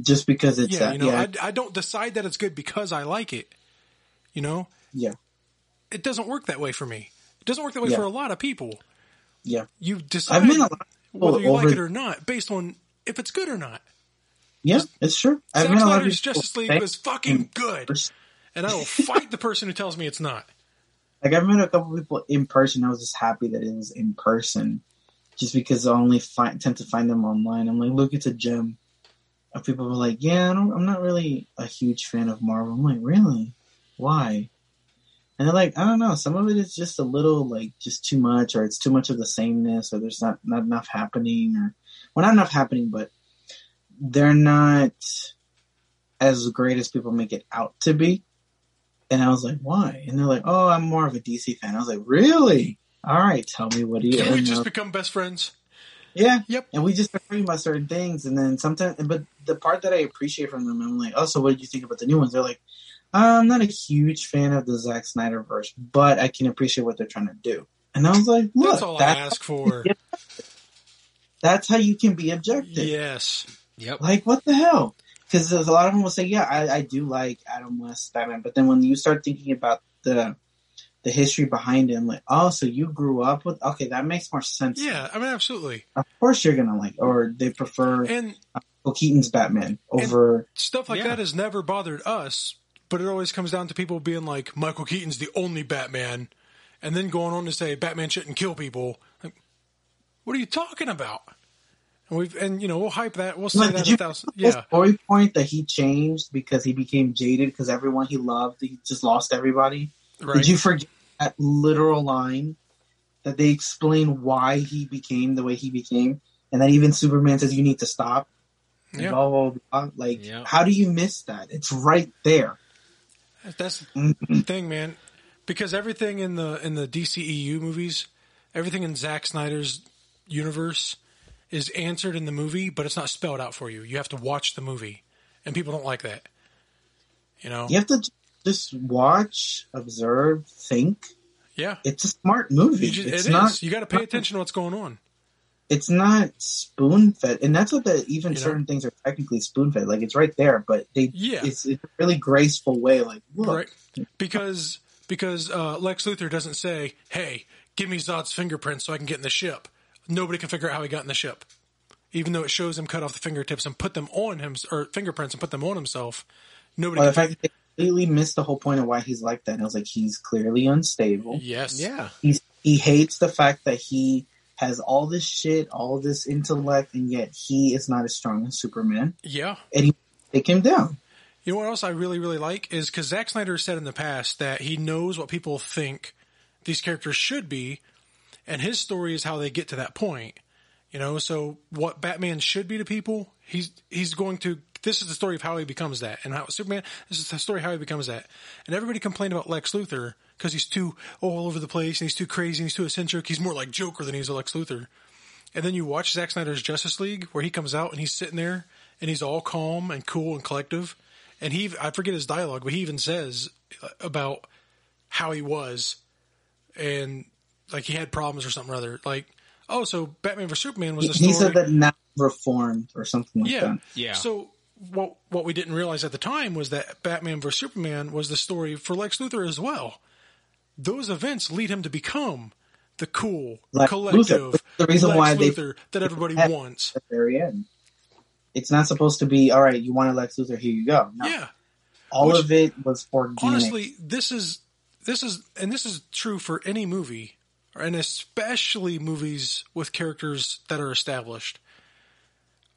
just because it's Yeah, uh, you know, yeah, I, I don't decide that it's good because I like it. You know, yeah, it doesn't work that way for me. It doesn't work that way Yeah. for a lot of people. yeah, You decide met a lot of whether you like it or not based on if it's good or not. Yeah. It's true. Zack lot of Snyder's Justice League was fucking good, and I will fight the person who tells me it's not. Like I've met a couple people in person. I was just happy that it was in person, just because I only find, tend to find them online. I'm like, look, it's a gem. And people were like, yeah, I don't, I'm not really a huge fan of Marvel. I'm like, really? Why? And they're like, I don't know. Some of it is just a little like just too much, or it's too much of the sameness, or there's not not enough happening, or well, not enough happening, but they're not as great as people make it out to be. And I was like, why? And they're like, oh, I'm more of a DC fan. I was like, really? All right, tell me what do you. Can we just uh, become best friends? yeah. Yep. And we just agree about certain things, and then sometimes, but the part that I appreciate from them, I'm like, oh, so what did you think about the new ones? They're like, I'm not a huge fan of the Zack Snyder verse, but I can appreciate what they're trying to do. And I was like, look, That's all I ask for. that's how you can be objective. yes. Yep. Like, what the hell? Because a lot of them will say, yeah, I, I do like Adam West Batman, but then when you start thinking about the the history behind him, like, oh, so you grew up with, okay, that makes more sense. Yeah, I mean, absolutely. Of course you're gonna like, or they prefer And uh, Michael Keaton's Batman over. stuff like Yeah. that has never bothered us, but it always comes down to people being like, Michael Keaton's the only Batman, and then going on to say Batman shouldn't kill people. Like, what are you talking about? And we've and you know we'll hype that. We'll say Like, that did a thousand. Yeah, story point that he changed because he became jaded because everyone he loved he just lost everybody. right. Did you forget that literal line that they explain why he became the way he became, and that even Superman says you need to stop. Yeah. Blah, blah, blah. Like, Yeah. how do you miss that? It's right there. That's Mm-hmm. the thing, man. Because everything in the in the DCEU movies, everything in Zack Snyder's universe is answered in the movie, but it's not spelled out for you. You have to watch the movie, and people don't like that. You know? You have to just watch, observe, think. Yeah. It's a smart movie. Just, it's it not. is. You got to pay attention to what's going on. It's not spoon fed, and that's what the even You know? certain things are technically spoon fed. Like it's right there, but they Yeah. it's, it's a really graceful way. Like look, Right. Because because uh, Lex Luthor doesn't say, "Hey, give me Zod's fingerprints so I can get in the ship." Nobody can figure out how he got in the ship, even though it shows him cut off the fingertips and put them on him or fingerprints and put them on himself. Nobody Well, the fact that they completely missed the whole point of why he's like that. And I was like, he's clearly unstable. Yes. Yeah. He's he hates the fact that he has all this shit, all this intellect, and yet he is not as strong as Superman. Yeah. And he take him down. You know what else I really, really like is because Zack Snyder said in the past that he knows what people think these characters should be, and his story is how they get to that point. You know, so what Batman should be to people, he's he's going to. This is the story of how he becomes that, and how Superman. This is the story how he becomes that. And everybody complained about Lex Luthor because he's too all over the place and he's too crazy and he's too eccentric. He's more like Joker than he's Lex Luthor. And then you watch Zack Snyder's Justice League where he comes out and he's sitting there and he's all calm and cool and collective. And he, I forget his dialogue, but he even says about how he was and like he had problems or something or other. Like, oh, so Batman vs Superman was the story. He said that now reformed or something like yeah, that. Yeah. So what what we didn't realize at the time was that Batman vs Superman was the story for Lex Luthor as well. Those events lead him to become the cool, Lex collective Luthor. The reason Lex why they- Luthor that everybody had- wants. At the very end. It's not supposed to be all right. You want a Lex Luthor? Here you go. No, Yeah. all Which- of it was organic. honestly, this is this is and this is true for any movie, and especially movies with characters that are established.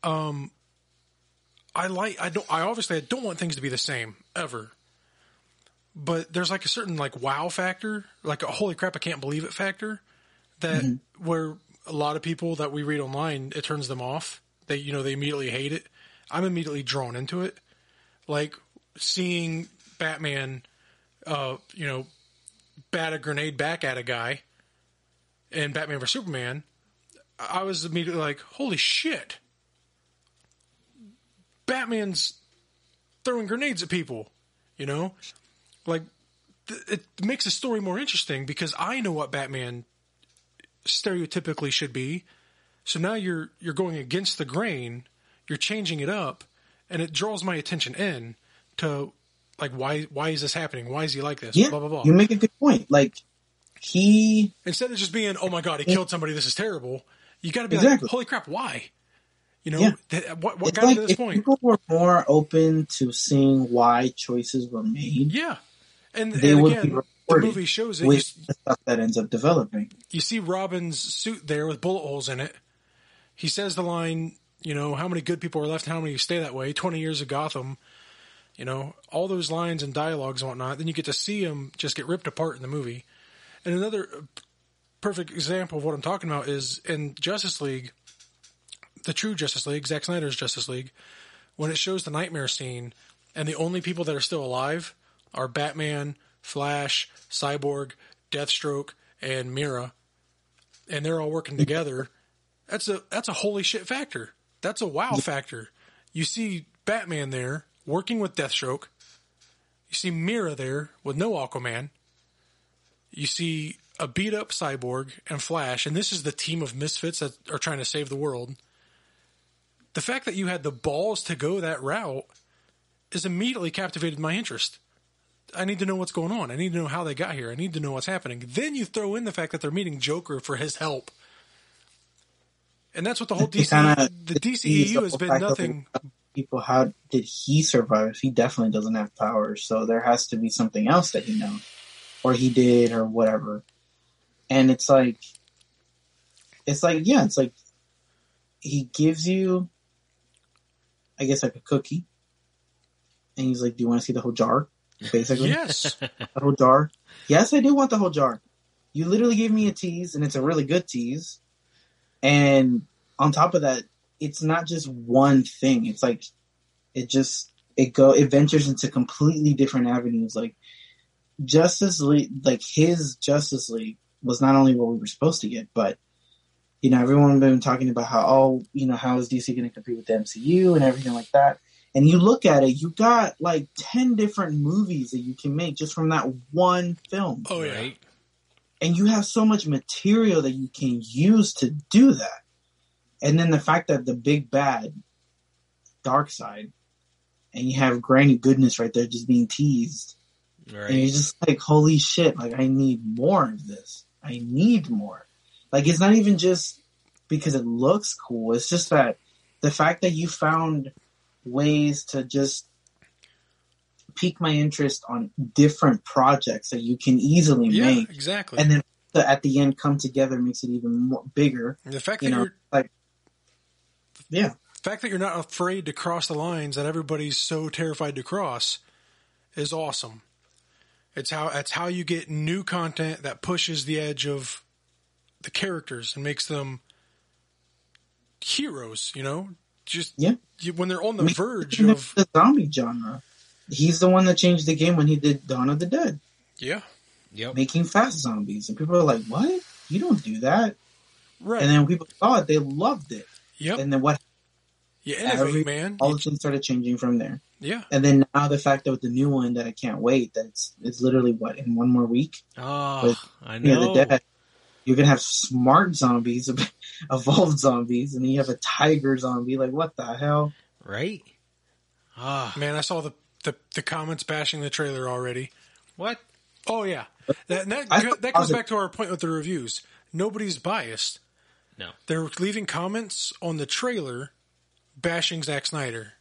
Um, I like I don't I obviously I don't want things to be the same ever, but there's like a certain like wow factor, like a holy crap I can't believe it factor, that where a lot of people that we read online it turns them off. They you know they immediately hate it. I'm immediately drawn into it, like seeing Batman uh, you know, bat a grenade back at a guy in Batman vs Superman, I was immediately like, "Holy shit!" Batman's throwing grenades at people. You know, like th- it makes the story more interesting because I know what Batman stereotypically should be. So now you're you're going against the grain. You're changing it up, and it draws my attention in to like why why is this happening? Why is he like this? Yeah, Blah blah blah. you make a good point. Like he, Instead of just being, oh my god, he killed somebody. This is terrible. You got to be Exactly. like, holy crap, why? You know, Yeah. th- uh, what what it's got like to this if point? people were more open to seeing why choices were made, Yeah, and, they and would again, be the movie shows it. You, the stuff that ends up developing. you see Robin's suit there with bullet holes in it. He says the line, you know, how many good people are left, how many stay that way. Twenty years of Gotham, you know, all those lines and dialogues and whatnot. Then you get to see him just get ripped apart in the movie. And another perfect example of what I'm talking about is in Justice League, the true Justice League, Zack Snyder's Justice League, when it shows the nightmare scene, and the only people that are still alive are Batman, Flash, Cyborg, Deathstroke, and Mera, and they're all working together. That's a that's a holy shit factor. That's a wow factor. You see Batman there working with Deathstroke. You see Mera there with no Aquaman. You see a beat up Cyborg and Flash, and this is the team of misfits that are trying to save the world. The fact that you had the balls to go that route is immediately captivated my interest. I need to know what's going on. I need to know how they got here. I need to know what's happening. Then you throw in the fact that they're meeting Joker for his help. And that's what the whole DC, kinda- the DCEU has been nothing. People, how did he survive? He definitely doesn't have powers, so there has to be something else that he knows, or he did, or whatever. And it's like, it's like, yeah, it's like he gives you, I guess, like a cookie, and he's like, "Do you want to see the whole jar?" Basically, Yes. the whole jar. Yes, I do want the whole jar. You literally gave me a tease, and it's a really good tease. And on top of that, it's not just one thing. It's like it just it go it ventures into completely different avenues. Like Justice League, like his Justice League was not only what we were supposed to get, but you know everyone been talking about how oh you know how is DC going to compete with the MCU and everything like that. And you look at it, you got like ten different movies that you can make just from that one film Oh yeah. right? and you have so much material that you can use to do that. And then the fact that the big bad, Darkseid, and you have Granny Goodness right there just being teased, and you're just like, holy shit! Like I need more of this. I need more. Like it's not even just because it looks cool. It's just that the fact that you found ways to just pique my interest on different projects that you can easily Yeah, make exactly. and then the, at the end come together makes it even more bigger. the fact You that know, you're like yeah, the fact that you're not afraid to cross the lines that everybody's so terrified to cross is awesome. It's how it's how you get new content that pushes the edge of the characters and makes them heroes. You know, just Yeah. you, when they're on the I verge of the zombie genre. He's the one that changed the game when he did Dawn of the Dead, yeah, Yep. making fast zombies, and people are like, "What? You don't do that." right, And then when people saw it, they loved it. yep, And then what? You innovate, every- man. All You- the things started changing from there. yeah, And then now the fact that with the new one that I can't wait, that's it's it's literally what in one more week. Oh, I Yeah, know. the dead. You're gonna have smart zombies, evolved zombies, and then you have a tiger zombie. Like what the hell? Right? Ah, man. I saw the, the the comments bashing the trailer already. what? Oh yeah, that that, that goes back to our point with the reviews. Nobody's biased. No. They're leaving comments on the trailer bashing Zack Snyder.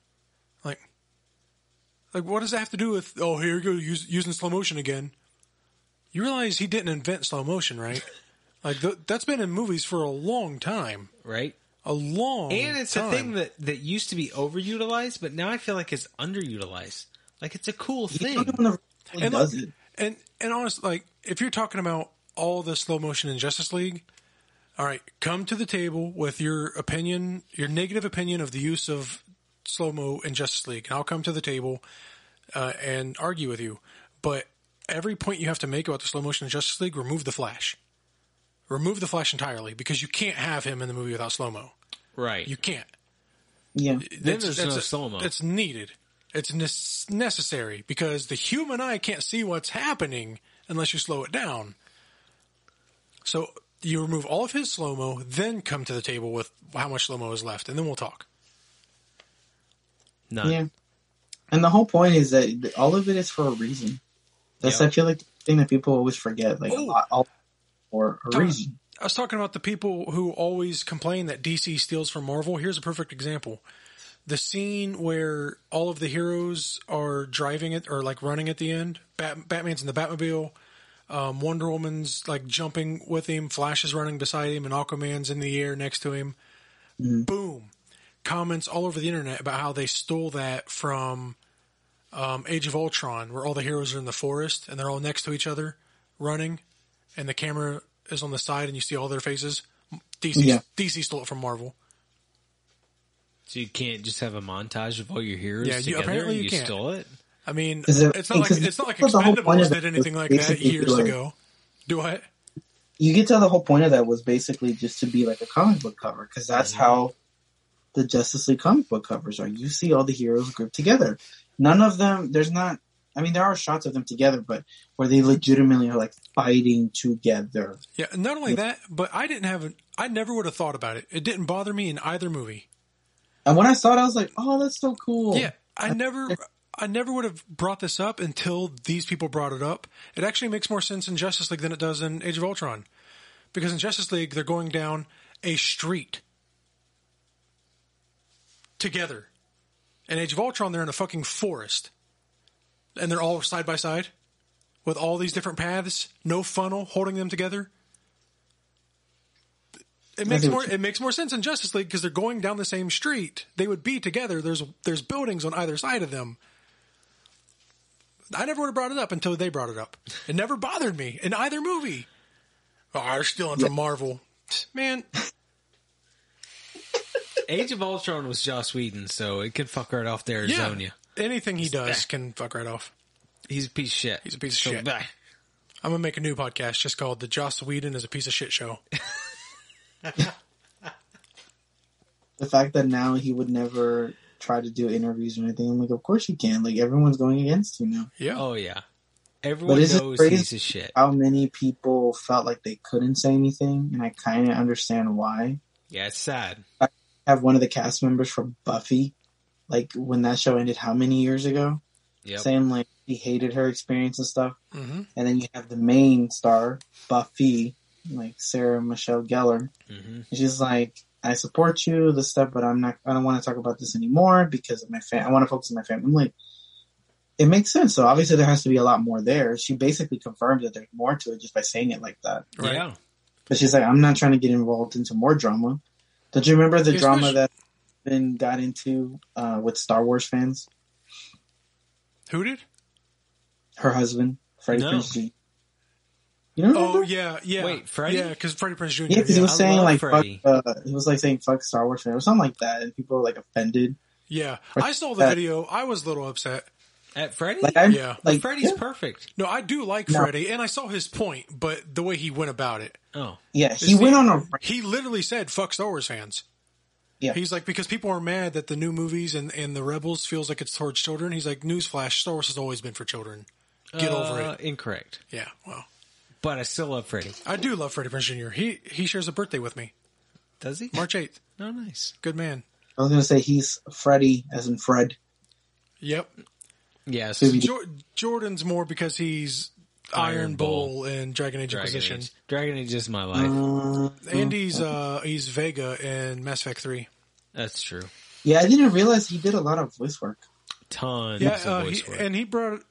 Like, like what does that have to do with? Oh, here you go, use, using slow motion again. You realize he didn't invent slow motion, right? like th- that's been in movies for a long time, Right? a long. And it's time. a thing that, that used to be overutilized, but now I feel like it's underutilized. Like it's a cool thing. the one that really And does look- it. And and honest, like if you're talking about all the slow motion in Justice League, all right, come to the table with your opinion, your negative opinion of the use of slow mo in Justice League, and I'll come to the table uh, and argue with you. But every point you have to make about the slow motion in Justice League, remove the Flash. Remove the Flash entirely because you can't have him in the movie without slow mo. Right. You can't. Yeah, then That's- there's that's no slow mo. That's needed. It's ne- necessary because the human eye can't see what's happening unless you slow it down. So you remove all of his slow mo, then come to the table with how much slow mo is left, and then we'll talk. None. Yeah. And the whole point is that all of it is for a reason. That's Yeah. I feel like the thing that people always forget, like a Oh. lot, all for a Tom, reason. I was talking about the people who always complain that DC steals from Marvel. Here's a perfect example. The scene where all of the heroes are driving it or like running at the end. Bat- Batman's in the Batmobile. Um, Wonder Woman's like jumping with him. Flash is running beside him, and Aquaman's in the air next to him. Boom! Comments all over the internet about how they stole that from um, Age of Ultron, where all the heroes are in the forest and they're all next to each other, running, and the camera is on the side and you see all their faces. DC Yeah. DC stole it from Marvel. So you can't just have a montage of all your heroes Yeah, you- together. apparently you can't. stole it. I mean, it- it's not like it's not like that's the whole point Expendables did anything like that years like- ago. Do I? You get to the whole point of that was basically just to be like a comic book cover because that's Mm-hmm. how the Justice League comic book covers are. You see all the heroes grouped together. None of them. There's not. I mean, there are shots of them together, but where they legitimately are like fighting together. Yeah, not only that, but I didn't have an. I never would have thought about it. It didn't bother me in either movie. And when I saw it, I was like, "Oh, that's so cool." Yeah, I never, I never would have brought this up until these people brought it up. It actually makes more sense in Justice League than it does in Age of Ultron, because in Justice League they're going down a street together. In Age of Ultron, they're in a fucking forest, and they're all side by side with all these different paths, no funnel holding them together. It makes more it makes more sense in Justice League because they're going down the same street. They would be together. There's there's buildings on either side of them. I never would have brought it up until they brought it up. It never bothered me in either movie. Oh, they're stealing from Marvel. Man, Age of Ultron was Joss Whedon, so it could fuck right off there, yeah. zone. Anything he does can fuck right off. He's a piece of shit. He's a piece of So, shit. bah. I'm gonna make a new podcast just called "The Joss Whedon is a piece of shit show." the fact that now he would never try to do interviews or anything. I'm like, of course you can. Like everyone's going against you now. Yeah, Oh yeah, everyone is knows crazy- he's a shit. How many people felt like they couldn't say anything, and I kind of understand why. Yeah, it's sad. I have one of the cast members from Buffy, like when that show ended, how many years ago, Yep. saying like he hated her experience and stuff. hmm And then you have the main star, Buffy, like Sarah Michelle Gellar. hmm And she's like, I support you, this stuff, but I'm not, I don't want to talk about this anymore because of my fam. I want to focus on my family. I'm like, it makes sense. So obviously there has to be a lot more there. She basically confirmed that there's more to it just by saying it like that. Right. Yeah. But she's like, I'm not trying to get involved into more drama. Don't you remember the Yeah, drama that been got into uh, with Star Wars fans? Who did? Her husband, Freddie No. Prinze Jr. You don't remember? Oh yeah, yeah. Wait, Freddie? Yeah, because Freddie Prinze Jr. Yeah, because he was I saying like fuck, Freddie. uh, he was like saying fuck Star Wars fans or something like that, and people were like offended. Yeah, I saw the Uh, video. I was a little upset. At Freddy? Like I, Yeah. like Freddy's yeah, perfect. No, I do like No. Freddie, and I saw his point, but the way he went about it, Oh. yeah, he went on a he literally said "fuck Star Wars fans." Yeah. He's like because people are mad that the new movies and, and the Rebels feels like it's towards children. He's like, newsflash: Star Wars has always been for children. Get over Uh, it. Incorrect. Yeah, well, But I still love Freddy. I do love Freddie Prinze Jr. He he shares a birthday with me, Does he? March eighth. Oh, nice. Good man. I was gonna say he's Freddy as in Fred. Yep. Yes. Scooby- Jor- Jordan's more because he's Iron, Iron Bull, Bull. and Dragon Age Dragon Inquisition. Age. Dragon Age is my life. Uh, Andy's uh he's Vega in Mass Effect three. That's true. yeah, I didn't realize he did a lot of voice work. Tons Yeah, of uh, voice he, work. and he brought.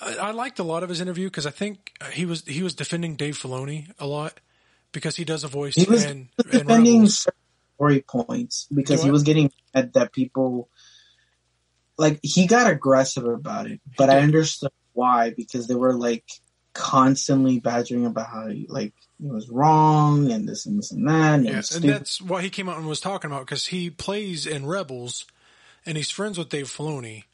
I, I liked a lot of his interview because I think he was he was defending Dave Filoni a lot because he does a voice He was in defending certain story points because he was getting at that people like he got aggressive about it, but I understood why because they were like constantly badgering about how he, like he was wrong and this and this and that. And Yeah, and that's what he came out and was talking about because he plays in Rebels, and he's friends with Dave Filoni,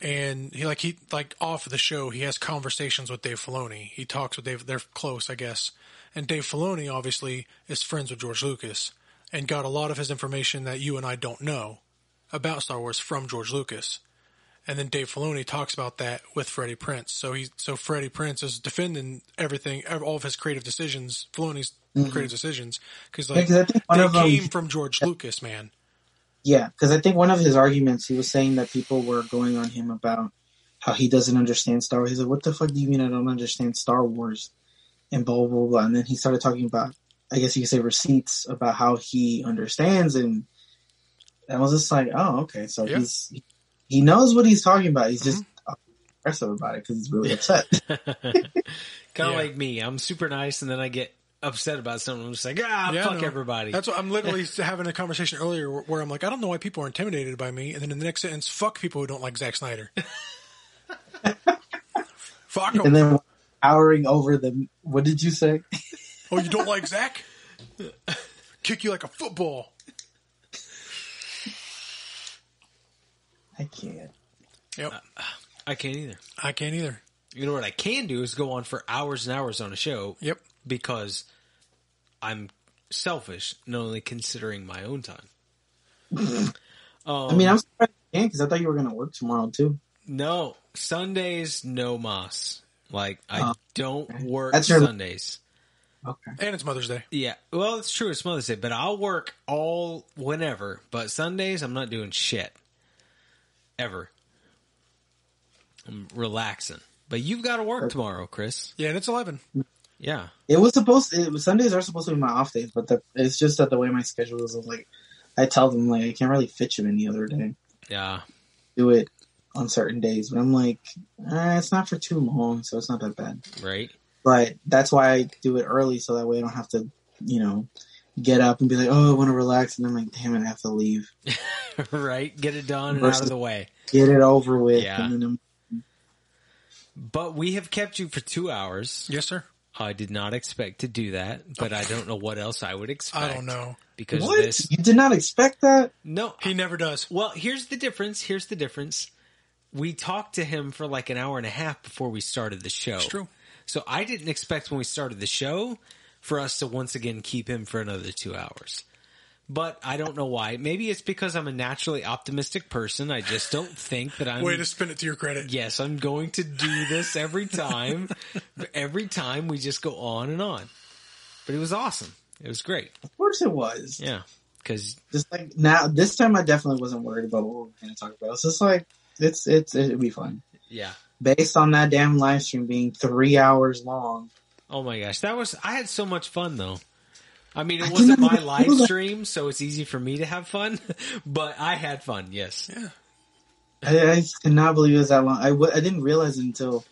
and he like he like off the show he has conversations with Dave Filoni. He talks with Dave. They're close, I guess. And Dave Filoni obviously is friends with George Lucas and got a lot of his information that you and I don't know about Star Wars from George Lucas. And then Dave Filoni talks about that with Freddie Prinze. So he, so Freddie Prinze is defending everything, all of his creative decisions, Filoni's creative decisions, because like Mm-hmm. Yeah, 'cause I think one they of them- came from George Lucas, man. Yeah, because I think one of his arguments, he was saying that people were going on him about how he doesn't understand Star Wars. He's like, "What the fuck do you mean I don't understand Star Wars?" And blah blah blah. blah. And then he started talking about, I guess you could say, receipts about how he understands, and I was just like, "Oh, okay." So Yeah. he's he knows what he's talking about. He's just mm-hmm. aggressive about it because he's really upset. kind of Yeah. like me. I'm super nice, and then I get upset about something. I'm just like, ah, Yeah, fuck no. everybody. That's what I'm literally having a conversation earlier where, where I'm like, I don't know why people are intimidated by me, and then in the next sentence, fuck people who don't like Zack Snyder. fuck 'em. and then powering over them. What did you say? Oh, you don't like Zack? Kick you like a football. I can't. Yep, I can't either. I can't either. You know what I can do is go on for hours and hours on a show Yep. because I'm selfish, not only considering my own time. um, I mean, I'm surprised you can't because I thought you were going to work tomorrow too. no Sundays, no mas. Like I Oh, don't work That's your- Sundays. Okay. And it's Mother's Day. Yeah, well, it's true. It's Mother's Day, but I'll work all whenever. But Sundays, I'm not doing shit ever. I'm relaxing. But you've got to work tomorrow, Chris. Yeah, and it's 11. Yeah. It was supposed. It was, Sundays are supposed to be my off days, but the, it's just that the way my schedule is. Like, I tell them like I can't really fit you any other day. Yeah. Do it on certain days, but I'm like, eh, it's not for too long, so it's not that bad. Right. But that's why I do it early, so that way I don't have to, you know, get up and be like, oh, I want to relax, and I'm like, damn it, I have to leave, right. Get it done and out of the way. get it over with, Yeah. and then I'm But we have kept you for two hours. Yes, sir. I did not expect to do that, but I don't know what else I would expect. I don't know. because what? this. You did not expect that? No, He never does. Well, here's the difference. Here's the difference. We talked to him for like an hour and a half before we started the show. It's true. So I didn't expect when we started the show for us to once again keep him for another two hours. But I don't know why. Maybe it's because I'm a naturally optimistic person. I just don't think that I'm. Way to spin it to your credit. yes, I'm going to do this every time. every time we just go on and on. But it was awesome. It was great. Of course it was. Yeah. Because Just like now, this time I definitely wasn't worried about what we were going to talk about. It's just like it's it's it'll be fun. yeah. Based on that damn live stream being three hours long, Oh my gosh, that was I had so much fun though. I mean, I it wasn't my live stream, so it's easy for me to have fun, but I had fun. Yes. Yeah. I, I cannot believe it was that long. I w- I didn't realize until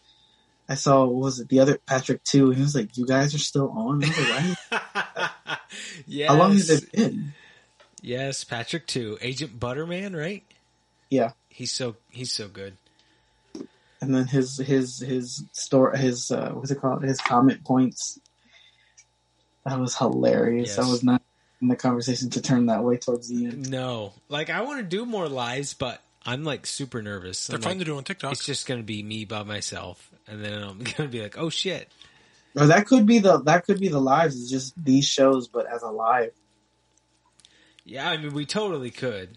I saw what was it the other Patrick too. He was like, "You guys are still on." I like, yes. How long has it been? Yes, Patrick too. Agent Butterman, right? Yeah. He's so he's so good. And then his his his store his uh, what's it called? His comment points. That was hilarious. Yes. I was not in the conversation to turn that way towards the end. No, like I want to do more lives, but I'm like super nervous. They're I'm fun like, to do on TikTok. It's just gonna be me by myself, and then I'm gonna be like, oh shit. Or that could be the that could be the lives. It's just these shows, but as a live. Yeah, I mean, we totally could.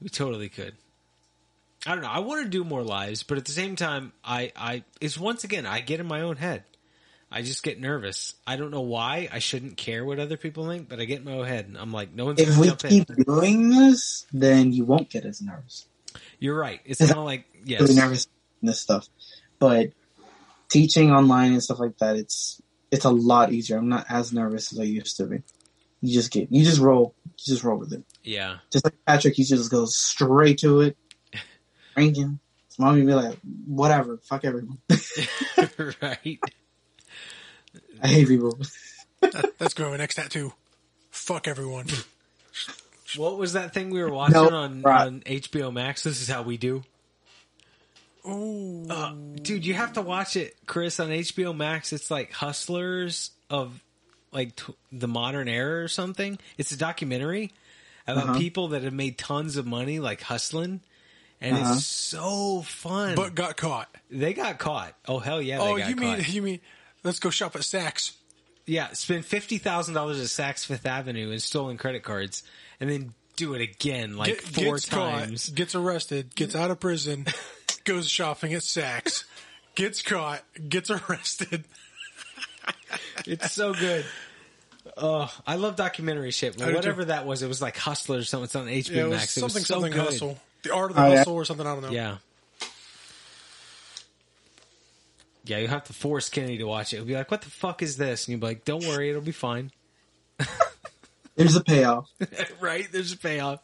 We totally could. I don't know. I want to do more lives, but at the same time, I, I, it's once again, I get in my own head. I just get nervous. I don't know why. I shouldn't care what other people think, but I get in my own head, and I'm like, no one's If we keep in. doing this, then you won't get as nervous. You're right. It's kind of like yes, really nervous in this stuff. But teaching online and stuff like that, it's it's a lot easier. I'm not as nervous as I used to be. You just get you just roll you just roll with it. yeah, Just like Patrick, he just goes straight to it. Ranking. His mom would be like, whatever, fuck everyone. right. I hate people. That- that's going to my next tattoo. Fuck everyone. What was that thing we were watching No, on right. on HBO Max? This is how we do. Oh, Uh, dude, you have to watch it, Chris, on HBO Max. It's like Hustlers of like t- the modern era or something. It's a documentary about Uh-huh. people that have made tons of money, like hustling, and Uh-huh. it's so fun. but got caught. they got caught. Oh hell yeah! They Oh, got you mean you mean? Let's go shop at Saks. yeah? spend fifty thousand dollars at Saks Fifth Avenue and stolen credit cards, and then do it again like Get- four gets times. caught, gets arrested, gets out of prison, goes shopping at Saks, gets caught, gets arrested. It's so good. Oh, I love documentary shit. I whatever that was, it was like Hustler or something. It's on HBO Yeah, it was Max. something it was so something good. hustle, the art of the Oh, yeah. hustle or something. I don't know. Yeah. Yeah, you have to force Kenny to watch it. He'll be like, "What the fuck is this?" And you'll be like, "Don't worry, it'll be fine." There's a payoff. right? There's a payoff.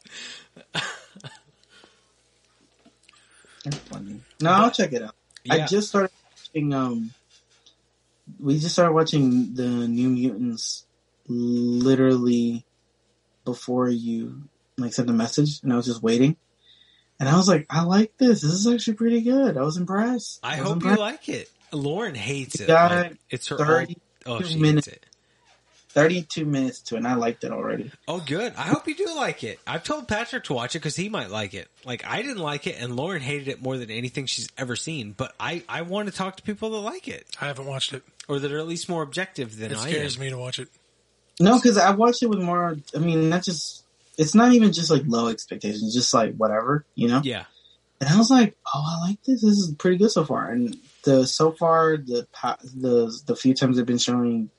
That's funny. No, I'll check it out. I just started watching. Um, we just started watching the New Mutants literally before you like sent the message, and I was just waiting. And I was like, I like this. This is actually pretty good. I was impressed. I was hope you like it. Lauren hates it. Like, it's her. 30 All, oh, she minutes. hates it. 32 minutes to it, and I liked it already. Oh, good. I hope you do like it. I've told Patrick to watch it because he might like it. Like I didn't like it, and Lauren hated it more than anything she's ever seen. But I, I want to talk to people that like it, I haven't watched it. or that are at least more objective than I. It scares me to watch it. No, because I watched it with more. I mean, not just. It's not even just like low expectations, just like whatever, you know. Yeah, And I was like, oh, I like this. This is pretty good so far. And the so far the pa- the the few times they've been showing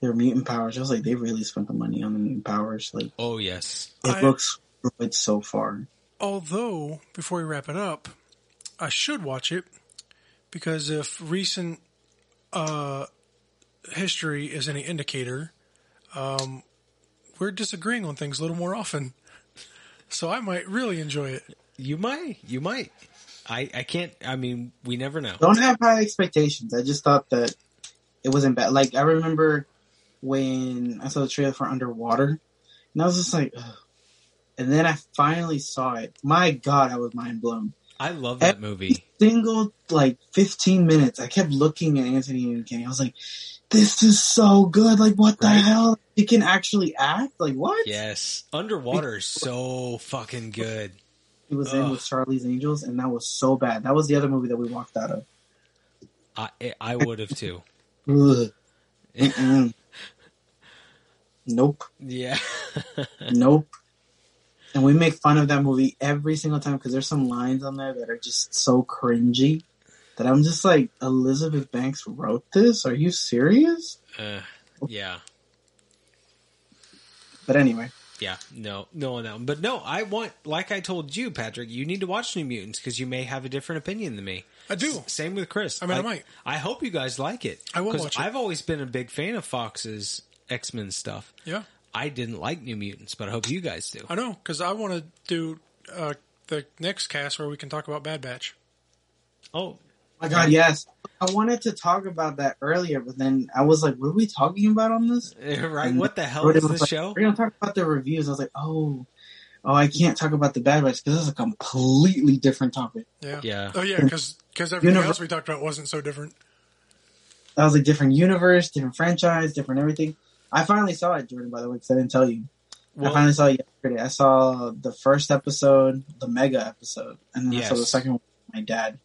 their mutant powers, I was like, they really spent the money on the mutant powers. Like Oh yes. it I- looks good so far. Although, before we wrap it up, I should watch it because if recent uh, history is any indicator, um, we're disagreeing on things a little more often. So I might really enjoy it. You might. You might. I, I can't. I mean, we never know. Don't have high expectations. I just thought that it wasn't bad. Like I remember when I saw the trailer for Underwater, and I was just like, Ugh. and then I finally saw it. My God, I was mind blown. I love that movie. single like 15 minutes, I kept looking at Anthony and Kenny. I was like, this is so good. Like, what the Right. hell? He can actually act? Like, what? Yes, Underwater is so fucking good. He was in with Charlie's Angels, and that was so bad. That was the other movie that we walked out of. I I would have too. Nope. Yeah. Nope. And we make fun of that movie every single time because there's some lines on there that are just so cringy that I'm just like, Elizabeth Banks wrote this? Are you serious? Uh, yeah. But anyway, Yeah, no, no on that. But no, I want, like I told you, Patrick, you need to watch New Mutants because you may have a different opinion than me. I do. Same with Chris. I mean, I might. I hope you guys like it. I will 'Cause watch it. I've always been a big fan of Fox's X Men stuff. Yeah, I didn't like New Mutants, but I hope you guys do. I know because I want to do uh, the next cast where we can talk about Bad Batch. Oh, my God, yes. I wanted to talk about that earlier, but then I was like, what are we talking about on this? Eh, right. And What the hell is this like, show? We're going to talk about the reviews. I was like, oh, oh, I can't talk about the Bad Batch because this is a completely different topic. Yeah. Yeah. Oh yeah, because everything Univer- else we talked about wasn't so different. That was a different universe, different franchise, different everything. I finally saw it, Jordan, by the way, because I didn't tell you. I finally saw it yesterday. I saw the first episode, the mega episode, and then I saw the second one with my dad.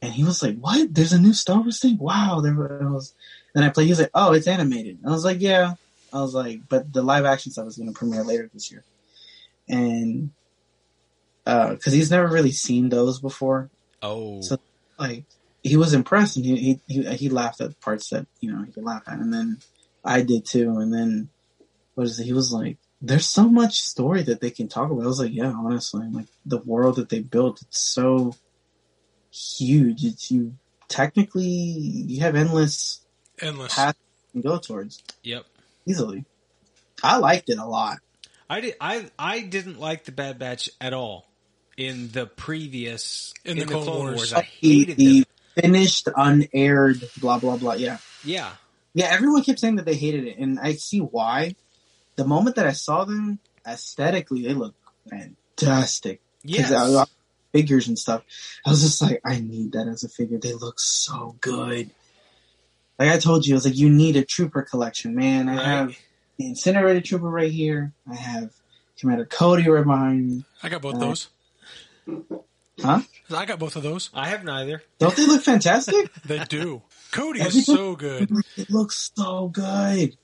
And he was like, "What? There's a new Star Wars thing? Wow!" There was. Then I played. He was like, "Oh, it's animated." I was like, "Yeah." I was like, "But the live action stuff is going to premiere later this year," and uh, because he's never really seen those before, oh, So- like he was impressed and he, he he he laughed at parts that you know he could laugh at, and then I did too. And then what is it? He was like, "There's so much story that they can talk about." I was like, "Yeah, honestly, like the world that they built, it's so huge. It's you technically you have endless Endless. paths you can go towards yep. easily." I liked it a lot. I did. I I didn't like the Bad Batch at all in the previous In the Clone Wars. I hated the them. finished, unaired, blah blah blah. Yeah. Yeah. Yeah, everyone kept saying that they hated it, and I see why. The moment that I saw them, aesthetically, they look fantastic. Yes. I- I- figures and stuff. I was just like, I need that as a figure. They look so good. Like I told you, I was like, you need a trooper collection, man. I Right. have the incinerated trooper right here. I have Commander Cody right behind me. I got both Uh, those. Huh? I got both of those. I have neither. Don't they look fantastic? They do. Cody is so good. it looks so good.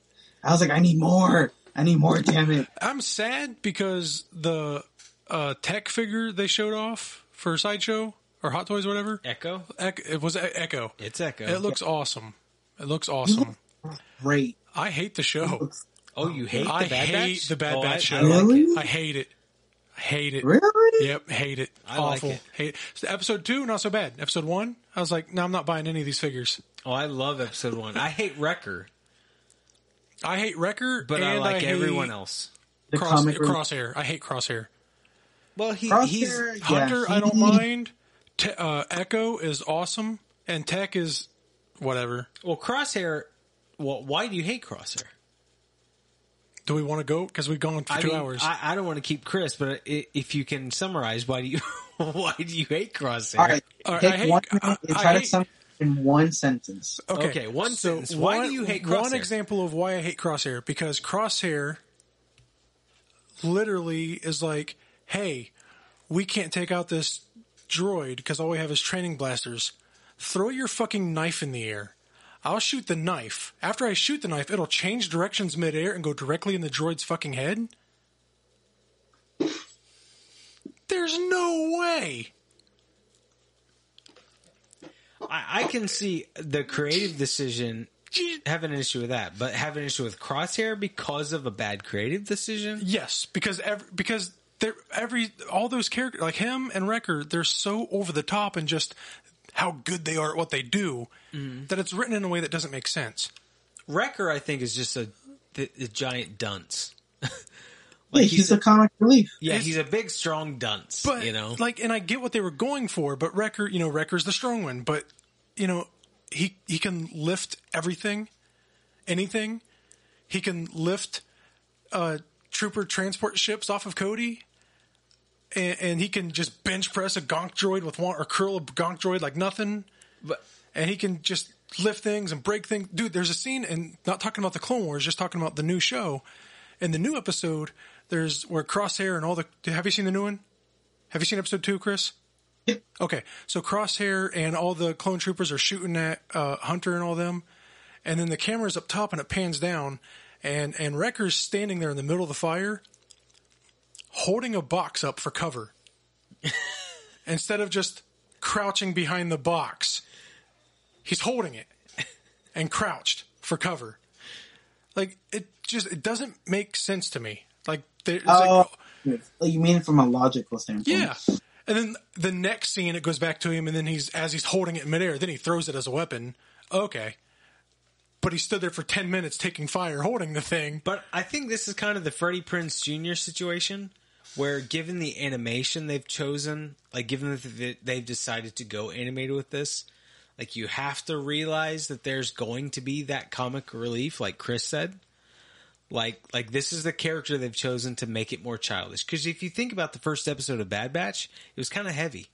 I was like, I need more. I need more. Damn it! I'm sad because the uh, tech figure they showed off for sideshow or Hot Toys, or whatever. Echo. Ec- it was E- Echo. It's Echo. It looks awesome. It looks awesome. Great. I hate the show. oh, you hate the I Bad hate Batch? the Bad Oh, Batch show. I like Really? it. I hate it. I hate it. Really? Yep, hate it. I like Awful. it. Hate it. So episode two, not so bad. Episode one, I was like, no, I'm not buying any of these figures. Oh, I love episode one. I hate Wrecker, I hate Wrecker, but and I like hate everyone else. The Cross, comic Crosshair. I hate Crosshair. Well, he, Crosshair, he's yeah, Hunter, I don't mind. Te- uh, Echo is awesome, and Tech is whatever. well Crosshair. Well, why do you hate Crosshair? Do we want to go? Because we've gone for I two mean, hours. I, I don't want to keep Chris, but if you can summarize, why do you why do you hate Crosshair? All right, All right, take I hate- one I- minute I try hate- to sum in one sentence. Okay, one sentence. Why do you hate Crosshair? One example of why I hate Crosshair because Crosshair literally is like, "Hey, we can't take out this droid because all we have is training blasters. Throw your fucking knife in the air. I'll shoot the knife. After I shoot the knife, it'll change directions midair and go directly in the droid's fucking head." There's no way. I, I can see the creative decision having an issue with that, but having an issue with Crosshair because of a bad creative decision. Yes, because every, because they're every all those characters like him and Wrecker, they're so over the top and just how good they are at what they do that it's written in a way that doesn't make sense. Wrecker, I think, is just a, a, a giant dunce. Yeah, Like, he's, he's a comic relief. Yeah, he's a big, strong dunce. But you know, like, and I get what they were going for, but Wrecker, you know, Wrecker's the strong one, but you know, he he can lift everything, anything. He can lift uh, trooper transport ships off of Cody. And, and he can just bench press a gonk droid with one, or curl a gonk droid like nothing. but and he can just lift things and break things. Dude, there's a scene, and not talking about the Clone Wars, just talking about the new show. In the new episode, there's where Crosshair and all the. Have you seen the new one? Have you seen episode two, Chris? Yep. Okay, so Crosshair and all the clone troopers are shooting at uh, Hunter and all them, and then the camera's up top and it pans down, and and Wrecker's standing there in the middle of the fire, holding a box up for cover, instead of just crouching behind the box. He's holding it and crouched for cover. Like it just it doesn't make sense to me. Like there's Oh, like you mean from a logical standpoint? yeah. And then the next scene, it goes back to him, and then he's as he's holding it in midair, then he throws it as a weapon. Okay, but he stood there for ten minutes taking fire, holding the thing. but I think this is kind of the Freddie Prinze Jr. situation, where given the animation they've chosen, like given that they've decided to go animated with this, like you have to realize that there's going to be that comic relief, like Chris said. Like, like this is the character they've chosen to make it more childish. Because if you think about the first episode of Bad Batch, it was kind of heavy.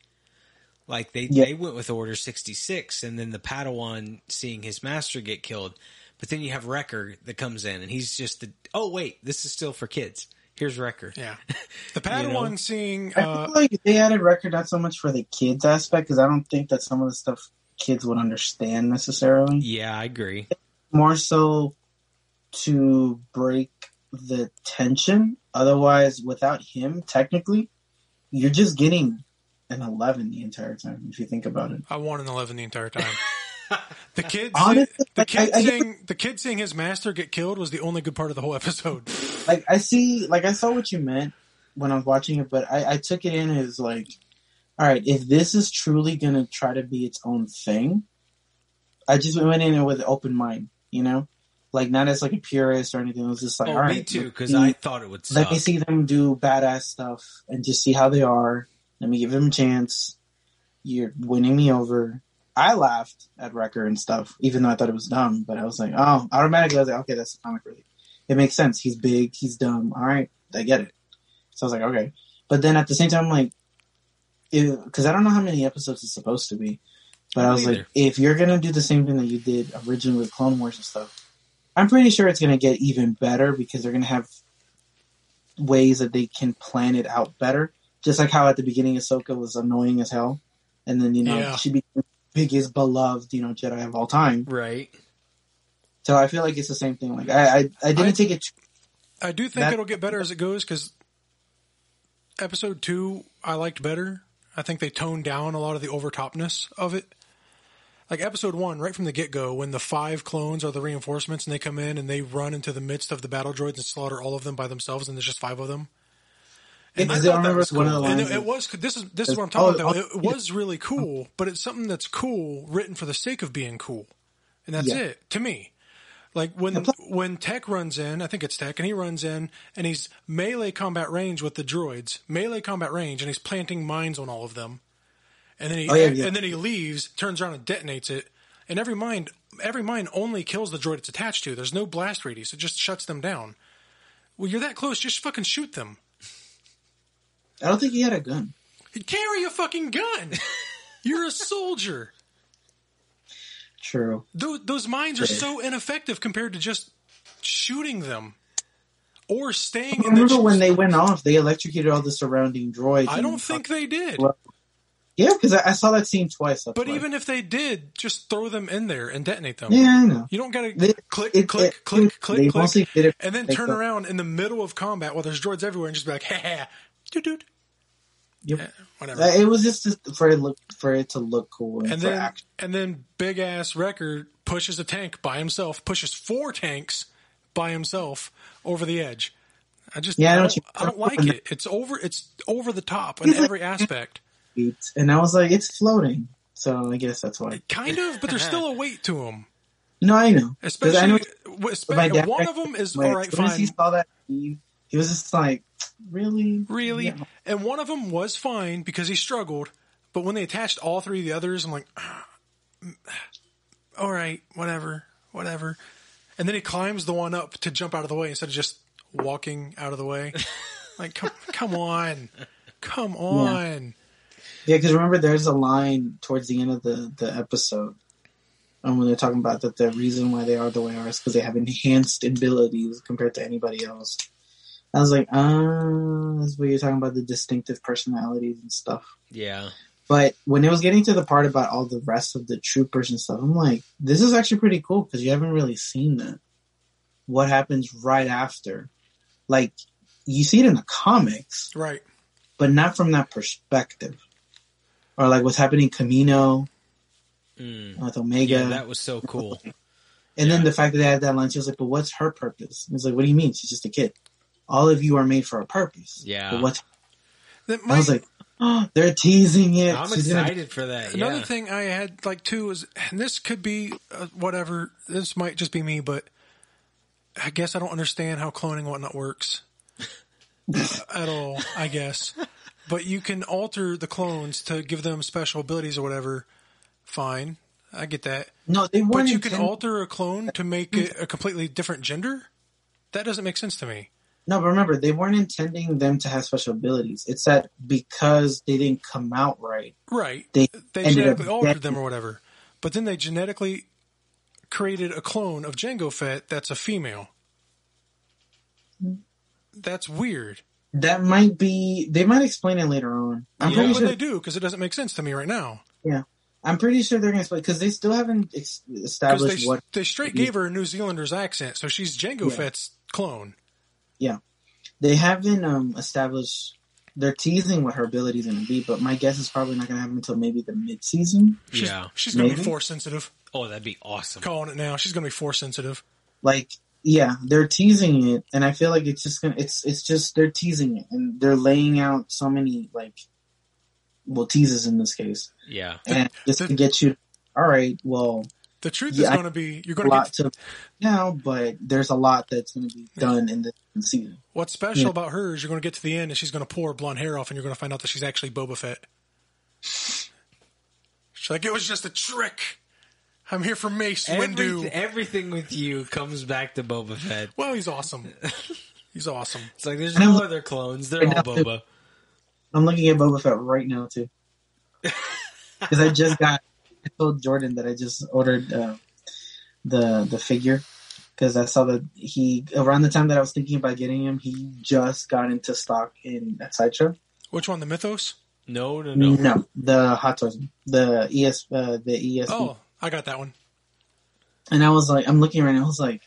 Like they Yeah. they went with Order sixty six, and then the Padawan seeing his master get killed. But then you have Wrecker that comes in, and he's just the oh wait, this is still for kids. Here's Wrecker. Yeah, the Padawan know? seeing I uh, feel like they added Wrecker not so much for the kids aspect because I don't think that some of the stuff kids would understand necessarily. Yeah, I agree. More so to break the tension. Otherwise, without him, technically, you're just getting an eleven the entire time. If you think about it. I want an eleven the entire time. The kid, Honestly, the kid I- I seeing the kid seeing his master get killed was the only good part of the whole episode. like I see, like I saw what you meant when I was watching it, but I, I took it in as like, all right, if this is truly gonna try to be its own thing, I just went in there with an open mind, you know, like not as like a purist or anything. It was just like, Oh, all me right, too, because I thought it would suck. let me see them do badass stuff and just see how they are. Let me give them a chance. You're winning me over. I laughed at Wrecker and stuff, even though I thought it was dumb. But I was like, oh, automatically I was like, okay, that's comic relief. It makes sense. He's big. He's dumb. All right, I get it. So I was like, okay. But then at the same time, I'm like, because I don't know how many episodes it's supposed to be. But I was Neither. like, if you're gonna do the same thing that you did originally with Clone Wars and stuff, I'm pretty sure it's gonna get even better because they're gonna have ways that they can plan it out better. Just like how at the beginning Ahsoka was annoying as hell, and then you know Yeah. she became biggest beloved you know Jedi of all time. right. So I feel like it's the same thing. Like I I, I didn't I- take it too I do think That- it'll get better as it goes because episode two I liked better. I think they toned down a lot of the overtopness of it. Like episode one, right from the get go, when the five clones are the reinforcements and they come in and they run into the midst of the battle droids and slaughter all of them by themselves, and there's just five of them. Yeah, And 'cause I I thought that remember was one of cool. the And lines it, it is- was this is this is what I'm talking Oh, about. Though. It was really cool, but it's something that's cool written for the sake of being cool, and that's Yeah. it to me. Like when plus- when Tech runs in, I think it's Tech, and he runs in and he's melee combat range with the droids, melee combat range, and he's planting mines on all of them. And then he Oh, yeah, yeah. and then he leaves, turns around and detonates it. And every mine every mine only kills the droid it's attached to. There's no blast radius; it just shuts them down. Well, you're that close, just fucking shoot them. I don't think he had a gun. Carry a fucking gun. You're a soldier. True. Those, those mines are so ineffective compared to just shooting them or staying I in the. remember when they went off, they electrocuted all the surrounding droids. I don't think they did. Well, Yeah, because I, I saw that scene twice. But why. even if they did, just throw them in there and detonate them. yeah, I know. You don't gotta They- click, it- click, it- click, they click, click, did it and then turn around in the middle of combat while there's droids everywhere and just be like, ha dude. Yep. Eh, whatever. Uh, It was just to- for it look for it to look cool and, and then action. and then big ass Wrecker pushes a tank by himself, pushes four tanks by himself over the edge. I just Yeah, I don't, I don't like it. It's over it's over the top in every aspect. And I was like, it's floating. So I guess that's why. Kind of, but there's still a weight to them. No, I know. 'Cause I Especially, know w- espe- one of them is all right, as he saw that, he was just like, really, really, Yeah. and one of them was fine because he struggled. But when they attached all three of the others, I'm like, ah, all right, whatever, whatever. And then he climbs the one up to jump out of the way instead of just walking out of the way. like, come, come on, come on. Yeah, because remember, there's a line towards the end of the the episode, um, when they're talking about that the reason why they are the way they are is because they have enhanced abilities compared to anybody else. I was like, ah, that's what you're talking about the distinctive personalities and stuff. Yeah. But when it was getting to the part about all the rest of the troopers and stuff, I'm like, this is actually pretty cool because you haven't really seen that. What happens right after? Like, you see it in the comics, Right. but not from that perspective. Or like what's happening in Kamino Mm. with Omega. Yeah, that was so cool. and then the fact that they had that line, she was like, but what's her purpose? It's like, what do you mean? She's just a kid. All of you are made for a purpose. Yeah. But what's, That I was like, oh, they're teasing it. I'm She's gonna- excited for that. Another yeah. thing I had like too is, and this could be uh, whatever. This might just be me, but I guess I don't understand how cloning whatnot works at all. I guess, but you can alter the clones to give them special abilities or whatever. Fine, I get that. no, they weren't But you can alter a clone to make it a completely different gender. That doesn't make sense to me. No, but remember, they weren't intending them to have special abilities. It's that because they didn't come out right, Right? they, They ended up genetically altered dead. them or whatever, but then they genetically created a clone of Jango Fett that's a female. That's weird. That might be. They might explain it later on. I'm yeah, pretty sure. they do because it doesn't make sense to me right now. Yeah, I'm pretty sure they're going to explain because they still haven't ex- established they what they straight gave her a New Zealander's accent, so she's Jango Yeah. Fett's clone. They haven't um, established. They're teasing what her abilities going to be, but my guess is probably not going to happen until maybe the mid season. She's, Yeah. she's gonna be Maybe. force sensitive. Oh, that'd be awesome. Calling it now, she's gonna be force sensitive. Like, yeah, they're teasing it, and I feel like it's just gonna. It's it's just they're teasing it, and they're laying out so many like, well, teases in this case, Yeah. and just to get you. All right, well, The truth Yeah, is going to be you're going to lot get to now, but there's a lot that's going to be done in the season. what's special Yeah. about her is you're going to get to the end and she's going to pull her blonde hair off and you're going to find out that she's actually Boba Fett. She's like, it was just a trick. I'm here for Mace Windu. Everything, everything with you comes back to Boba Fett. Well, he's awesome. He's awesome. It's like there's And I'm no other clones. They're all now, too. Boba. I'm looking at Boba Fett right now too, because I just got. I told Jordan that I just ordered uh, the the figure because I saw that he around the time that I was thinking about getting him, he just got into stock in at Sideshow. Which one? The Mythos? No, no, no. No, the Hot Toys, the ES, uh, the ESP. Oh, I got that one. And I was like, I'm looking right now. I was like,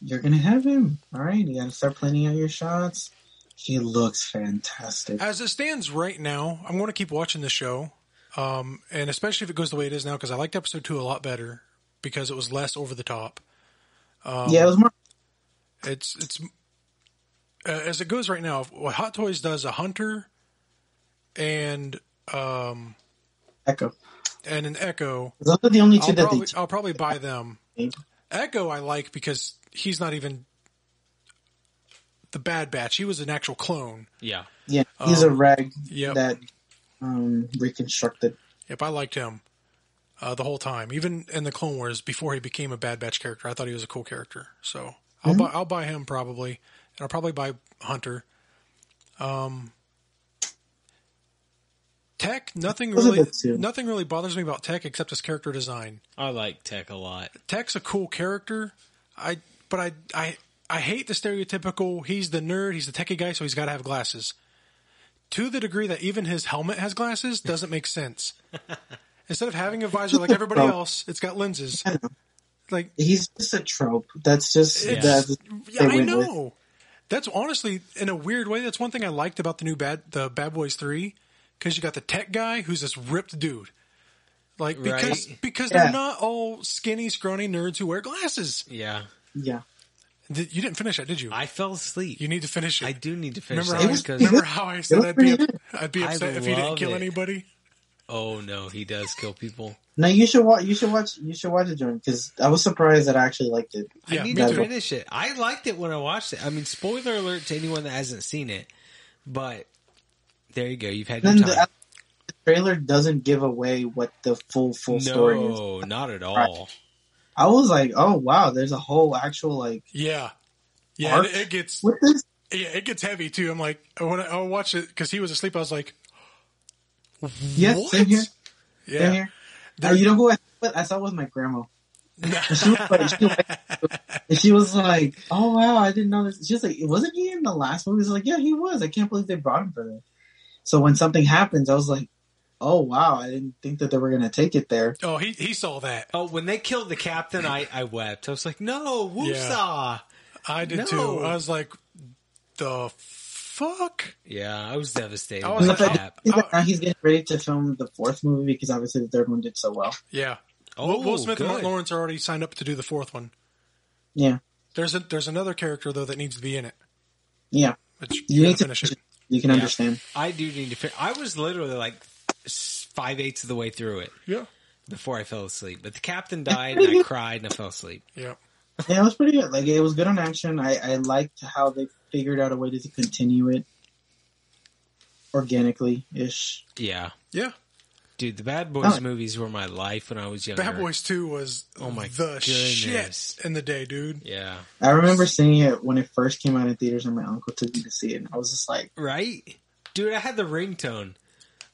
you're gonna have him. All right, you gotta start planning out your shots. He looks fantastic. As it stands right now, I'm going to keep watching the show, um, and especially if it goes the way it is now, because I liked episode two a lot better because it was less over the top. Um, yeah, it was more. It's it's uh, as it goes right now. What Hot Toys does a Hunter and um, Echo. and an Echo. Those are the only 2 I'll that probably, they. I'll probably buy them. Echo I like because he's not even the Bad Batch. He was an actual clone. Yeah. Yeah, he's a Um, rag Yep. that um, reconstructed. Yep, I liked him uh, the whole time, even in the Clone Wars before he became a Bad Batch character. I thought he was a cool character, so I'll Mhm. buy I'll buy him probably, and I'll probably buy Hunter. Um, Tech, nothing really, nothing really bothers me about Tech except his character design. I like Tech a lot. Tech's a cool character, I but I I I hate the stereotypical. He's the nerd. He's the techie guy, so he's got to have glasses. To the degree that even his helmet has glasses doesn't make sense. Instead of having a visor like everybody else, it's got lenses. Like He's just a trope. That's just It's- that's yeah, I went with. know. That's honestly, in a weird way, that's one thing I liked about the new bad the Bad Boys Three, because you got the tech guy who's this ripped dude. Like because Right. because Yeah. they're not all skinny, scrawny nerds who wear glasses. Yeah. Yeah, Did- You didn't finish it, did you? I fell asleep. You need to finish it. I do need to finish Remember, that how, was because remember how I said I'd be I'd be upset if he didn't kill it. anybody. oh no, he does kill people. no, you should watch. You should watch. You should watch it, Jordan, because I was surprised that I actually liked it. Yeah, I need to too. finish it. I liked it when I watched it. I mean, spoiler alert to anyone that hasn't seen it, but there you go. You've had your time. the, the trailer doesn't give away what the full full story is. no, not at all. I was like, oh wow, there's a whole actual like Yeah, yeah, it, it gets what this. yeah, it gets heavy too. I'm like when I, I watched it because he was asleep. I was like, Yeah, what? same here. Yeah, Same here. Uh, you know who I, I saw with my grandma. And she was like, she was like, she was like, "Oh wow, I didn't know this." She was like, "Wasn't he in the last movie?" I was like, "Yeah, he was." I can't believe they brought him for this." So when something happens, I was like, "Oh wow, I didn't think that they were gonna take it there." oh, he he saw that. Oh, when they killed the captain, I, I wept. I was like, no, woosah. I did No. too. I was like, the fuck. Yeah, I was devastated. I was the like, But cap. I now he's getting ready to film the fourth movie because obviously the third one did so well. Yeah. Oh, Will, Will Smith and good. Martin Lawrence are already signed up to do the fourth one. Yeah, There's a there's another character though that needs to be in it. yeah. But you, You gotta need to finish it. You can Yeah. understand. I do need to. Fin- I was literally like five eighths of the way through it Yeah. before I fell asleep. But the captain died, and I cried, and I fell asleep. Yeah. Yeah, it was pretty good. Like it was good on action. I, I liked how they figured out a way to continue it organically ish. Yeah, Yeah. dude, the Bad Boys Oh. movies were my life when I was younger. Bad Boys 2 was Oh my the goodness. shit in the day, dude. Yeah, I remember seeing it when it first came out in theaters, and my uncle took me to see it. And I was just like, right, dude. I had the ringtone.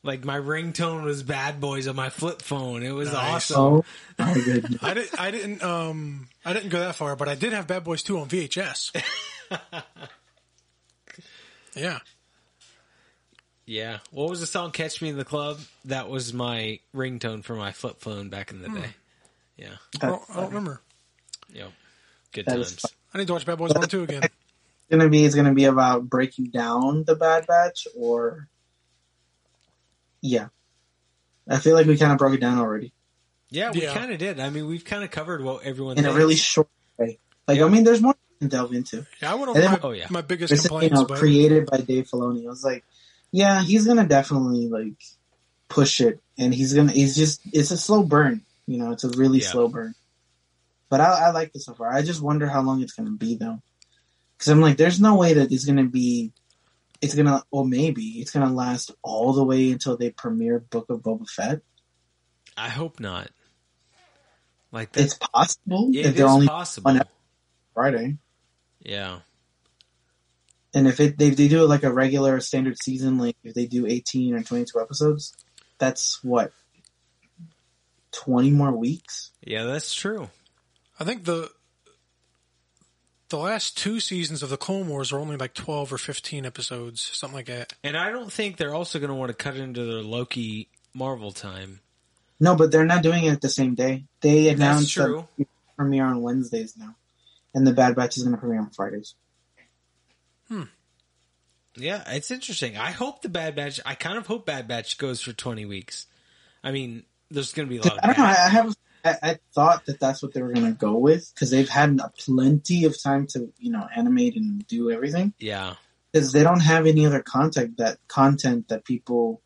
Like my ringtone was Bad Boys on my flip phone. It was Nice. awesome. "Oh my goodness!" I didn't I didn't um I didn't go that far, but I did have Bad Boys 2 on VHS. yeah. Yeah. What was the song "Catch Me in the Club"? That was my ringtone for my flip phone back in the Hmm. day. Yeah. I don't, I don't remember. Yep. Good That is times. I need to watch Bad Boys 1 and 2 again. gonna be is gonna be about breaking down the Bad Batch, or yeah. I feel like we kind of broke it down already Yeah, we Yeah. kind of did. I mean, we've kind of covered what everyone in a really short way. Like, I mean, there's more to delve into. Yeah, I went And over my, Oh, yeah. my biggest It's you know but created by Dave Filoni. I was like, yeah, he's gonna definitely like push it, and he's gonna. He's just. It's a slow burn. You know, it's a really Yeah. slow burn. But I, I like it so far. I just wonder how long it's gonna be though, because I'm like, there's no way that it's gonna be. It's gonna, or maybe it's gonna last all the way until they premiere Book of Boba Fett. I hope not. Like that. It's possible it if is they're only possible. on Friday, Yeah. and if it they, they do it like a regular standard season, like if they do 18 or 22 episodes, that's what 20 more weeks. Yeah, that's true. I think the the last two seasons of the Clone Wars are only like 12 or 15 episodes, something like that. And I don't think they're also going to want to cut into their Loki Marvel time. No, but they're not doing it the same day. They announced true. that premiere on Wednesdays now. and the Bad Batch is going to premiere on Fridays. Hmm. Yeah, it's interesting. I hope the Bad Batch. I kind of hope Bad Batch goes for twenty weeks. I mean, there's going to be a lot. Of I don't know. I have. I, I thought that that's what they were going to go with because they've had a plenty of time to you know animate and do everything yeah, because they don't have any other content that content that people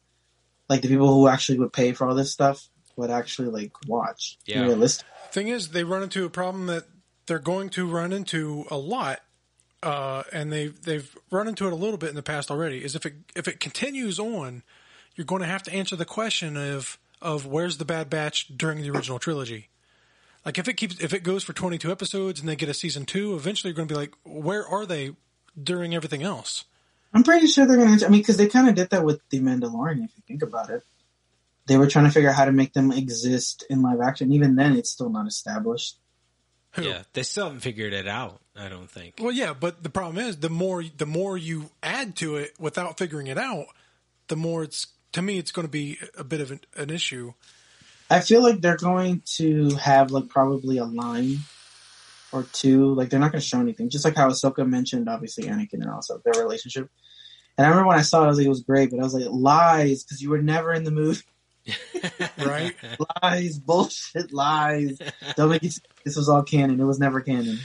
like the people who actually would pay for all this stuff would actually like watch. Yeah. realistic. Thing is, they run into a problem that they're going to run into a lot, uh, and they they've run into it a little bit in the past already. Is if it if it continues on, you're going to have to answer the question of of where's the Bad Batch during the original trilogy. Like if it keeps if it goes for 22 episodes and they get a season two, eventually you're going to be like, where are they during everything else? I'm pretty sure they're going to. I mean, because they kind of did that with the Mandalorian. If you think about it, they were trying to figure out how to make them exist in live action. Even then, it's still not established. Who? yeah. They still haven't figured it out. I don't think. Well, yeah, but the problem is the more the more you add to it without figuring it out, the more it's to me it's going to be a bit of an, an issue. I feel like they're going to have like probably a line or two. Like they're not going to show anything. Just like how Ahsoka mentioned, obviously Anakin and also their relationship. And I remember when I saw it, I was like, it was great, but I was like, lies, because you were never in the movie. Right. lies, bullshit, lies. Don't make it. This was all canon. It was never canon.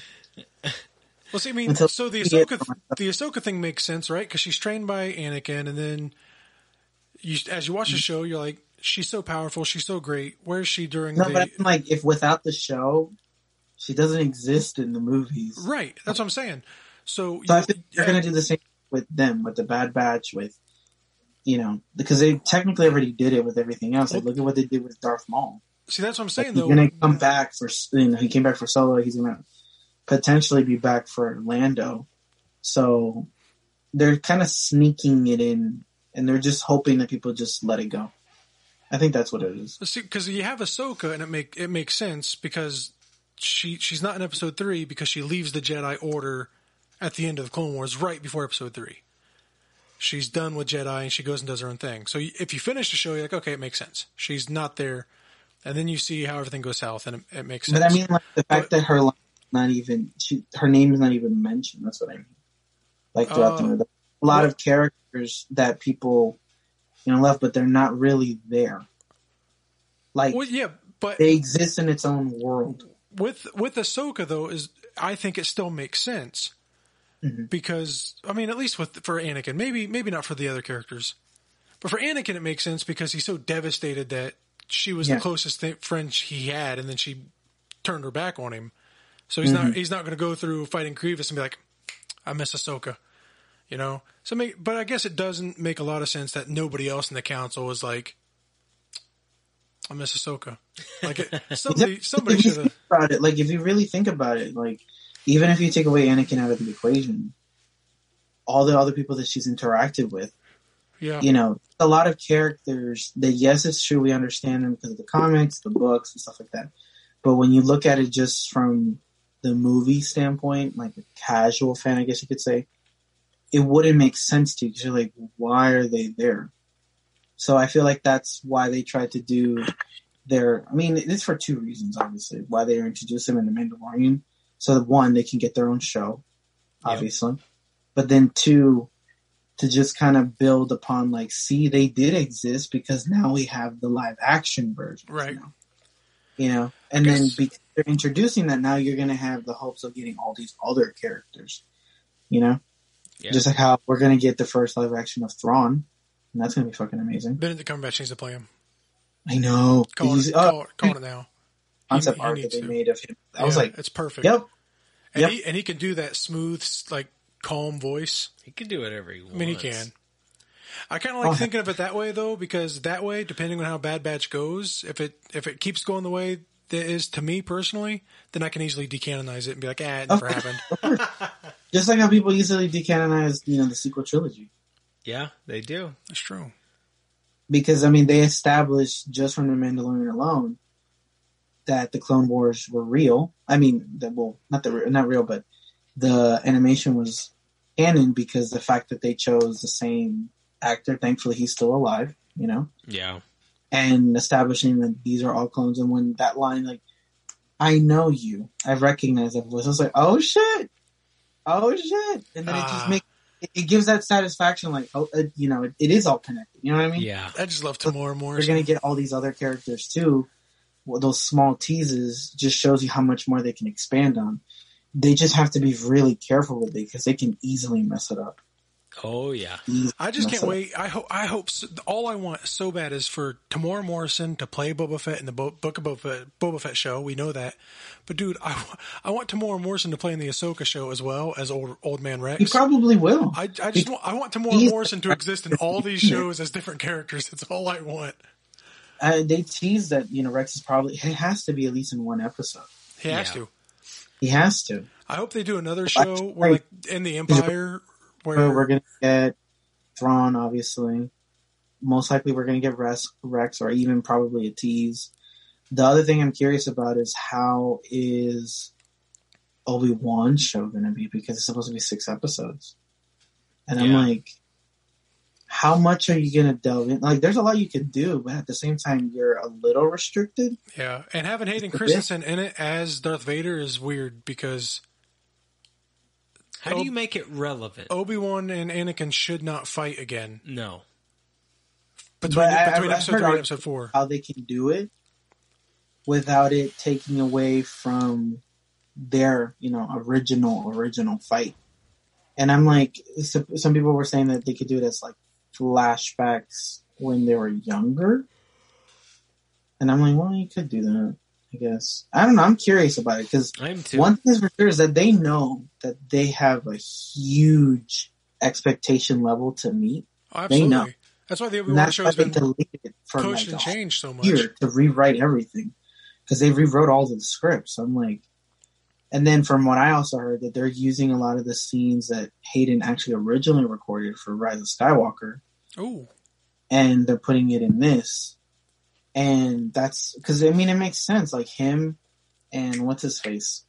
Well, see, I mean, Until so the Ahsoka the Ahsoka thing makes sense, right? Because she's trained by Anakin, and then you as you watch the mm. show, you're like, she's so powerful, she's so great. Where's she during No, the? but I'm like, if without the show, she doesn't exist in the movies. Right. That's what I'm saying. So, So I you- think they're going to do the same with them, with the Bad Batch, with you know, because they technically already did it with everything else. Like, look at what they did with Darth Maul. see, that's what I'm saying He's though. going to come back for, you know, he came back for Solo. He's going to potentially be back for Lando. So they're kind of sneaking it in, and they're just hoping that people just let it go. I think that's what it is. because you have Ahsoka, and it make it makes sense because she she's not in Episode three because she leaves the Jedi Order at the end of the Clone Wars, right before Episode three. She's done with Jedi, and she goes and does her own thing. So if you finish the show, you're like, okay, it makes sense. She's not there, and then you see how everything goes south, and it, it makes sense. But I mean, like the fact But- that her not even she, her name is not even mentioned. That's what I mean. Like throughout the Uh, movie, a lot of characters that people you know left, but they're not really there. Like well, yeah, but they exist in its own world. with with Ahsoka though is I think it still makes sense Mhm. because I mean at least with for Anakin maybe maybe not for the other characters but for Anakin it makes sense because he's so devastated that she was Yeah. the closest th- friend he had and then she turned her back on him so he's Mm-hmm. not he's not going to go through fighting Grievous and be like I miss Ahsoka you know? So make but I guess it doesn't make a lot of sense that nobody else in the council is like I miss Ahsoka. Like it, somebody somebody if you should have about it, like if you really think about it, like even if you take away Anakin out of the equation, all the other people that she's interacted with, yeah. you know, a lot of characters that yes, it's true we understand them because of the comics, the books, and stuff like that. But when you look at it just from the movie standpoint, like a casual fan, I guess you could say, it wouldn't make sense to you because you're like, why are they there? So I feel like that's why they tried to do their. I mean, it's for two reasons, obviously. Why they introduced them in the Mandalorian, so that one, they can get their own show, Yep. obviously, but then two, to just kind of build upon like, see, they did exist because now we have the live action version, Right. Now. You know, and then because they're introducing that now, you're going to have the hopes of getting all these other characters. You know, Yeah. just like how we're going to get the first live action of Thrawn, and that's going to be fucking amazing. Benedict Cumberbatch needs to play him. I know. Did Call you it, see- oh, uh, call, call it now. concept he- he that needs they to. made of him. I was like, it's perfect. yep. and yep. he and he can do that smooth, like calm voice. He can do whatever he wants. I mean, he can. I kind of oh, like Oh, thinking of it that way though, because that way, depending on how Bad Batch goes, if it if it keeps going the way that it is to me personally, then I can easily decanonize it and be like, ah, it never happened. Just like how people easily decanonize, you know, the sequel trilogy. Yeah, they do. That's true. because I mean they established just from the Mandalorian alone that the Clone Wars were real. I mean, that well, not the not real, but the animation was canon because the fact that they chose the same actor. Thankfully, he's still alive. You know, Yeah. And establishing that these are all clones. And when that line, like, I know you. I recognize that voice. I was like, oh shit, oh shit, and then it just Ah. makes it, it gives that satisfaction, like oh, uh, you know, it, it is all connected. You know what I mean? Yeah. I just love Temuera You're gonna get all these other characters too. Well, those small teases just shows you how much more they can expand on. They just have to be really careful with it because they can easily mess it up. Oh yeah. I just mess can't it wait. I hope. I hope. So, all I want so bad is for Temuera Morrison to play Boba Fett in the Bo- Book of Boba Fett, Boba Fett show. We know that, but dude, I, I want Temuera Morrison to play in the Ahsoka show as well as old Old Man Rex. He probably will. I, I just want, I want Temuera He's- Morrison to exist in all these shows as different characters. That's all I want. Uh, they tease that you know Rex is probably he has to be at least in one episode. He has Yeah. to. He has to. I hope they do another show where, like, in the Empire, Where where we're gonna get Thrawn, obviously. Most likely, we're gonna get Rex, Rex, or even probably a tease. The other thing I'm curious about is how is Obi Wan show gonna be because it's supposed to be six episodes, and I'm like, how much are you gonna delve in? Like, there's a lot you could do, but at the same time, you're a little restricted. yeah, and having Hayden It's a bit- Christensen in it as Darth Vader is weird because How do you make it relevant? Obi Wan and Anakin should not fight again No. between, But I- between I've episode three and episode four. How they can do it without it taking away from their, you know, original original fight. And I'm like, so- some people were saying that they could do it as like flashbacks when they were younger. And I'm like, well, you could do that, I guess. I don't know. I'm curious about it because one thing is for sure is that they know that they have a huge expectation level to meet. Oh, absolutely. know. That's why the Obi Wan show has been deleted for pushed like and changed so much. year to rewrite everything because they rewrote all the scripts. I'm like, and then from what I also heard that they're using a lot of the scenes that Hayden actually originally recorded for Rise of Skywalker, Ooh, and they're putting it in this, and that's because I mean it makes sense. Like him and what's his face,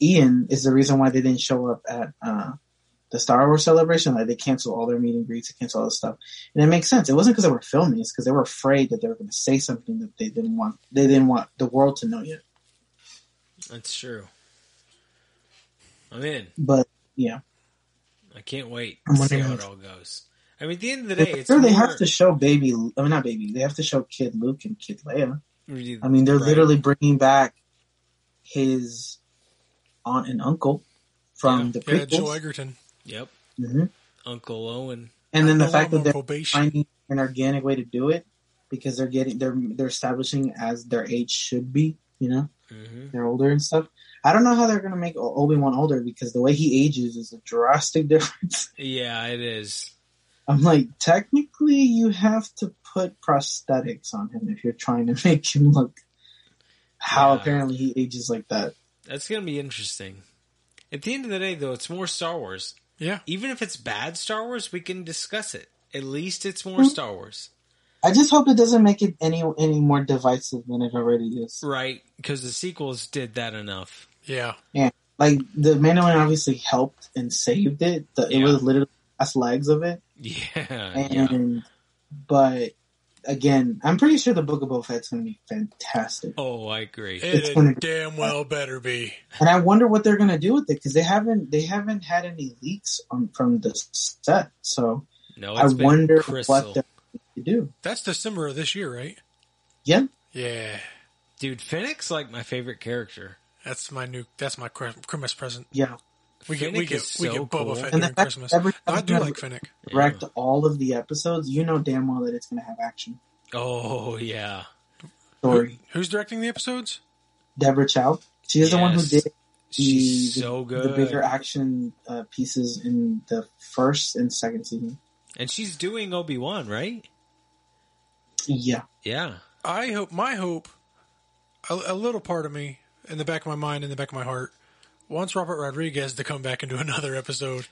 Ian is the reason why they didn't show up at uh, the Star Wars celebration. Like they canceled all their meet and greets, they canceled all this stuff, and it makes sense. It wasn't because they were filming; it's because they were afraid that they were going to say something that they didn't want. They didn't want the world to know yet. That's true. I'm in. But yeah, I can't wait I'm to see how it all goes. I mean, at the end of the day, it's sure they have to show baby. I mean, not baby. They have to show Kid Luke and Kid Leia. I mean, they're right. literally bringing back his aunt and uncle from yeah, the yeah, prequels. Joel Edgerton. Yep, hmm Uncle Owen. And then the fact that they're probation. finding an organic way to do it because they're getting they're they're establishing as their age should be. You know, hmm they're older and stuff. I don't know how they're gonna make Obi Wan older because the way he ages is a drastic difference. Yeah, it is. I'm like, technically, you have to put prosthetics on him if you're trying to make him look how Yeah. apparently he ages like that. That's gonna be interesting. At the end of the day, though, it's more Star Wars. Yeah, Even if it's bad Star Wars, we can discuss it. At least it's more Mhm. Star Wars, I just hope it doesn't make it any any more divisive than it already is. right? Because the sequels did that enough. yeah. Yeah. Like the Mandalorian obviously helped and saved it. The, It was literally the last legs of it, Yeah, yeah. and but again, I'm pretty sure the Book of Boba Fett's going to be fantastic. Oh, I agree. It's It gonna be- damn well better be. And I wonder what they're going to do with it because they haven't they haven't had any leaks on, from the set. So No, I wonder crystal. what they're going to do. That's December of this year, right? Yeah, Yeah, Dude, Fennec's like my favorite character. that's my new. That's my Chri- Christmas present. yeah. We get we Fennec get is we get Boba cool. Fett And during fact Christmas. that every I do you like Fennec. Yeah. direct all of the episodes, you know damn well that it's going to have action Oh, yeah. story. Who's directing the episodes? Deborah Chow, she is the one who Yes. did She's the, so the bigger action uh, pieces in the first and second season. And she's doing Obi Wan, right? Yeah, Yeah. I hope my hope, a, a little part of me in the back of my mind, in the back of my heart, wants Robert Rodriguez to come back and do another episode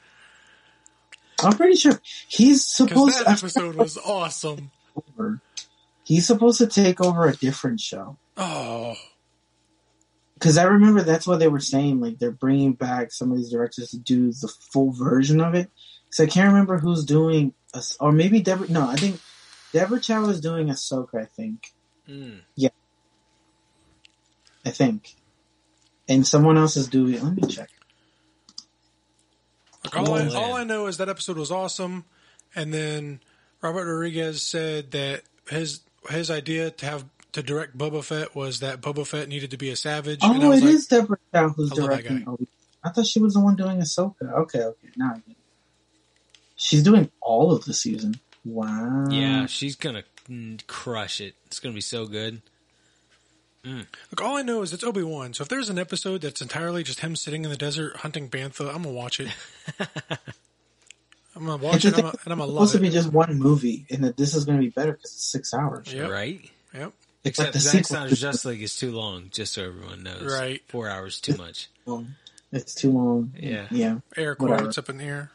I'm pretty sure he's supposed that to episode was awesome. over. He's supposed to take over a different show. Oh, Because I remember that's what they were saying. Like they're bringing back some of these directors to do the full version of it. Because I can't remember who's doing, a, or maybe Deborah. No, I think Deborah Chow is doing Ahsoka. I think. Mm. I think. And someone else is doing. Let me check. Like all, I, all. I know is that episode was awesome, and then Robert Rodriguez said that his his idea to have to direct Boba Fett was that Boba Fett needed to be a savage. and I Oh, was it like, is Deborah Chow who's I directing. I thought she was the one doing Ahsoka. Okay, okay, now I. She's doing all of the season. Wow. Yeah, she's gonna crush it. It's gonna be so good. Mm. Look, all I know is it's Obi Wan. So if there's an episode that's entirely just him sitting in the desert hunting bantha, I'm gonna watch it. I'm gonna watch it, and I'm gonna, and I'm gonna love supposed to be just one movie, and that this is going to be better because it's six hours. Yep. Right? Yep. It's like Except the Zack sequel. Snyder's Justice League is too long, just so everyone knows. Right. Four hours too much. It's too long. Yeah. Yeah. Air Whatever. quotes up in the air.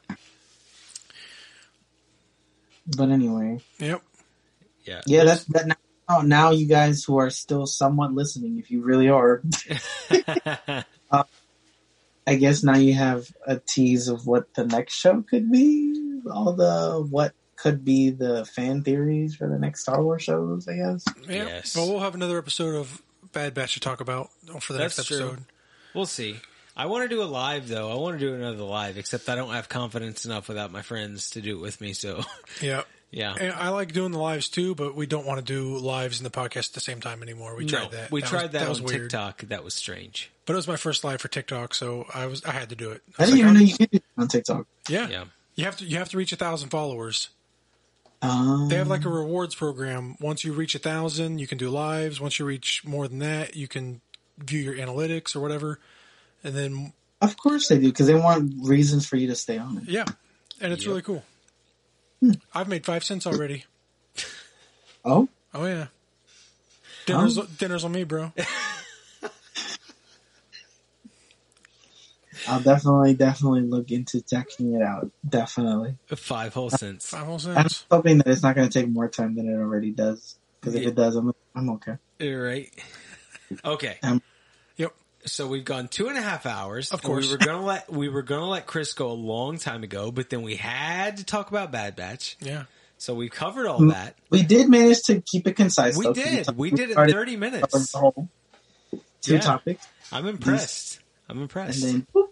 But anyway, Yep. Yeah. yeah, that's that. Now, oh, now you guys who are still somewhat listening, if you really are, uh, I guess now you have a tease of what the next show could be. All the what could be the fan theories for the next Star Wars shows. I guess. Yep. Yes. Well, we'll have another episode of Bad Batch to talk about for the That's next true. episode. We'll see. I want to do a live though. I want to do another live, except I don't have confidence enough without my friends to do it with me. So, Yeah. Yeah. And I like doing the lives too, but we don't want to do lives in the podcast at the same time anymore. We No, tried that. We That tried was, that, was on weird. TikTok. That was strange. But it was my first live for TikTok, so I was I had to do it. I was didn't like, even oh, know you could do it on TikTok. Yeah. Yeah. You have to you have to reach a thousand followers. Um, They have like a rewards program. Once you reach a thousand, you can do lives. Once you reach more than that, you can view your analytics or whatever. And then of course they do because they want reasons for you to stay on it. yeah, and it's Yep. really cool. I've made five cents already. Oh, Oh yeah. Dinner's Oh. dinner's on me, bro. I'll definitely, definitely look into checking it out. Definitely. Five whole cents. Five whole cents. I'm cents. hoping that it's not going to take more time than it already does. Because if Yeah. it does, I'm I'm okay. You're right. Okay. Um, Yep. So we've gone two and a half hours. Of course, we were gonna let we were gonna let Chris go a long time ago, but then we had to talk about Bad Batch. Yeah. So we covered all Mm. that. We did manage to keep it concise. We though, 'cause did. talked- We did it in thirty minutes. whole two Yeah. topics, I'm impressed. I'm impressed. and impressed. then boop.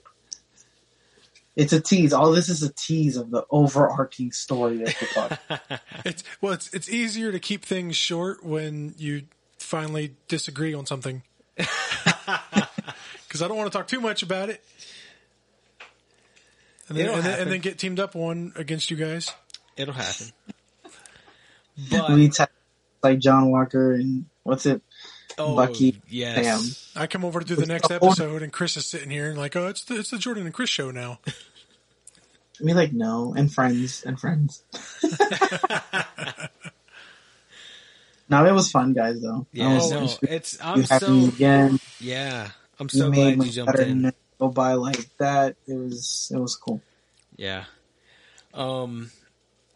It's a tease. All this is a tease of the overarching story of the book. It's well, it's it's easier to keep things short when you finally disagree on something. Because I don't want to talk too much about it, and then, It'll and then, and then get teamed up one against you guys. It'll happen. we But ta- like John Walker and what's it? oh, Bucky, yes. I come over to do the next episode, and Chris is sitting here and like, oh, it's the it's the Jordan and Chris show now. I mean, like no, and friends and friends. no, it was fun, guys. Though. Yeah, I was- no, it's I'm having me so again. yeah. I'm You so made glad my you jumped in. go by like that. It was it was cool. Yeah. Um,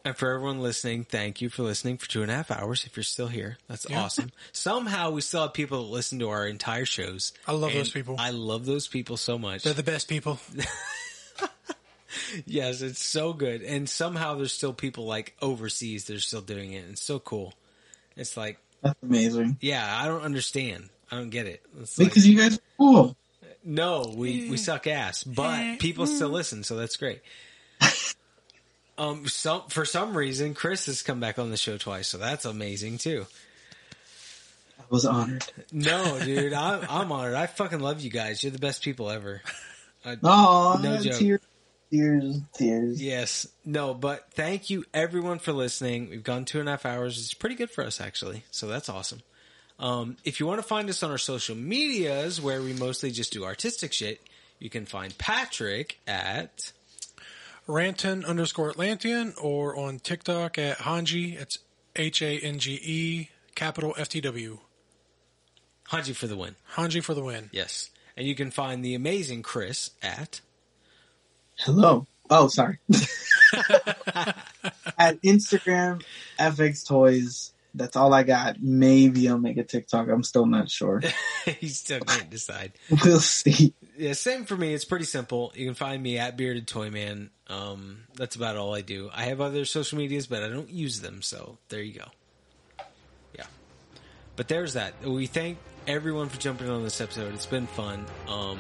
and for everyone listening, thank you for listening for two and a half hours. If you're still here, that's Yeah. awesome. Somehow we still have people that listen to our entire shows. I love those people. I love those people so much. They're the best people. yes, it's so good. And somehow there's still people like overseas that are still doing it. It's so cool. It's like, That's amazing. yeah, I don't understand. I don't get it. It's like, Because you guys are cool. No, we, we suck ass, but people still listen, so that's great. Um, some for some reason, Chris has come back on the show twice, so that's amazing too. I was honored. No, dude, I'm, I'm honored. I fucking love you guys. You're the best people ever. I, Oh, No joke. tears, tears, tears. yes, no, but thank you everyone for listening. We've gone two and a half hours. It's pretty good for us actually, so that's awesome. Um, if you want to find us on our social medias, where we mostly just do artistic shit, you can find Patrick at Ranton underscore Atlantean or on TikTok at Hanji. It's H A N G E capital F T W. Hanji for the win. Hanji for the win. Yes. And you can find the amazing Chris at Hello. Oh, sorry. At Instagram, FX Toys. That's all I got. Maybe I'll make a TikTok. I'm still not sure. he still can't decide. we'll see. Yeah, same for me. It's pretty simple. You can find me at Bearded Toy Man. Um, that's about all I do. I have other social medias, but I don't use them, so there you go. Yeah. But there's that. We thank everyone for jumping on this episode. It's been fun. Um,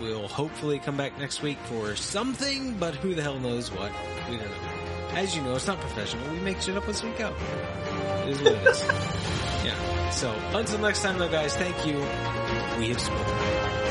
we'll hopefully come back next week for something, but who the hell knows what? We don't know. As you know, it's not professional. We make shit up as we go. It is what it is. yeah. So until next time, though, guys. Thank you. We have spoken.